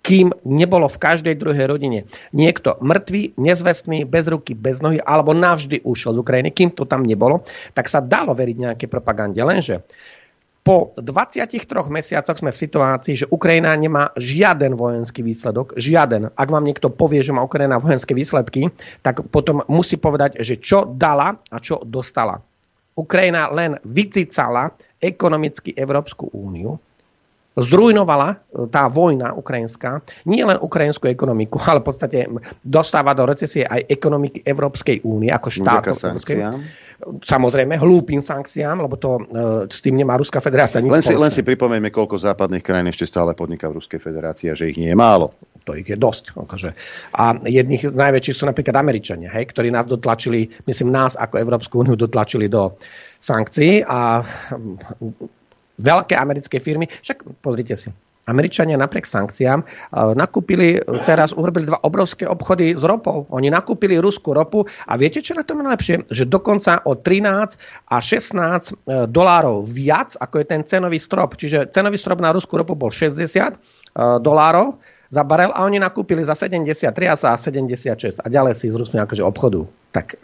kým nebolo v každej druhej rodine niekto mŕtvý, nezvestný, bez ruky, bez nohy, alebo navždy ušiel z Ukrajiny, kým to tam nebolo, tak sa dalo veriť nejaké propagande. Lenže po 23 mesiacoch sme v situácii, že Ukrajina nemá žiaden vojenský výsledok, žiaden. Ak vám niekto povie, že má Ukrajina vojenské výsledky, tak potom musí povedať, že čo dala a čo dostala. Ukrajina len vycicala ekonomicky Európsku úniu, zrujnovala e, tá vojna ukrajinská nie len ukrajinskú ekonomiku, ale v podstate dostáva do recesie aj ekonomiky Európskej únie ako štát. Samozrejme, hlúpým sankciám, lebo to e, s tým nemá Ruská federácia nič len si, len si pripomeňme, koľko západných krajín ešte stále podniká v Ruskej federácii a že ich nie je málo. To ich je dosť. Akože. A jedných z najväčších sú napríklad Američania, hej, ktorí nás dotlačili, myslím nás ako Európsku úniu dotlačili do sankcií a veľké americké firmy. Však pozrite si, Američania napriek sankciám e, nakúpili, teraz urobili dva obrovské obchody s ropou. Oni nakúpili ruskú ropu a viete, čo na tom najlepšie? Že dokonca o 13 a 16 e, dolárov viac, ako je ten cenový strop. Čiže cenový strop na ruskú ropu bol 60 e, dolárov za barel a oni nakúpili za 73 a za 76 a ďalej si z Rusmi akože obchodu. Tak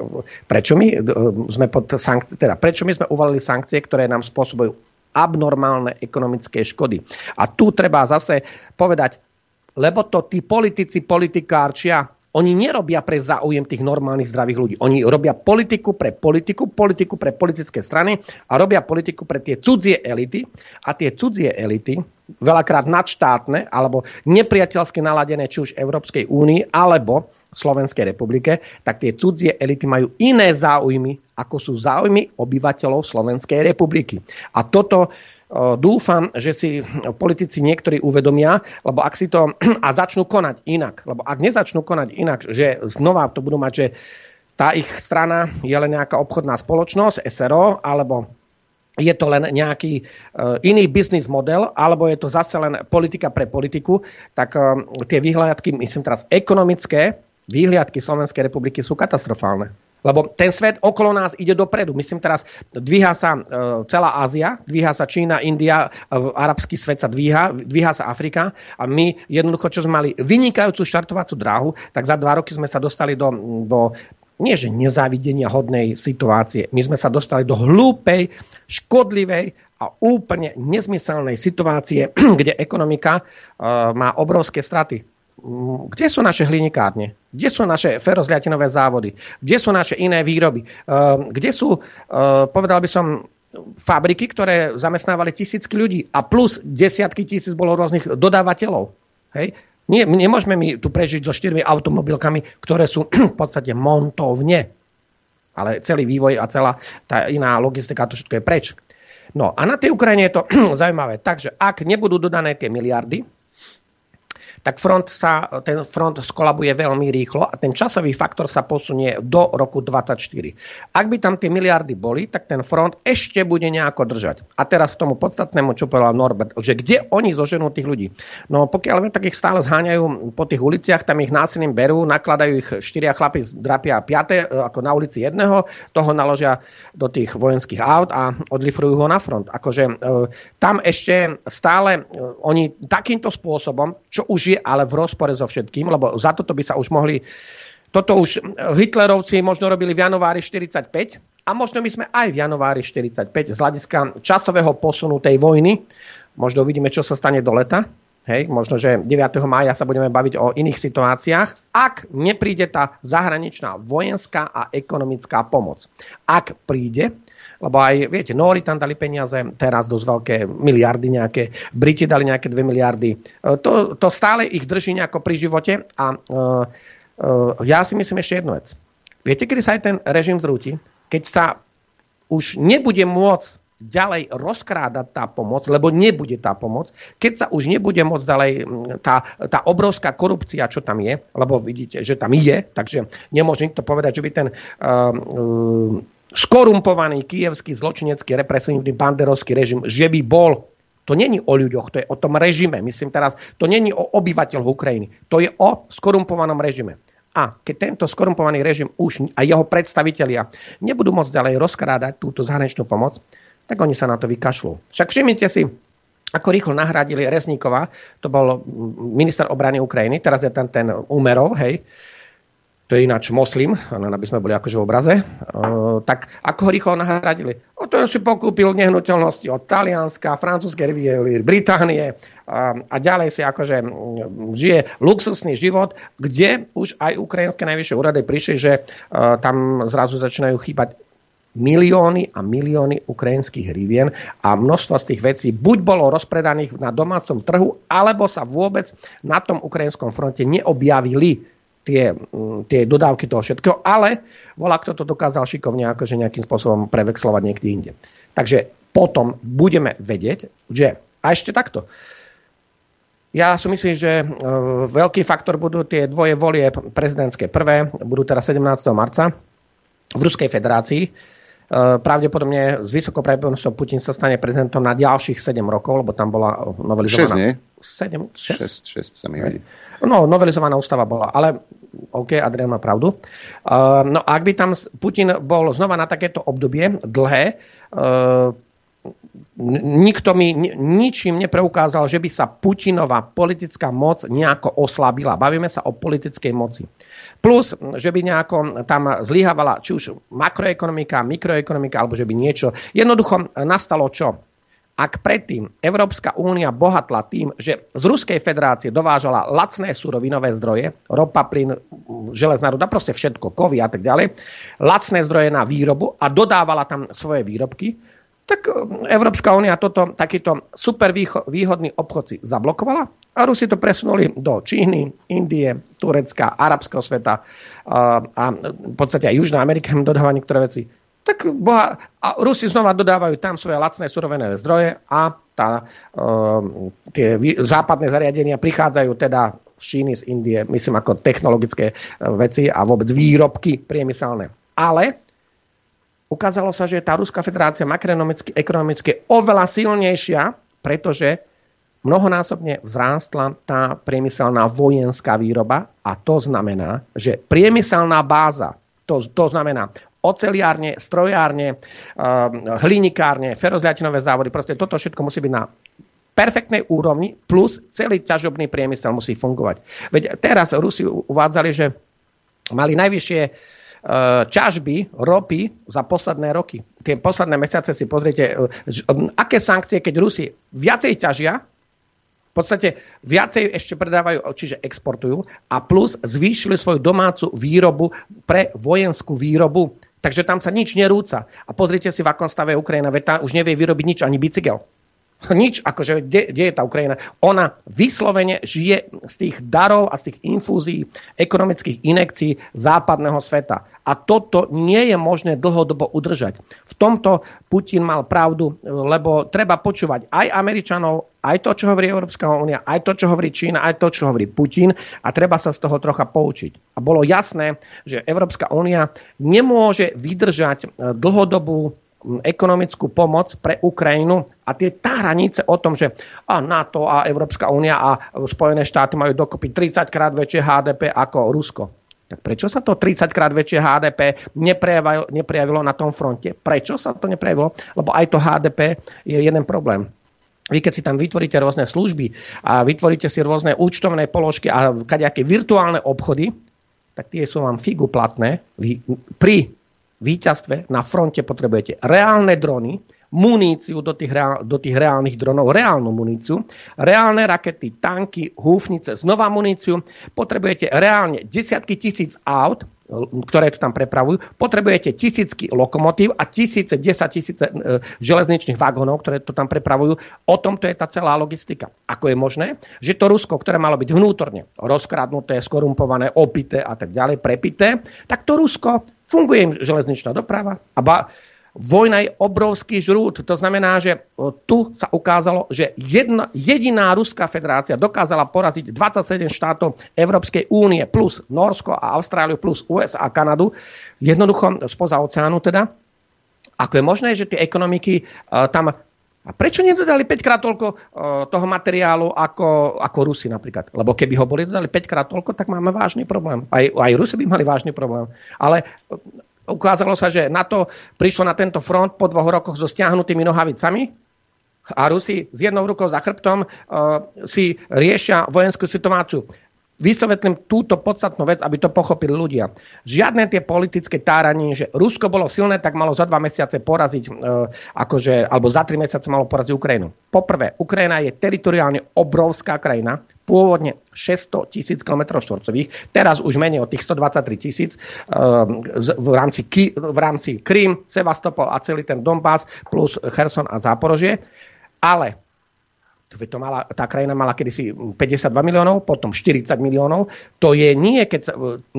prečo my sme pod sankcie, teda prečo my sme uvalili sankcie, ktoré nám spôsobujú abnormálne ekonomické škody. A tu treba zase povedať, lebo to tí politici politikárčia, oni nerobia pre záujem tých normálnych zdravých ľudí. Oni robia politiku pre politiku, politiku pre politické strany a robia politiku pre tie cudzie elity. A tie cudzie elity, veľakrát nadštátne alebo nepriateľské naladené či už Európskej únii alebo Slovenskej republike, tak tie cudzie elity majú iné záujmy, ako sú záujmy obyvateľov Slovenskej republiky. A toto dúfam, že si politici niektorí uvedomia, lebo ak si to a začnú konať inak, lebo ak nezačnú konať inak, že znova to budú mať, že tá ich strana je len nejaká obchodná spoločnosť, SRO, alebo je to len nejaký uh, iný biznis model, alebo je to zase len politika pre politiku, tak uh, tie výhľadky, myslím teraz ekonomické, výhliadky Slovenskej republiky sú katastrofálne. Lebo ten svet okolo nás ide dopredu. Myslím teraz, dvíha sa e, celá Ázia, dvíha sa Čína, India, e, arabský svet sa dvíha, dvíha sa Afrika a my jednoducho, čo sme mali vynikajúcu štartovacú dráhu, tak za dva roky sme sa dostali do, do nie že nezávidenia hodnej situácie. My sme sa dostali do hlúpej, škodlivej a úplne nezmyselnej situácie, <clears throat> kde ekonomika uh, má obrovské straty kde sú naše hlinikárne? Kde sú naše ferozliatinové závody? Kde sú naše iné výroby? Ehm, kde sú, ehm, povedal by som, fabriky, ktoré zamestnávali tisícky ľudí a plus desiatky tisíc bolo rôznych dodávateľov. Hej? Nie, nemôžeme my tu prežiť so štyrmi automobilkami, ktoré sú <clears throat> v podstate montovne. Ale celý vývoj a celá tá iná logistika, to všetko je preč. No a na tej Ukrajine je to <clears throat> zaujímavé. Takže ak nebudú dodané tie miliardy, tak front sa, ten front skolabuje veľmi rýchlo a ten časový faktor sa posunie do roku 2024. Ak by tam tie miliardy boli, tak ten front ešte bude nejako držať. A teraz k tomu podstatnému, čo povedal Norbert, že kde oni zoženú tých ľudí. No pokiaľ tak ich stále zháňajú po tých uliciach, tam ich násilím berú, nakladajú ich štyria chlapi, drapia piate, ako na ulici jedného, toho naložia do tých vojenských aut a odlifrujú ho na front. Akože e, tam ešte stále e, oni takýmto spôsobom, čo už je ale v rozpore so všetkým, lebo za toto by sa už mohli toto už Hitlerovci možno robili v januári 45 a možno my sme aj v januári 45 z hľadiska časového posunu tej vojny. Možno uvidíme, čo sa stane do leta. hej, možno, že 9. mája sa budeme baviť o iných situáciách, ak nepríde tá zahraničná vojenská a ekonomická pomoc. Ak príde, lebo aj, viete, Nóri tam dali peniaze, teraz dosť veľké miliardy nejaké, Briti dali nejaké 2 miliardy. E, to, to stále ich drží nejako pri živote a uh, uh, ja si myslím ešte jednu vec. Viete, kedy sa aj ten režim zrúti? Keď sa už nebude môcť ďalej rozkrádať tá pomoc, lebo nebude tá pomoc, keď sa už nebude môcť ďalej tá, tá obrovská korupcia, čo tam je, lebo vidíte, že tam je, takže nemôže nikto povedať, že by ten uh, uh, skorumpovaný kievský zločinecký represívny banderovský režim, že by bol to není o ľuďoch, to je o tom režime. Myslím teraz, to není o obyvateľoch Ukrajiny. To je o skorumpovanom režime. A keď tento skorumpovaný režim už a jeho predstavitelia nebudú môcť ďalej rozkrádať túto zahraničnú pomoc, tak oni sa na to vykašľú. Však všimnite si, ako rýchlo nahradili Rezníkova, to bol minister obrany Ukrajiny, teraz je tam ten Umerov, hej, to je ináč moslim, aby sme boli akože v obraze, uh, tak ako ho rýchlo nahradili? O to si pokúpil nehnuteľnosti od Talianska, francúzskej riviely, Británie a, a ďalej si akože žije luxusný život, kde už aj ukrajinské najvyššie úrady prišli, že uh, tam zrazu začínajú chýbať milióny a milióny ukrajinských hrivien a množstvo z tých vecí buď bolo rozpredaných na domácom trhu, alebo sa vôbec na tom ukrajinskom fronte neobjavili tie, mm, tie dodávky toho všetkého, ale volá, kto to dokázal šikovne akože nejakým spôsobom prevexlovať niekde inde. Takže potom budeme vedieť, že a ešte takto. Ja si myslím, že e, veľký faktor budú tie dvoje volie prezidentské. Prvé budú teraz 17. marca v Ruskej federácii. E, pravdepodobne s vysokou pravdepodobnosťou Putin sa stane prezidentom na ďalších 7 rokov, lebo tam bola novelizovaná... 6, nie? 7? 6? 6, 6 sa mi hodí. No, novelizovaná ústava bola, ale OK, Adrian má pravdu. Uh, no ak by tam Putin bol znova na takéto obdobie dlhé, uh, nikto mi ničím nepreukázal, že by sa Putinová politická moc nejako oslabila. Bavíme sa o politickej moci. Plus, že by nejako tam zlyhávala či už makroekonomika, mikroekonomika, alebo že by niečo. Jednoducho nastalo čo? Ak predtým Európska únia bohatla tým, že z Ruskej federácie dovážala lacné surovinové zdroje, ropa, plyn, železná ruda, proste všetko, kovy a tak ďalej, lacné zdroje na výrobu a dodávala tam svoje výrobky, tak e, Európska únia toto, takýto super výhodný obchod si zablokovala a Rusi to presunuli do Číny, Indie, Turecka, arabského sveta a v podstate aj Južná Amerika im dodáva niektoré veci tak boha, a Rusi znova dodávajú tam svoje lacné surovené zdroje a tá, uh, tie západné zariadenia prichádzajú teda z Číny, z Indie, myslím ako technologické uh, veci a vôbec výrobky priemyselné. Ale ukázalo sa, že tá Ruská federácia makroekonomicky ekonomicky oveľa silnejšia, pretože mnohonásobne vzrástla tá priemyselná vojenská výroba a to znamená, že priemyselná báza, to, to znamená oceliárne, strojárne, ehm, hlinikárne, ferozliatinové závody. Proste toto všetko musí byť na perfektnej úrovni, plus celý ťažobný priemysel musí fungovať. Veď teraz Rusi uvádzali, že mali najvyššie ťažby ropy za posledné roky. Keď posledné mesiace si pozriete, ehm, aké sankcie, keď Rusi viacej ťažia, v podstate viacej ešte predávajú, čiže exportujú a plus zvýšili svoju domácu výrobu pre vojenskú výrobu. Takže tam sa nič nerúca. A pozrite si, v akom stave je Ukrajina, veď už nevie vyrobiť nič, ani bicykel. Nič, akože, kde, je tá Ukrajina? Ona vyslovene žije z tých darov a z tých infúzií, ekonomických inekcií západného sveta. A toto nie je možné dlhodobo udržať. V tomto Putin mal pravdu, lebo treba počúvať aj Američanov, aj to, čo hovorí Európska únia, aj to, čo hovorí Čína, aj to, čo hovorí Putin a treba sa z toho trocha poučiť. A bolo jasné, že Európska únia nemôže vydržať dlhodobú ekonomickú pomoc pre Ukrajinu a tie tá hranice o tom, že a NATO a Európska únia a Spojené štáty majú dokopy 30 krát väčšie HDP ako Rusko. Tak prečo sa to 30 krát väčšie HDP neprejavilo, na tom fronte? Prečo sa to neprejavilo? Lebo aj to HDP je jeden problém. Vy keď si tam vytvoríte rôzne služby a vytvoríte si rôzne účtovné položky a kadejaké virtuálne obchody, tak tie sú vám figu platné. Pri víťazstve na fronte potrebujete reálne drony, muníciu do tých, reál, do tých reálnych dronov, reálnu muníciu, reálne rakety, tanky, húfnice, znova muníciu, potrebujete reálne desiatky tisíc aut, ktoré tu tam prepravujú. Potrebujete tisícky lokomotív a tisíce, desať tisíce e, železničných vagónov, ktoré to tam prepravujú. O tom to je tá celá logistika. Ako je možné, že to Rusko, ktoré malo byť vnútorne rozkradnuté, skorumpované, opité a tak ďalej, prepité, tak to Rusko funguje im železničná doprava a ba, Vojna je obrovský žrút. To znamená, že tu sa ukázalo, že jedna, jediná Ruská federácia dokázala poraziť 27 štátov Európskej únie plus Norsko a Austráliu plus USA a Kanadu. Jednoducho spoza oceánu teda. Ako je možné, že tie ekonomiky uh, tam a prečo nedodali 5 krát toľko uh, toho materiálu ako, ako Rusi napríklad? Lebo keby ho boli dodali 5 krát toľko, tak máme vážny problém. Aj, aj Rusi by mali vážny problém. Ale ukázalo sa, že NATO prišlo na tento front po dvoch rokoch so stiahnutými nohavicami a Rusi s jednou rukou za chrbtom uh, si riešia vojenskú situáciu. Vysvetlím túto podstatnú vec, aby to pochopili ľudia. Žiadne tie politické táranie, že Rusko bolo silné, tak malo za dva mesiace poraziť, e, akože, alebo za tri mesiace malo poraziť Ukrajinu. Poprvé, Ukrajina je teritoriálne obrovská krajina, pôvodne 600 tisíc km štvorcových, teraz už menej o tých 123 tisíc ehm, v rámci, v rámci Krym, Sevastopol a celý ten Donbass plus Kherson a Záporožie. Ale to mala, tá krajina mala kedysi 52 miliónov, potom 40 miliónov. To je nie keď 1,3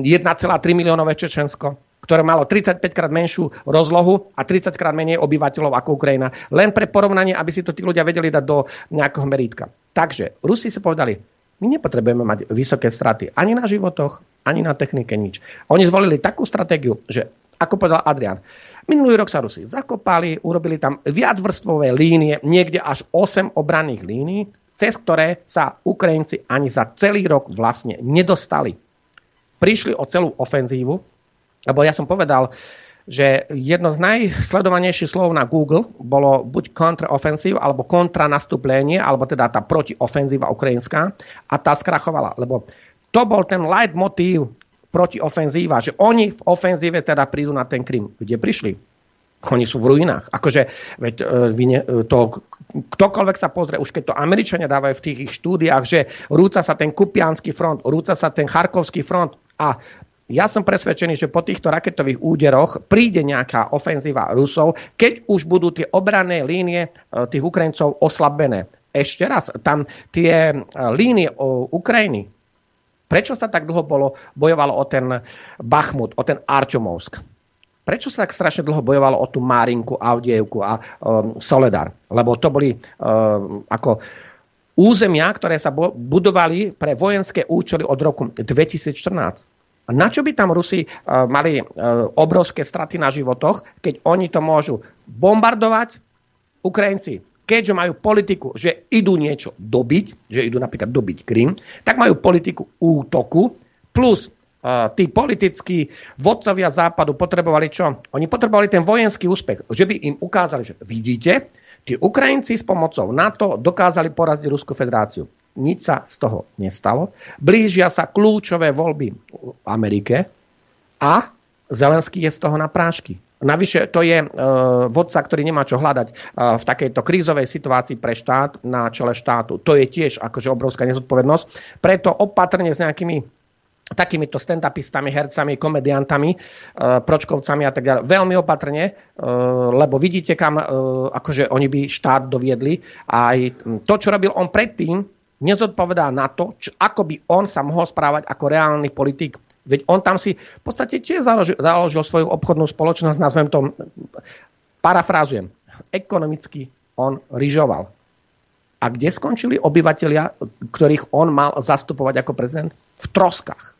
miliónové Čečensko, ktoré malo 35 krát menšiu rozlohu a 30 krát menej obyvateľov ako Ukrajina. Len pre porovnanie, aby si to tí ľudia vedeli dať do nejakého merítka. Takže Rusi si povedali, my nepotrebujeme mať vysoké straty ani na životoch, ani na technike, nič. Oni zvolili takú stratégiu, že, ako povedal Adrian, minulý rok sa Rusi zakopali, urobili tam viacvrstvové línie, niekde až 8 obranných línií, cez ktoré sa Ukrajinci ani za celý rok vlastne nedostali. Prišli o celú ofenzívu, lebo ja som povedal, že jedno z najsledovanejších slov na Google bolo buď kontraofenzív, alebo kontranastúplenie, alebo teda tá protiofenzíva ukrajinská a tá skrachovala, lebo to bol ten light motív protiofenzíva, že oni v ofenzíve teda prídu na ten Krym. Kde prišli? Oni sú v ruinách. Akože, veď, e, to, ktokoľvek sa pozrie, už keď to Američania dávajú v tých ich štúdiách, že rúca sa ten Kupianský front, rúca sa ten Charkovský front a ja som presvedčený, že po týchto raketových úderoch príde nejaká ofenzíva Rusov, keď už budú tie obranné línie e, tých Ukrajincov oslabené. Ešte raz, tam tie e, línie Ukrajiny, prečo sa tak dlho bolo, bojovalo o ten Bachmut, o ten Arčomovsk? Prečo sa tak strašne dlho bojovalo o tú Márinku, Avdievku a um, Soledar? Lebo to boli um, ako územia, ktoré sa budovali pre vojenské účely od roku 2014. A na čo by tam Rusi uh, mali uh, obrovské straty na životoch, keď oni to môžu bombardovať? Ukrajinci, keďže majú politiku, že idú niečo dobiť, že idú napríklad dobiť Krym, tak majú politiku útoku, plus uh, tí politickí vodcovia západu potrebovali čo? Oni potrebovali ten vojenský úspech, že by im ukázali, že vidíte, tí Ukrajinci s pomocou NATO dokázali poraziť Ruskú federáciu. Nič sa z toho nestalo. Blížia sa kľúčové voľby v Amerike a Zelenský je z toho na prášky. Navyše to je e, vodca, ktorý nemá čo hľadať e, v takejto krízovej situácii pre štát na čele štátu. To je tiež akože obrovská nezodpovednosť. Preto opatrne s nejakými takýmito stand-upistami, hercami, komediantami, e, pročkovcami a tak ďalej. Veľmi opatrne, e, lebo vidíte, kam e, akože oni by štát doviedli. Aj to, čo robil on predtým, nezodpovedá na to, čo, ako by on sa mohol správať ako reálny politik. Veď on tam si v podstate tiež založil, založil svoju obchodnú spoločnosť, nazvem to, parafrázujem, ekonomicky on ryžoval. A kde skončili obyvateľia, ktorých on mal zastupovať ako prezident? V troskách.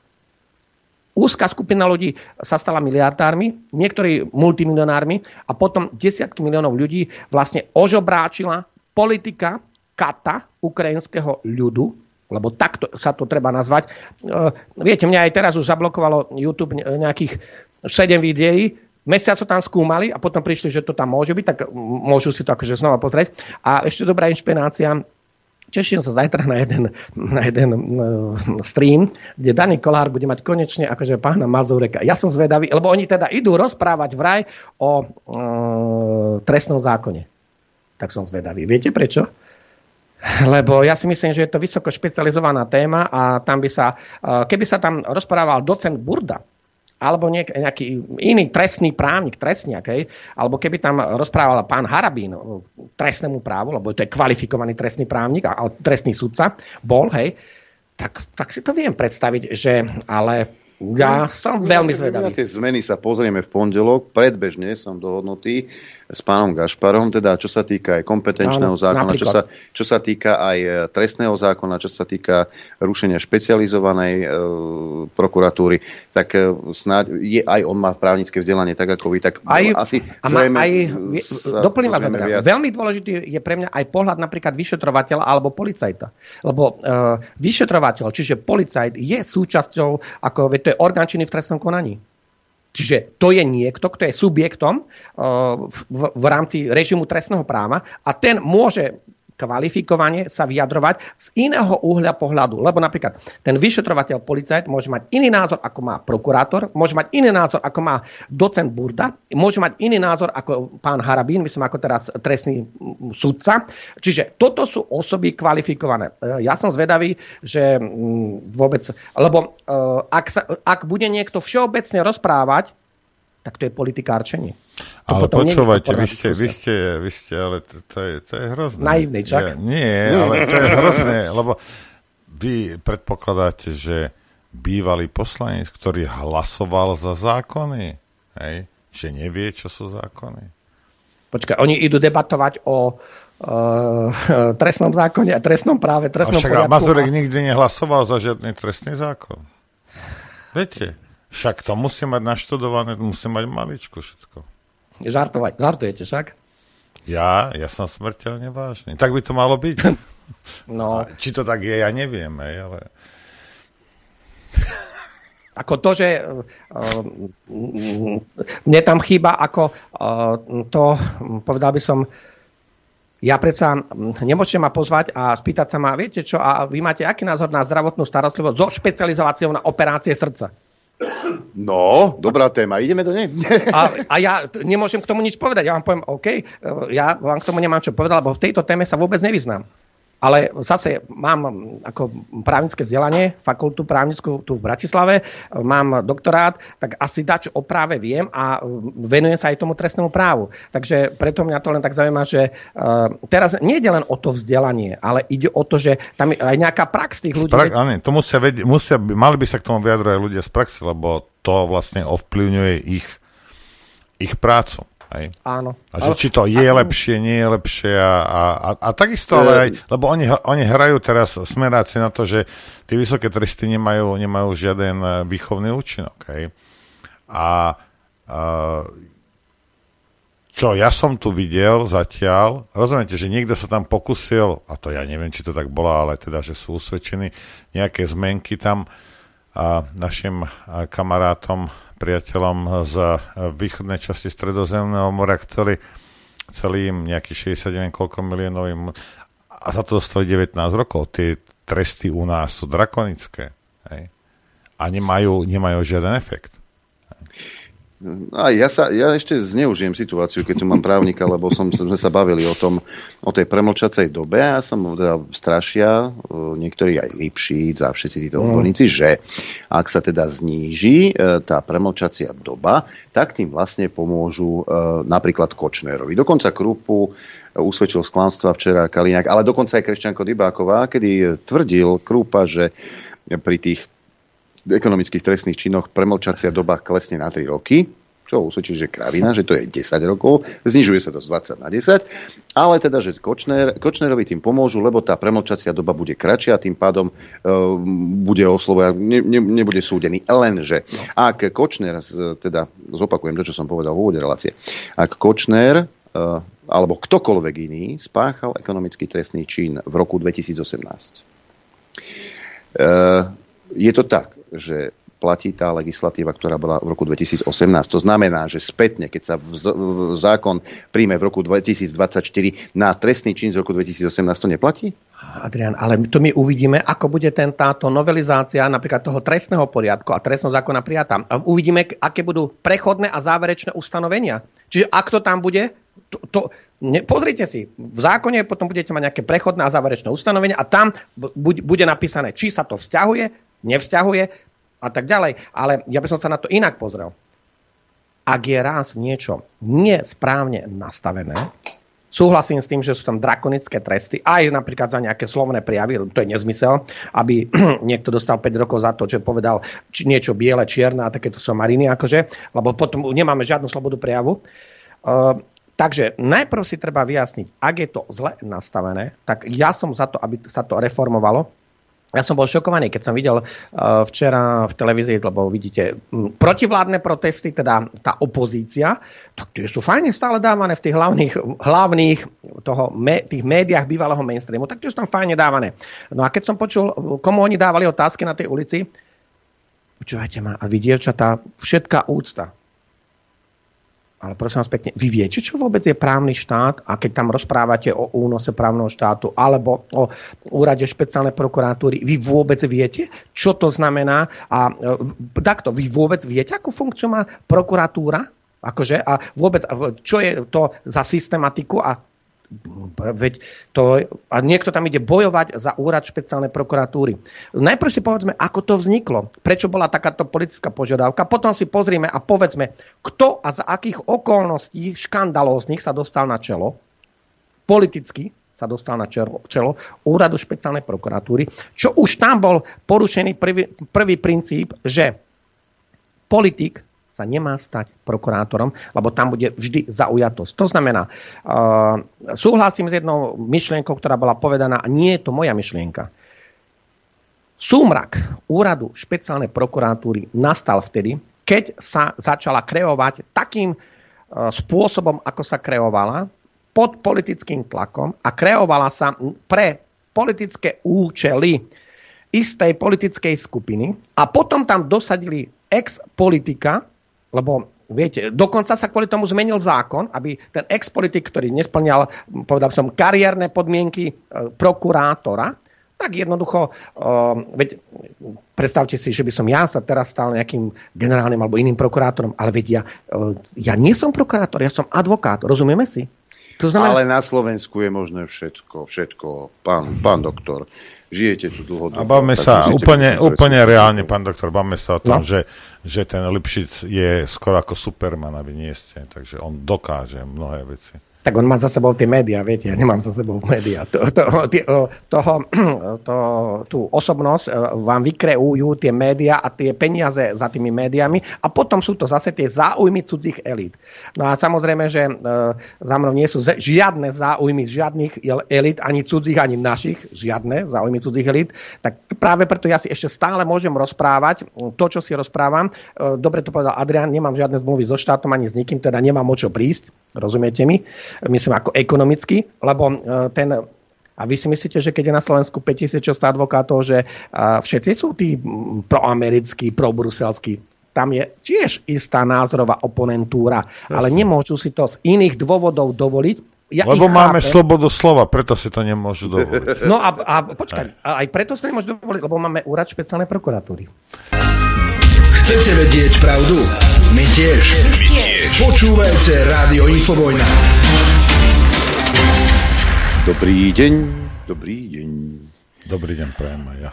Úzka skupina ľudí sa stala miliardármi, niektorí multimilionármi a potom desiatky miliónov ľudí vlastne ožobráčila politika kata ukrajinského ľudu, lebo takto sa to treba nazvať. E, viete, mňa aj teraz už zablokovalo YouTube nejakých 7 videí, mesiac to tam skúmali a potom prišli, že to tam môže byť, tak môžu si to akože znova pozrieť. A ešte dobrá inšpirácia, Teším sa zajtra na jeden, na jeden uh, stream, kde Dani Kolár bude mať konečne akože pána Mazureka. Ja som zvedavý, lebo oni teda idú rozprávať vraj o uh, trestnom zákone. tak som zvedavý. Viete prečo? Lebo ja si myslím, že je to vysoko špecializovaná téma a tam by sa, eh, keby sa tam rozprával docent Burda, alebo nejaký iný trestný právnik, trestniak, hej, alebo keby tam rozprával pán Harabín o trestnému právu, lebo to je kvalifikovaný trestný právnik, ale trestný sudca bol, hej, tak, tak si to viem predstaviť, že ale ja som veľmi zvedavý. Na tie zmeny sa pozrieme v pondelok. Predbežne som dohodnutý s pánom Gašparom, teda čo sa týka aj kompetenčného Áno, zákona, čo sa, čo sa týka aj e, trestného zákona, čo sa týka rušenia špecializovanej e, prokuratúry, tak e, snáď je, aj on má právnické vzdelanie, tak ako vy, tak aj, asi a zrejme, aj, doplním vás, viac. veľmi dôležitý je pre mňa aj pohľad napríklad vyšetrovateľa alebo policajta. Lebo uh, vyšetrovateľ, čiže policajt je súčasťou, ako to je orgán činný v trestnom konaní. Čiže to je niekto, kto je subjektom uh, v, v, v rámci režimu trestného práva a ten môže kvalifikovane sa vyjadrovať z iného uhľa pohľadu. Lebo napríklad ten vyšetrovateľ policajt môže mať iný názor, ako má prokurátor, môže mať iný názor, ako má docent Burda, môže mať iný názor ako pán Harabín, myslím ako teraz trestný sudca. Čiže toto sú osoby kvalifikované. E, ja som zvedavý, že vôbec, lebo e, ak, sa, ak bude niekto všeobecne rozprávať, tak to je politikárčenie. Ale počúvajte, vy ste, vy, ste, vy ste, ale to, to, je, to je hrozné. Naivný, čak? Ja, nie, ale to je hrozné, lebo vy predpokladáte, že bývalý poslanec, ktorý hlasoval za zákony, hej, že nevie, čo sú zákony. Počkaj, oni idú debatovať o uh, <laughs> trestnom zákone a trestnom práve, trestnom a však poriadku. Mazurek nikdy nehlasoval za žiadny trestný zákon. Viete? Však to musí mať naštudované, musí mať maličko všetko. Žartovať, žartujete však? Ja, ja som smrteľne vážny. Tak by to malo byť. <laughs> no. Či to tak je, ja neviem, aj, ale... <laughs> Ako to, že uh, mne tam chýba ako uh, to, povedal by som, ja predsa nemôžete ma pozvať a spýtať sa ma, viete čo, a vy máte aký názor na zdravotnú starostlivosť so špecializáciou na operácie srdca? No, dobrá téma. Ideme do nej. A, a ja nemôžem k tomu nič povedať. Ja vám poviem, OK, ja vám k tomu nemám čo povedať, lebo v tejto téme sa vôbec nevyznám. Ale zase mám ako právnické vzdelanie, fakultu právnickú tu v Bratislave, mám doktorát, tak asi dač o práve viem a venujem sa aj tomu trestnému právu. Takže preto mňa to len tak zaujíma, že uh, teraz nie ide len o to vzdelanie, ale ide o to, že tam je aj nejaká prax tých ľudí. Pra- áno, to musia, vedieť, musia, mali by sa k tomu vyjadrovať ľudia z praxe, lebo to vlastne ovplyvňuje ich, ich prácu. Hej. Áno. A že ale, či to je ako... lepšie, nie je lepšie a, a, a, a takisto, ale aj, lebo oni, oni hrajú teraz smeráci na to, že tie vysoké tresty nemajú, nemajú žiaden e, výchovný účinok. Hej. A, a čo ja som tu videl zatiaľ, rozumiete, že niekto sa tam pokusil, a to ja neviem, či to tak bolo, ale teda, že sú usvedčení nejaké zmenky tam a našim kamarátom priateľom z východnej časti Stredozemného mora, ktorý celým nejaký 60 neviem koľko miliónovým a za to dostali 19 rokov. Tie tresty u nás sú drakonické. Hej? A nemajú, nemajú žiaden efekt. A ja, sa, ja ešte zneužijem situáciu, keď tu mám právnika, lebo som, sme sa bavili o tom, o tej premlčacej dobe a som teda strašia, niektorí aj Lipšíc a všetci títo mm. odborníci, že ak sa teda zníži e, tá premlčacia doba, tak tým vlastne pomôžu e, napríklad Kočnerovi. Dokonca Krupu e, usvedčil z klamstva včera Kaliňák, ale dokonca aj Krešťanko Dybáková, kedy tvrdil Krupa, že pri tých ekonomických trestných činoch premlčacia doba klesne na 3 roky, čo usvedčí, že kravina, že to je 10 rokov, znižuje sa to z 20 na 10, ale teda, že Kočner, Kočnerovi tým pomôžu, lebo tá premlčacia doba bude kratšia tým pádom e, bude oslovať, ne, ne, nebude súdený. Lenže ak Kočner, teda zopakujem to, čo som povedal v úvode relácie, ak Kočner e, alebo ktokoľvek iný spáchal ekonomický trestný čin v roku 2018. E, je to tak, že platí tá legislatíva, ktorá bola v roku 2018. To znamená, že spätne, keď sa v, v, zákon príjme v roku 2024 na trestný čin z roku 2018, to neplatí? Adrian, ale to my uvidíme, ako bude ten, táto novelizácia napríklad toho trestného poriadku a trestného zákona prijatá. Uvidíme, aké budú prechodné a záverečné ustanovenia. Čiže ak to tam bude, to, to, Ne, pozrite si, v zákone potom budete mať nejaké prechodné a záverečné ustanovenie a tam bude napísané, či sa to vzťahuje, nevzťahuje a tak ďalej. Ale ja by som sa na to inak pozrel. Ak je raz niečo nesprávne nastavené, Súhlasím s tým, že sú tam drakonické tresty, aj napríklad za nejaké slovné prijavy, to je nezmysel, aby <clears throat> niekto dostal 5 rokov za to, že povedal či niečo biele, čierne a takéto somariny, akože, lebo potom nemáme žiadnu slobodu prejavu. Uh, Takže najprv si treba vyjasniť, ak je to zle nastavené, tak ja som za to, aby sa to reformovalo. Ja som bol šokovaný, keď som videl uh, včera v televízii, lebo vidíte m, protivládne protesty, teda tá opozícia, tak tie sú fajne stále dávané v tých hlavných, hlavných toho, tých médiách bývalého mainstreamu, tak tie sú tam fajne dávané. No a keď som počul, komu oni dávali otázky na tej ulici, počúvajte ma, a vy dievčatá, všetká úcta, ale prosím vás pekne, vy viete, čo vôbec je právny štát? A keď tam rozprávate o únose právneho štátu alebo o úrade špeciálnej prokuratúry, vy vôbec viete, čo to znamená? A e, takto, vy vôbec viete, akú funkciu má prokuratúra? Akože, a vôbec, čo je to za systematiku a Veď to, a niekto tam ide bojovať za úrad špeciálnej prokuratúry. Najprv si povedzme, ako to vzniklo, prečo bola takáto politická požiadavka, potom si pozrime a povedzme, kto a za akých okolností škandalóznych sa dostal na čelo, politicky sa dostal na čelo, čelo úradu špeciálnej prokuratúry, čo už tam bol porušený prvý, prvý princíp, že politik sa nemá stať prokurátorom, lebo tam bude vždy zaujatosť. To znamená, uh, súhlasím s jednou myšlienkou, ktorá bola povedaná, a nie je to moja myšlienka. Súmrak úradu špeciálnej prokuratúry nastal vtedy, keď sa začala kreovať takým uh, spôsobom, ako sa kreovala, pod politickým tlakom a kreovala sa pre politické účely istej politickej skupiny a potom tam dosadili ex-politika, lebo viete, dokonca sa kvôli tomu zmenil zákon, aby ten ex-politik, ktorý nesplňal, povedal som, kariérne podmienky e, prokurátora, tak jednoducho, uh, veď, predstavte si, že by som ja sa teraz stal nejakým generálnym alebo iným prokurátorom, ale ja, uh, ja nie som prokurátor, ja som advokát, rozumieme si? To znamená... Ale na Slovensku je možné všetko, všetko, pán, pán doktor žijete tu dlho. A bavme sa úplne, úplne reálne, pán doktor, bavme sa o tom, no? že, že ten Lipšic je skoro ako Superman, aby nie ste, takže on dokáže mnohé veci tak on má za sebou tie médiá, viete, ja nemám za sebou médiá. To, to, to, toho, <clears throat> to, tú osobnosť e, vám vykreujú tie médiá a tie peniaze za tými médiami a potom sú to zase tie záujmy cudzích elít. No a samozrejme, že e, za mnou nie sú žiadne záujmy žiadnych elít, ani cudzích, ani našich, žiadne záujmy cudzích elít, tak práve preto ja si ešte stále môžem rozprávať to, čo si rozprávam. E, dobre to povedal Adrian, nemám žiadne zmluvy so štátom ani s nikým, teda nemám o čo prísť, rozumiete mi? Myslím ako ekonomicky, lebo e, ten a vy si myslíte, že keď je na Slovensku 5600 advokátov, že všetci sú tí proamerickí, probruselskí? Tam je tiež istá názorová oponentúra, Jasne. ale nemôžu si to z iných dôvodov dovoliť. Ja Lebo máme chápem. slobodu slova, preto si to nemôžu dovoliť. <laughs> No a, a počkaj, aj. aj preto si to nemôžu dovoliť, lebo máme úrad špeciálnej prokuratúry. Chcete vedieť pravdu? My tiež. My tiež. Počúvajte Rádio Infovojna. Dobrý deň, dobrý deň. Dobrý deň, prajem aj ja.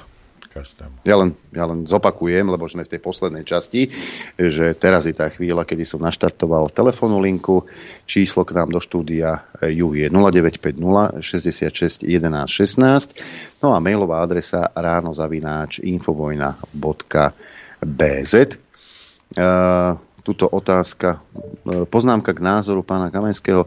Každému. Ja len, ja len zopakujem, lebo sme v tej poslednej časti, že teraz je tá chvíľa, kedy som naštartoval telefónu linku. Číslo k nám do štúdia ju je 0950 66 11 16. No a mailová adresa ráno zavináč infovojna.bz. Uh, túto otázka, poznámka k názoru pána Kamenského.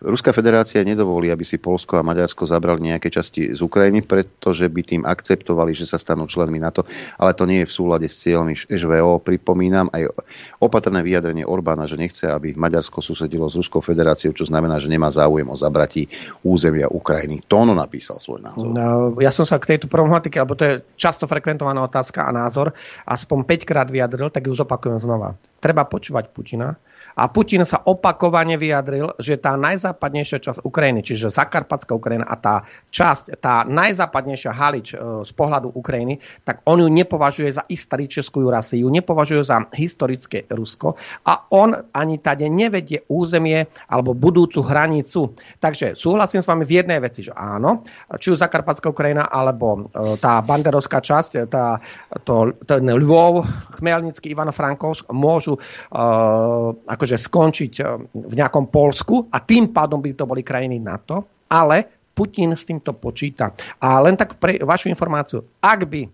Ruská federácia nedovolí, aby si Polsko a Maďarsko zabrali nejaké časti z Ukrajiny, pretože by tým akceptovali, že sa stanú členmi NATO, ale to nie je v súlade s cieľmi ŽVO. Pripomínam aj opatrné vyjadrenie Orbána, že nechce, aby Maďarsko susedilo s Ruskou federáciou, čo znamená, že nemá záujem o zabratí územia Ukrajiny. To ono napísal svoj názor. No, ja som sa k tejto problematike, lebo to je často frekventovaná otázka a názor, aspoň 5 krát vyjadril, tak ju zopakujem znova. Treba počúvať Putina, a Putin sa opakovane vyjadril, že tá najzápadnejšia časť Ukrajiny, čiže Zakarpatská Ukrajina a tá časť, tá najzápadnejšia Halič e, z pohľadu Ukrajiny, tak on ju nepovažuje za historickú Rasiu, nepovažuje za historické Rusko a on ani tady nevedie územie alebo budúcu hranicu. Takže súhlasím s vami v jednej veci, že áno, či už Zakarpatská Ukrajina alebo e, tá banderovská časť, tá, to, ten Lvov, Chmelnický, Ivano-Frankovsk môžu uh, akože skončiť v nejakom Polsku a tým pádom by to boli krajiny NATO, ale Putin s týmto počíta. A len tak pre vašu informáciu, ak by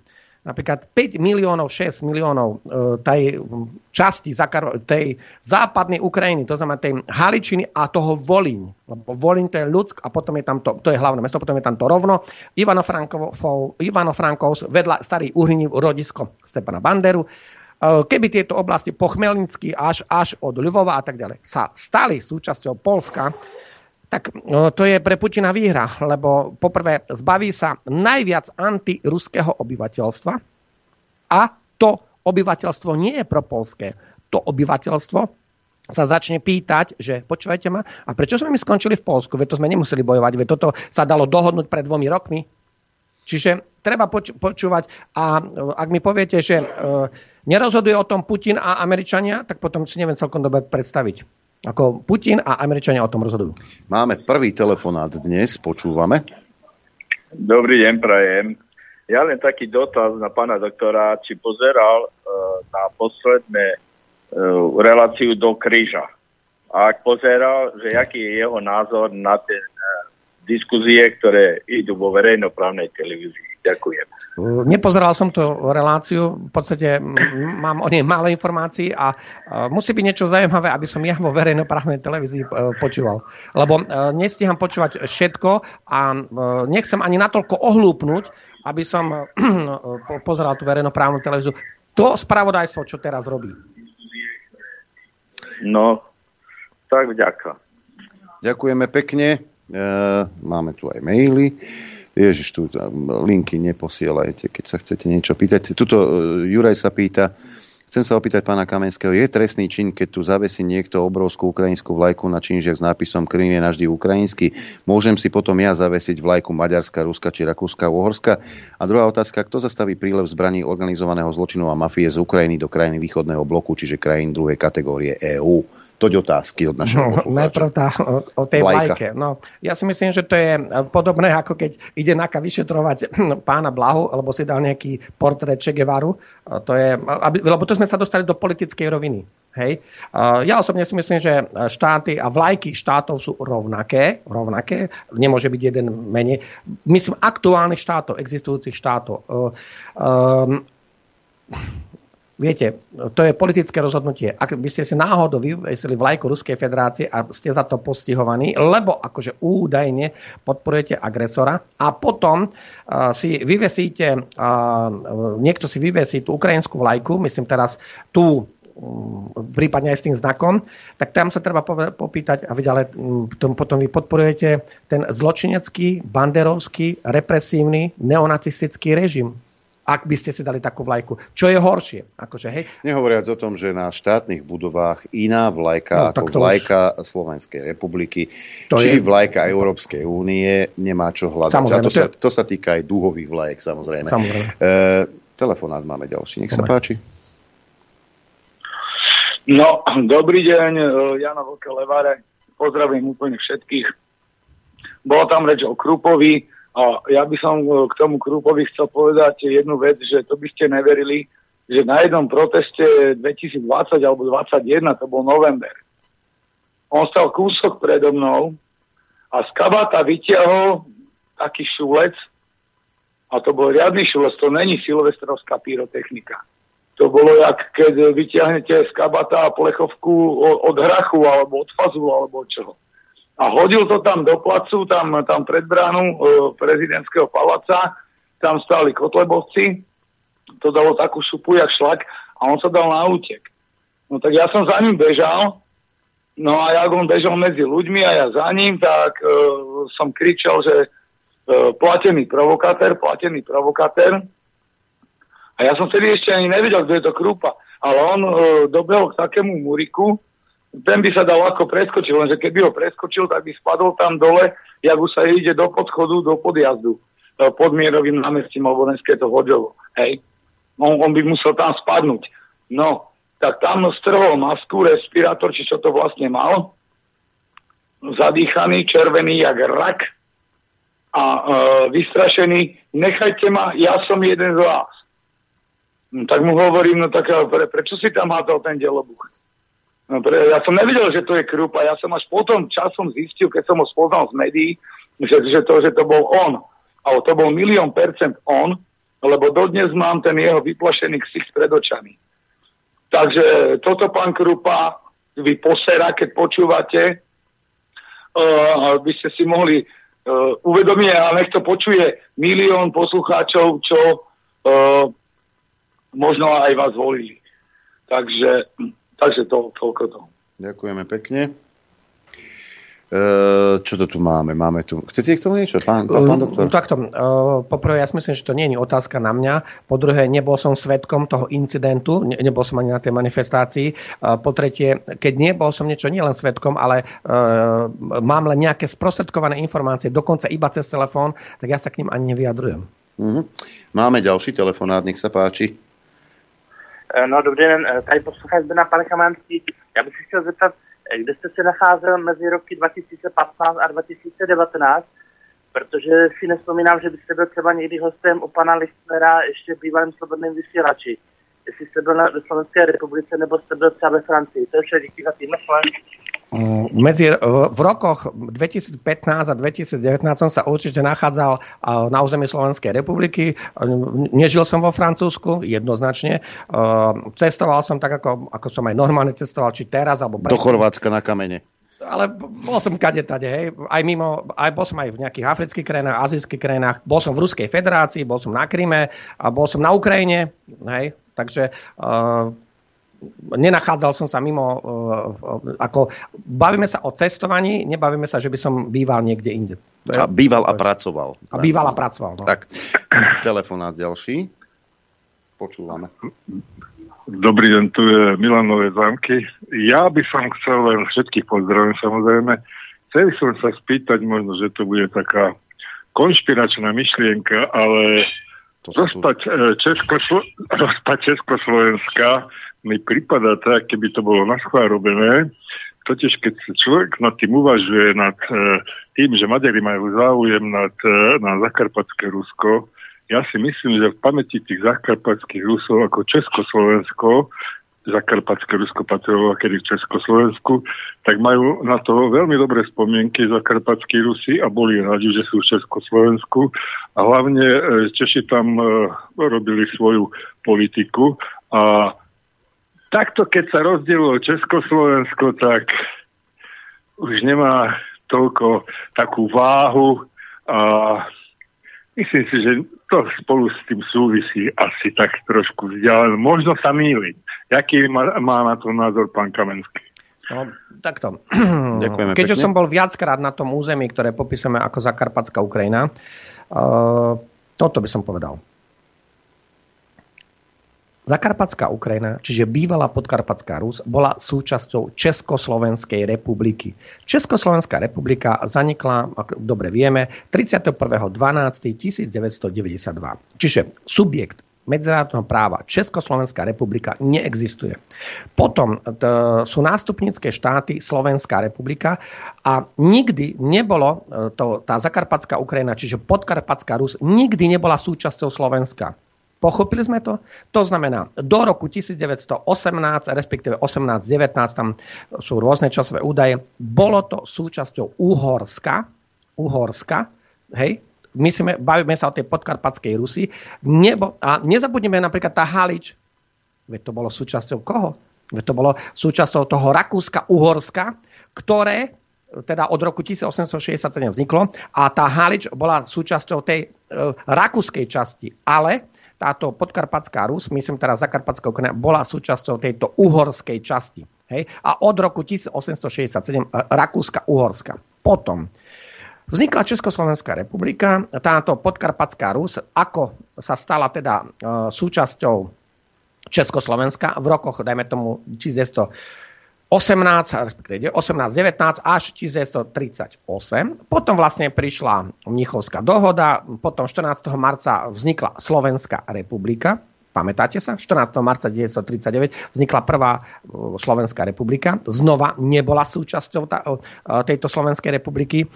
napríklad 5 miliónov, 6 miliónov e, tej časti tej západnej Ukrajiny, to znamená tej Haličiny a toho Volín, lebo Volín to je ľudsk a potom je tam to, to je hlavné mesto, potom je tam to rovno, Ivano Frankovs, vedľa starý Uhriní rodisko Stepana Banderu, keby tieto oblasti po Chmelnicky až, až od Ľuvova a tak ďalej sa stali súčasťou Polska, tak no, to je pre Putina výhra, lebo poprvé zbaví sa najviac antiruského obyvateľstva a to obyvateľstvo nie je propolské. To obyvateľstvo sa začne pýtať, že počúvajte ma, a prečo sme my skončili v Polsku? Veď to sme nemuseli bojovať, veď toto sa dalo dohodnúť pred dvomi rokmi. Čiže treba poč- počúvať a ak mi poviete, že e, nerozhoduje o tom Putin a Američania, tak potom si neviem celkom dobre predstaviť. Ako Putin a Američania o tom rozhodujú. Máme prvý telefonát dnes, počúvame. Dobrý deň, prajem. Ja len taký dotaz na pána doktora, či pozeral uh, na posledné uh, reláciu do kríža. A ak pozeral, že aký je jeho názor na ten uh, diskuzie, ktoré idú vo verejnoprávnej televízii. Ďakujem. Nepozeral som tú reláciu, v podstate mám o nej málo informácií a musí byť niečo zaujímavé, aby som ja vo verejnoprávnej televízii e, počúval. Lebo e, nestíham počúvať všetko a e, nechcem ani natoľko ohlúpnuť, aby som pozeral tú verejnoprávnu televíziu. To spravodajstvo, čo teraz robí. No, tak vďaka. Ďakujeme pekne. Máme tu aj maily. Ježiš, tu linky neposielajte, keď sa chcete niečo pýtať. Tuto e, Juraj sa pýta, chcem sa opýtať pána Kamenského, je trestný čin, keď tu zavesí niekto obrovskú ukrajinskú vlajku na činžiach s nápisom Krym je navždy ukrajinský. Môžem si potom ja zavesiť vlajku Maďarska, Ruska či Rakúska, Uhorska? A druhá otázka, kto zastaví prílev zbraní organizovaného zločinu a mafie z Ukrajiny do krajiny východného bloku, čiže krajín druhej kategórie EÚ? Toť otázky od našeho no, Najprv tá, o, o tej vlajke. No, ja si myslím, že to je podobné, ako keď ide Naka vyšetrovať <clears throat> pána Blahu, alebo si dal nejaký portrét Che Guevaru. To je, aby, lebo to sme sa dostali do politickej roviny. Hej. Ja osobne si myslím, že štáty a vlajky štátov sú rovnaké, rovnaké, nemôže byť jeden menej. Myslím, aktuálnych štátov, existujúcich štátov. Um, Viete, to je politické rozhodnutie. Ak by ste si náhodou vyvesili vlajku Ruskej federácie a ste za to postihovaní, lebo akože údajne podporujete agresora a potom uh, si vyvesíte, uh, niekto si vyvesí tú ukrajinskú vlajku, myslím teraz tú um, prípadne aj s tým znakom, tak tam sa treba popýtať, a vy ale um, potom vy podporujete ten zločinecký, banderovský, represívny, neonacistický režim ak by ste si dali takú vlajku. Čo je horšie? Akože, hej? Nehovoriac o tom, že na štátnych budovách iná vlajka no, ako vlajka už... Slovenskej republiky, to či je... vlajka Európskej únie nemá čo hľadať. Samozrejme, a to, to, sa, to sa týka aj dúhových vlajek, samozrejme. samozrejme. E, telefonát máme ďalší, nech sa páči. No, dobrý deň, e, Jana Vlka Levare. Pozdravím úplne všetkých. Bolo tam reč o Krupovi, a ja by som e, k tomu Krúpovi chcel povedať jednu vec, že to by ste neverili, že na jednom proteste 2020 alebo 2021, to bol november, on stal kúsok predo mnou a z kabata vytiahol taký šulec a to bol riadny šulec, to není silvestrovská pyrotechnika. To bolo jak keď vytiahnete z kabata plechovku od hrachu alebo od fazulu alebo od čoho a hodil to tam do placu, tam, tam pred bránu e, prezidentského paláca, tam stáli kotlebovci, to dalo takú šupu, jak šlak a on sa dal na útek. No tak ja som za ním bežal, no a jak on bežal medzi ľuďmi a ja za ním, tak e, som kričal, že e, platený provokatér, platený provokatér. A ja som vtedy ešte ani nevedel, kto je to Krúpa. Ale on e, dobehol k takému muriku, ten by sa dal ako preskočiť, lenže keby ho preskočil, tak by spadol tam dole, jak už sa ide do podchodu, do podjazdu e, pod mierovým námestím, alebo dnes to hoďovo. Hej. On, on by musel tam spadnúť. No, tak tam strhol masku, respirátor, či čo to vlastne mal, zadýchaný, červený jak rak a e, vystrašený, nechajte ma, ja som jeden z vás. No, tak mu hovorím, no tak pre, prečo si tam hátal ten delobuch? No, pre, ja som nevedel, že to je Krupa. Ja som až potom časom zistil, keď som ho spoznal z médií, že, že, to, že to bol on. Ale to bol milión percent on, lebo dodnes mám ten jeho vyplašený ksich pred očami. Takže toto, pán Krupa, vy posera, keď počúvate, uh, by ste si mohli uh, uvedomiť, a nech to počuje milión poslucháčov, čo uh, možno aj vás volili. Takže Takže to, toľko to. Ďakujeme pekne. E, čo to tu máme? Máme tu... Chcete k tomu niečo, pán, pán, pán doktor? Takto. E, poprvé, ja si myslím, že to nie je otázka na mňa. Po druhé, nebol som svetkom toho incidentu, ne, nebol som ani na tej manifestácii. E, po tretie, keď nebol som niečo nielen svetkom, ale mám len nejaké sprostredkované informácie, dokonca iba cez telefón, tak ja sa k ním ani nevyjadrujem. Mm-hmm. Máme ďalší telefonát, nech sa páči. Eh, no dobrý den, eh, tady posluchač na pane Kamanský. Já bych se chtěl zeptat, eh, kde jste se nacházel mezi roky 2015 a 2019, protože si nespomínám, že byste byl třeba někdy hostem u pana Lichtnera ještě bývalém slobodném vysílači. Jestli jste byl na Slovenské republice nebo jste byl třeba ve Francii. To je vše, díky za tým. Medzi, v rokoch 2015 a 2019 som sa určite nachádzal na území Slovenskej republiky. Nežil som vo Francúzsku, jednoznačne. Cestoval som tak, ako, ako som aj normálne cestoval, či teraz, alebo... Do Chorvátska na kamene. Ale bol som kade tade, hej. Aj mimo, aj bol som aj v nejakých afrických krajinách, azijských krajinách, bol som v Ruskej federácii, bol som na Kryme a bol som na Ukrajine, hej. Takže uh, nenachádzal som sa mimo, uh, ako bavíme sa o cestovaní, nebavíme sa, že by som býval niekde inde. A býval a pracoval. A býval a pracoval, no. Tak, telefonát ďalší. Počúvame. Dobrý deň, tu je Milan Nové zámky. Ja by som chcel len všetkých pozdraviť samozrejme. Chcel som sa spýtať, možno, že to bude taká konšpiračná myšlienka, ale rozpať, tu... E, Českoslo- <coughs> rozpať Československa mi prípada tak, keby to bolo na robené. Totiž keď človek nad tým uvažuje, nad e, tým, že Maďari majú záujem nad, e, na zakarpatské Rusko, ja si myslím, že v pamäti tých zakarpatských Rusov ako Československo, zakarpatské Rusko patrilo kedy v Československu, tak majú na to veľmi dobré spomienky zakarpatskí Rusi a boli radi, že sú v Československu. A hlavne e, Češi tam robili svoju politiku. A takto, keď sa rozdielilo Československo, tak už nemá toľko takú váhu a myslím si, že to spolu s tým súvisí asi tak trošku vzdialené. Možno sa mýlim. Jaký má, má na to názor pán Kamenský? No, takto. <clears throat> Ďakujeme Keďže som bol viackrát na tom území, ktoré popísame ako Zakarpatská Ukrajina, uh, toto by som povedal. Zakarpatská Ukrajina, čiže bývalá podkarpatská Rus, bola súčasťou Československej republiky. Československá republika zanikla, ako dobre vieme, 31.12.1992. Čiže subjekt medzinárodného práva Československá republika neexistuje. Potom t- sú nástupnícke štáty Slovenská republika a nikdy nebolo e, to, tá Zakarpatská Ukrajina, čiže podkarpatská Rus, nikdy nebola súčasťou Slovenska. Pochopili sme to? To znamená, do roku 1918, respektíve 18-19, tam sú rôzne časové údaje, bolo to súčasťou Uhorska, Uhorska, hej, myslíme, bavíme sa o tej podkarpatskej Rusi, nebo, a nezabudneme napríklad tá Halič, veď to bolo súčasťou koho? Veď to bolo súčasťou toho Rakúska-Uhorska, ktoré teda od roku 1867 vzniklo a tá Halič bola súčasťou tej e, rakúskej časti, ale táto podkarpatská Rus, myslím teraz Zakarpatská Ukrajina, bola súčasťou tejto uhorskej časti. Hej? A od roku 1867 e, Rakúska-Uhorska. Potom vznikla Československá republika, táto podkarpatská Rus, ako sa stala teda e, súčasťou Československa v rokoch, dajme tomu 1900 18, 18, 19 až 1938. Potom vlastne prišla Mnichovská dohoda, potom 14. marca vznikla Slovenská republika, Pamätáte sa? 14. marca 1939 vznikla prvá Slovenská republika. Znova nebola súčasťou tejto Slovenskej republiky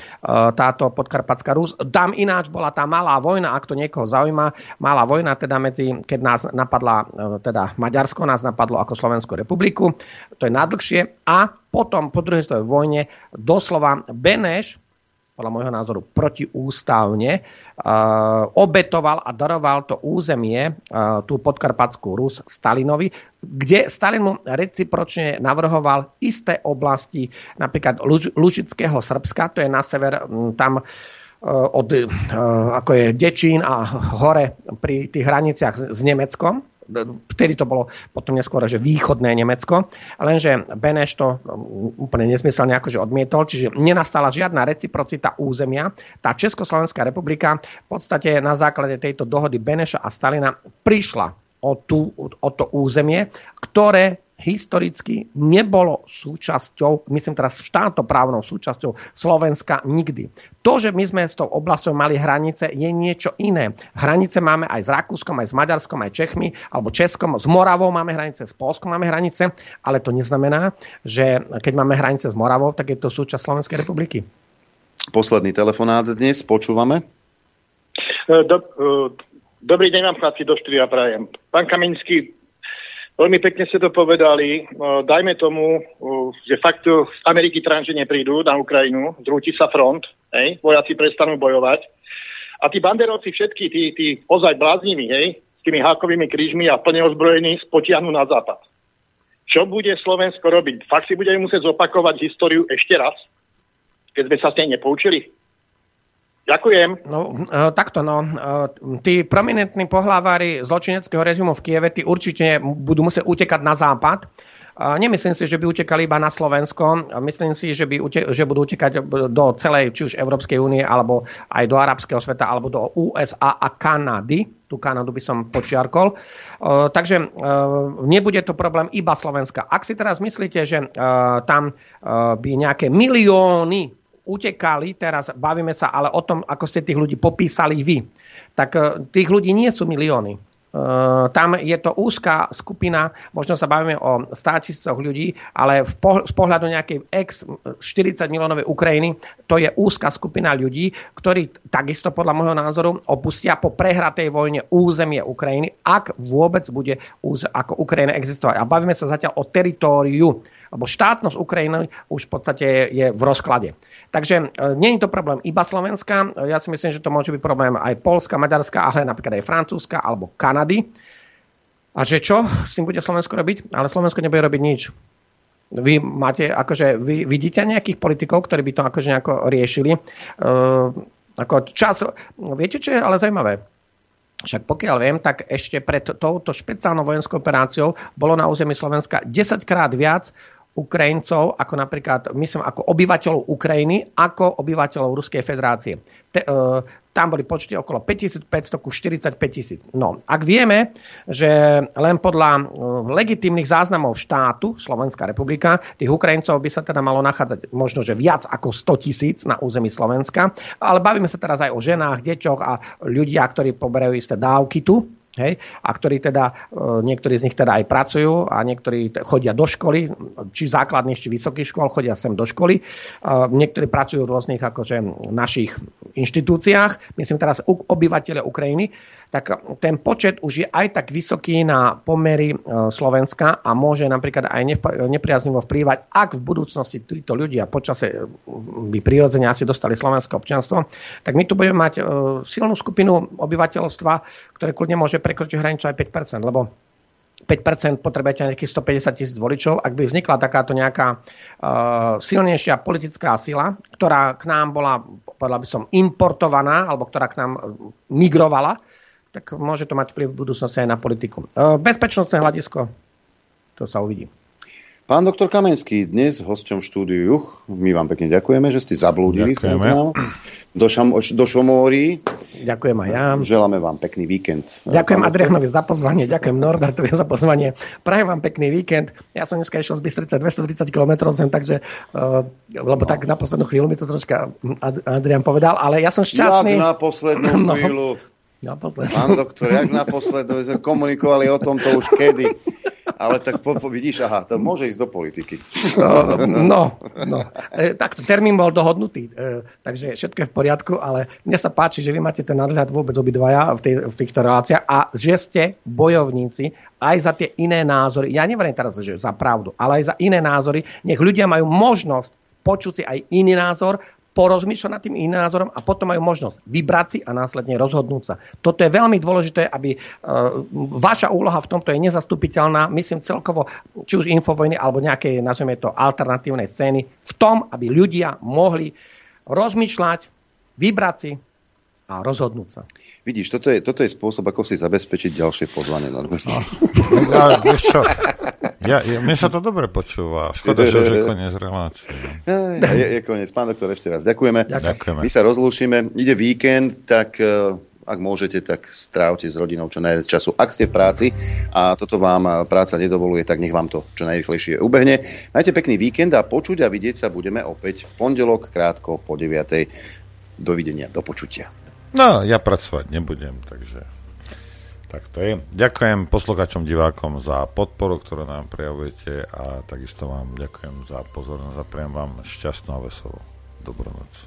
táto podkarpatská Rus. Tam ináč bola tá malá vojna, ak to niekoho zaujíma, malá vojna teda medzi, keď nás napadla, teda Maďarsko nás napadlo ako Slovenskú republiku, to je najdlhšie. A potom po druhej svetovej vojne doslova Beneš, podľa môjho názoru protiústavne, uh, obetoval a daroval to územie, uh, tú podkarpatskú Rus Stalinovi, kde Stalin mu recipročne navrhoval isté oblasti, napríklad Luž- Lužického Srbska, to je na sever, tam od, ako je Dečín a hore pri tých hraniciach s Nemeckom, vtedy to bolo potom neskôr, že východné Nemecko, lenže Beneš to no, úplne nesmyselne akože odmietol, čiže nenastala žiadna reciprocita územia. Tá Československá republika v podstate na základe tejto dohody Beneša a Stalina prišla o, tú, o to územie, ktoré historicky nebolo súčasťou, myslím teraz štátoprávnou súčasťou Slovenska nikdy. To, že my sme s tou oblasťou mali hranice, je niečo iné. Hranice máme aj s Rakúskom, aj s Maďarskom, aj Čechmi, alebo Českom, s Moravou máme hranice, s Polskom máme hranice, ale to neznamená, že keď máme hranice s Moravou, tak je to súčasť Slovenskej republiky. Posledný telefonát dnes, počúvame. Do, dobrý deň vám chlapci do štúdia prajem. Pán Kaminský, Veľmi pekne ste to povedali. Dajme tomu, že fakt z Ameriky tranže neprídu na Ukrajinu, zrúti sa front, hej, vojaci prestanú bojovať. A tí banderovci všetky, tí, tí ozaj bláznimi, hej, s tými hákovými krížmi a plne ozbrojení spotiahnu na západ. Čo bude Slovensko robiť? Fakt si budeme musieť zopakovať históriu ešte raz, keď sme sa s nej nepoučili? Ďakujem. No, e, takto, no. E, tí prominentní pohlávári zločineckého režimu v Kieve, tí určite budú musieť utekať na západ. E, nemyslím si, že by utekali iba na Slovensko. Myslím si, že, by ute- že budú utekať do celej, či už Európskej únie, alebo aj do arabského sveta, alebo do USA a Kanady. Tu Kanadu by som počiarkol. takže nebude to problém iba Slovenska. Ak si teraz myslíte, že tam by nejaké milióny utekali, teraz bavíme sa ale o tom, ako ste tých ľudí popísali vy. Tak e, tých ľudí nie sú milióny. Uh, tam je to úzká skupina, možno sa bavíme o 100 tisícoch ľudí, ale v poh- z pohľadu nejakej ex 40 miliónovej Ukrajiny, to je úzká skupina ľudí, ktorí takisto podľa môjho názoru opustia po prehratej vojne územie Ukrajiny, ak vôbec bude úz- ako Ukrajina existovať. A bavíme sa zatiaľ o teritóriu, lebo štátnosť Ukrajiny už v podstate je v rozklade. Takže e, nie je to problém iba Slovenska, ja si myslím, že to môže byť problém aj Polska, Maďarska, ale napríklad aj Francúzska alebo Kanady. A že čo s tým bude Slovensko robiť? Ale Slovensko nebude robiť nič. Vy máte, akože, vy vidíte nejakých politikov, ktorí by to akože nejako riešili. Uh, ako čas, viete, čo je ale zaujímavé? Však pokiaľ viem, tak ešte pred touto špeciálnou vojenskou operáciou bolo na území Slovenska 10 krát viac Ukrajincov, ako napríklad, myslím, ako obyvateľov Ukrajiny, ako obyvateľov Ruskej federácie. Te, e, tam boli počty okolo 5500 ku 45 tisíc. No, ak vieme, že len podľa e, legitímnych záznamov štátu, Slovenská republika, tých Ukrajincov by sa teda malo nachádzať možno, že viac ako 100 tisíc na území Slovenska, ale bavíme sa teraz aj o ženách, deťoch a ľudia, ktorí poberajú isté dávky tu, Hej? A ktorí teda, e, niektorí z nich teda aj pracujú a niektorí chodia do školy, či základných, či vysokých škôl, chodia sem do školy. E, niektorí pracujú v rôznych akože, našich inštitúciách, myslím teraz obyvateľe Ukrajiny tak ten počet už je aj tak vysoký na pomery e, Slovenska a môže napríklad aj nepriaznivo vplývať, ak v budúcnosti títo ľudia počase e, by prirodzene asi dostali slovenské občianstvo, tak my tu budeme mať e, silnú skupinu obyvateľstva, ktoré kľudne môže prekročiť hranicu aj 5%, lebo 5% potrebujete nejakých 150 tisíc voličov. Ak by vznikla takáto nejaká uh, silnejšia politická sila, ktorá k nám bola, povedal by som, importovaná, alebo ktorá k nám migrovala, tak môže to mať vplyv v budúcnosti aj na politiku. E, bezpečnostné hľadisko, to sa uvidí. Pán doktor Kamenský, dnes hosťom štúdiu Juch, my vám pekne ďakujeme, že ste zablúdili do, šam, do Šomóri. Ďakujem aj ja. Želáme vám pekný víkend. Ďakujem Adrianovi za pozvanie, ďakujem Norbertovi za pozvanie. Prajem vám pekný víkend. Ja som dneska išiel z Bystrice 230 km sem, takže, uh, lebo no. tak na poslednú chvíľu mi to troška Adrian povedal, ale ja som šťastný. Jak na poslednú no. Naposled. Pán doktor, jak naposled, sme komunikovali o tomto už kedy. Ale tak po, po, vidíš, aha, to môže ísť do politiky. No, no, no. E, takto, termín bol dohodnutý, e, takže všetko je v poriadku, ale mne sa páči, že vy máte ten nadhľad vôbec obidvaja v, tej, v týchto reláciách a že ste bojovníci aj za tie iné názory. Ja neverím teraz, že za pravdu, ale aj za iné názory. Nech ľudia majú možnosť počuť si aj iný názor porozmýšľať nad tým iným názorom a potom majú možnosť vybrať si a následne rozhodnúť sa. Toto je veľmi dôležité, aby uh, vaša úloha v tomto je nezastupiteľná, myslím celkovo, či už infovojny alebo nejaké, nazveme to, alternatívnej scény, v tom, aby ľudia mohli rozmýšľať, vybrať si a rozhodnúť sa. Vidíš, toto je, toto je spôsob, ako si zabezpečiť ďalšie pozvanie na no, vieš čo, ja, ja, mne sa to dobre počúva. Škoda, že je koniec relácie. Je, je koniec. Pán doktor, ešte raz ďakujeme. ďakujeme. My sa rozlúšime. Ide víkend, tak eh, ak môžete, tak strávte s rodinou čo najviac času. Ak ste v práci a toto vám práca nedovoluje, tak nech vám to čo najrychlejšie ubehne. Majte pekný víkend a počuť a vidieť sa budeme opäť v pondelok krátko po 9. Dovidenia, do počutia. No, ja pracovať nebudem, takže tak to je. Ďakujem posluchačom, divákom za podporu, ktorú nám prejavujete a takisto vám ďakujem za pozornosť a prejem vám šťastnú a veselú dobrú noc.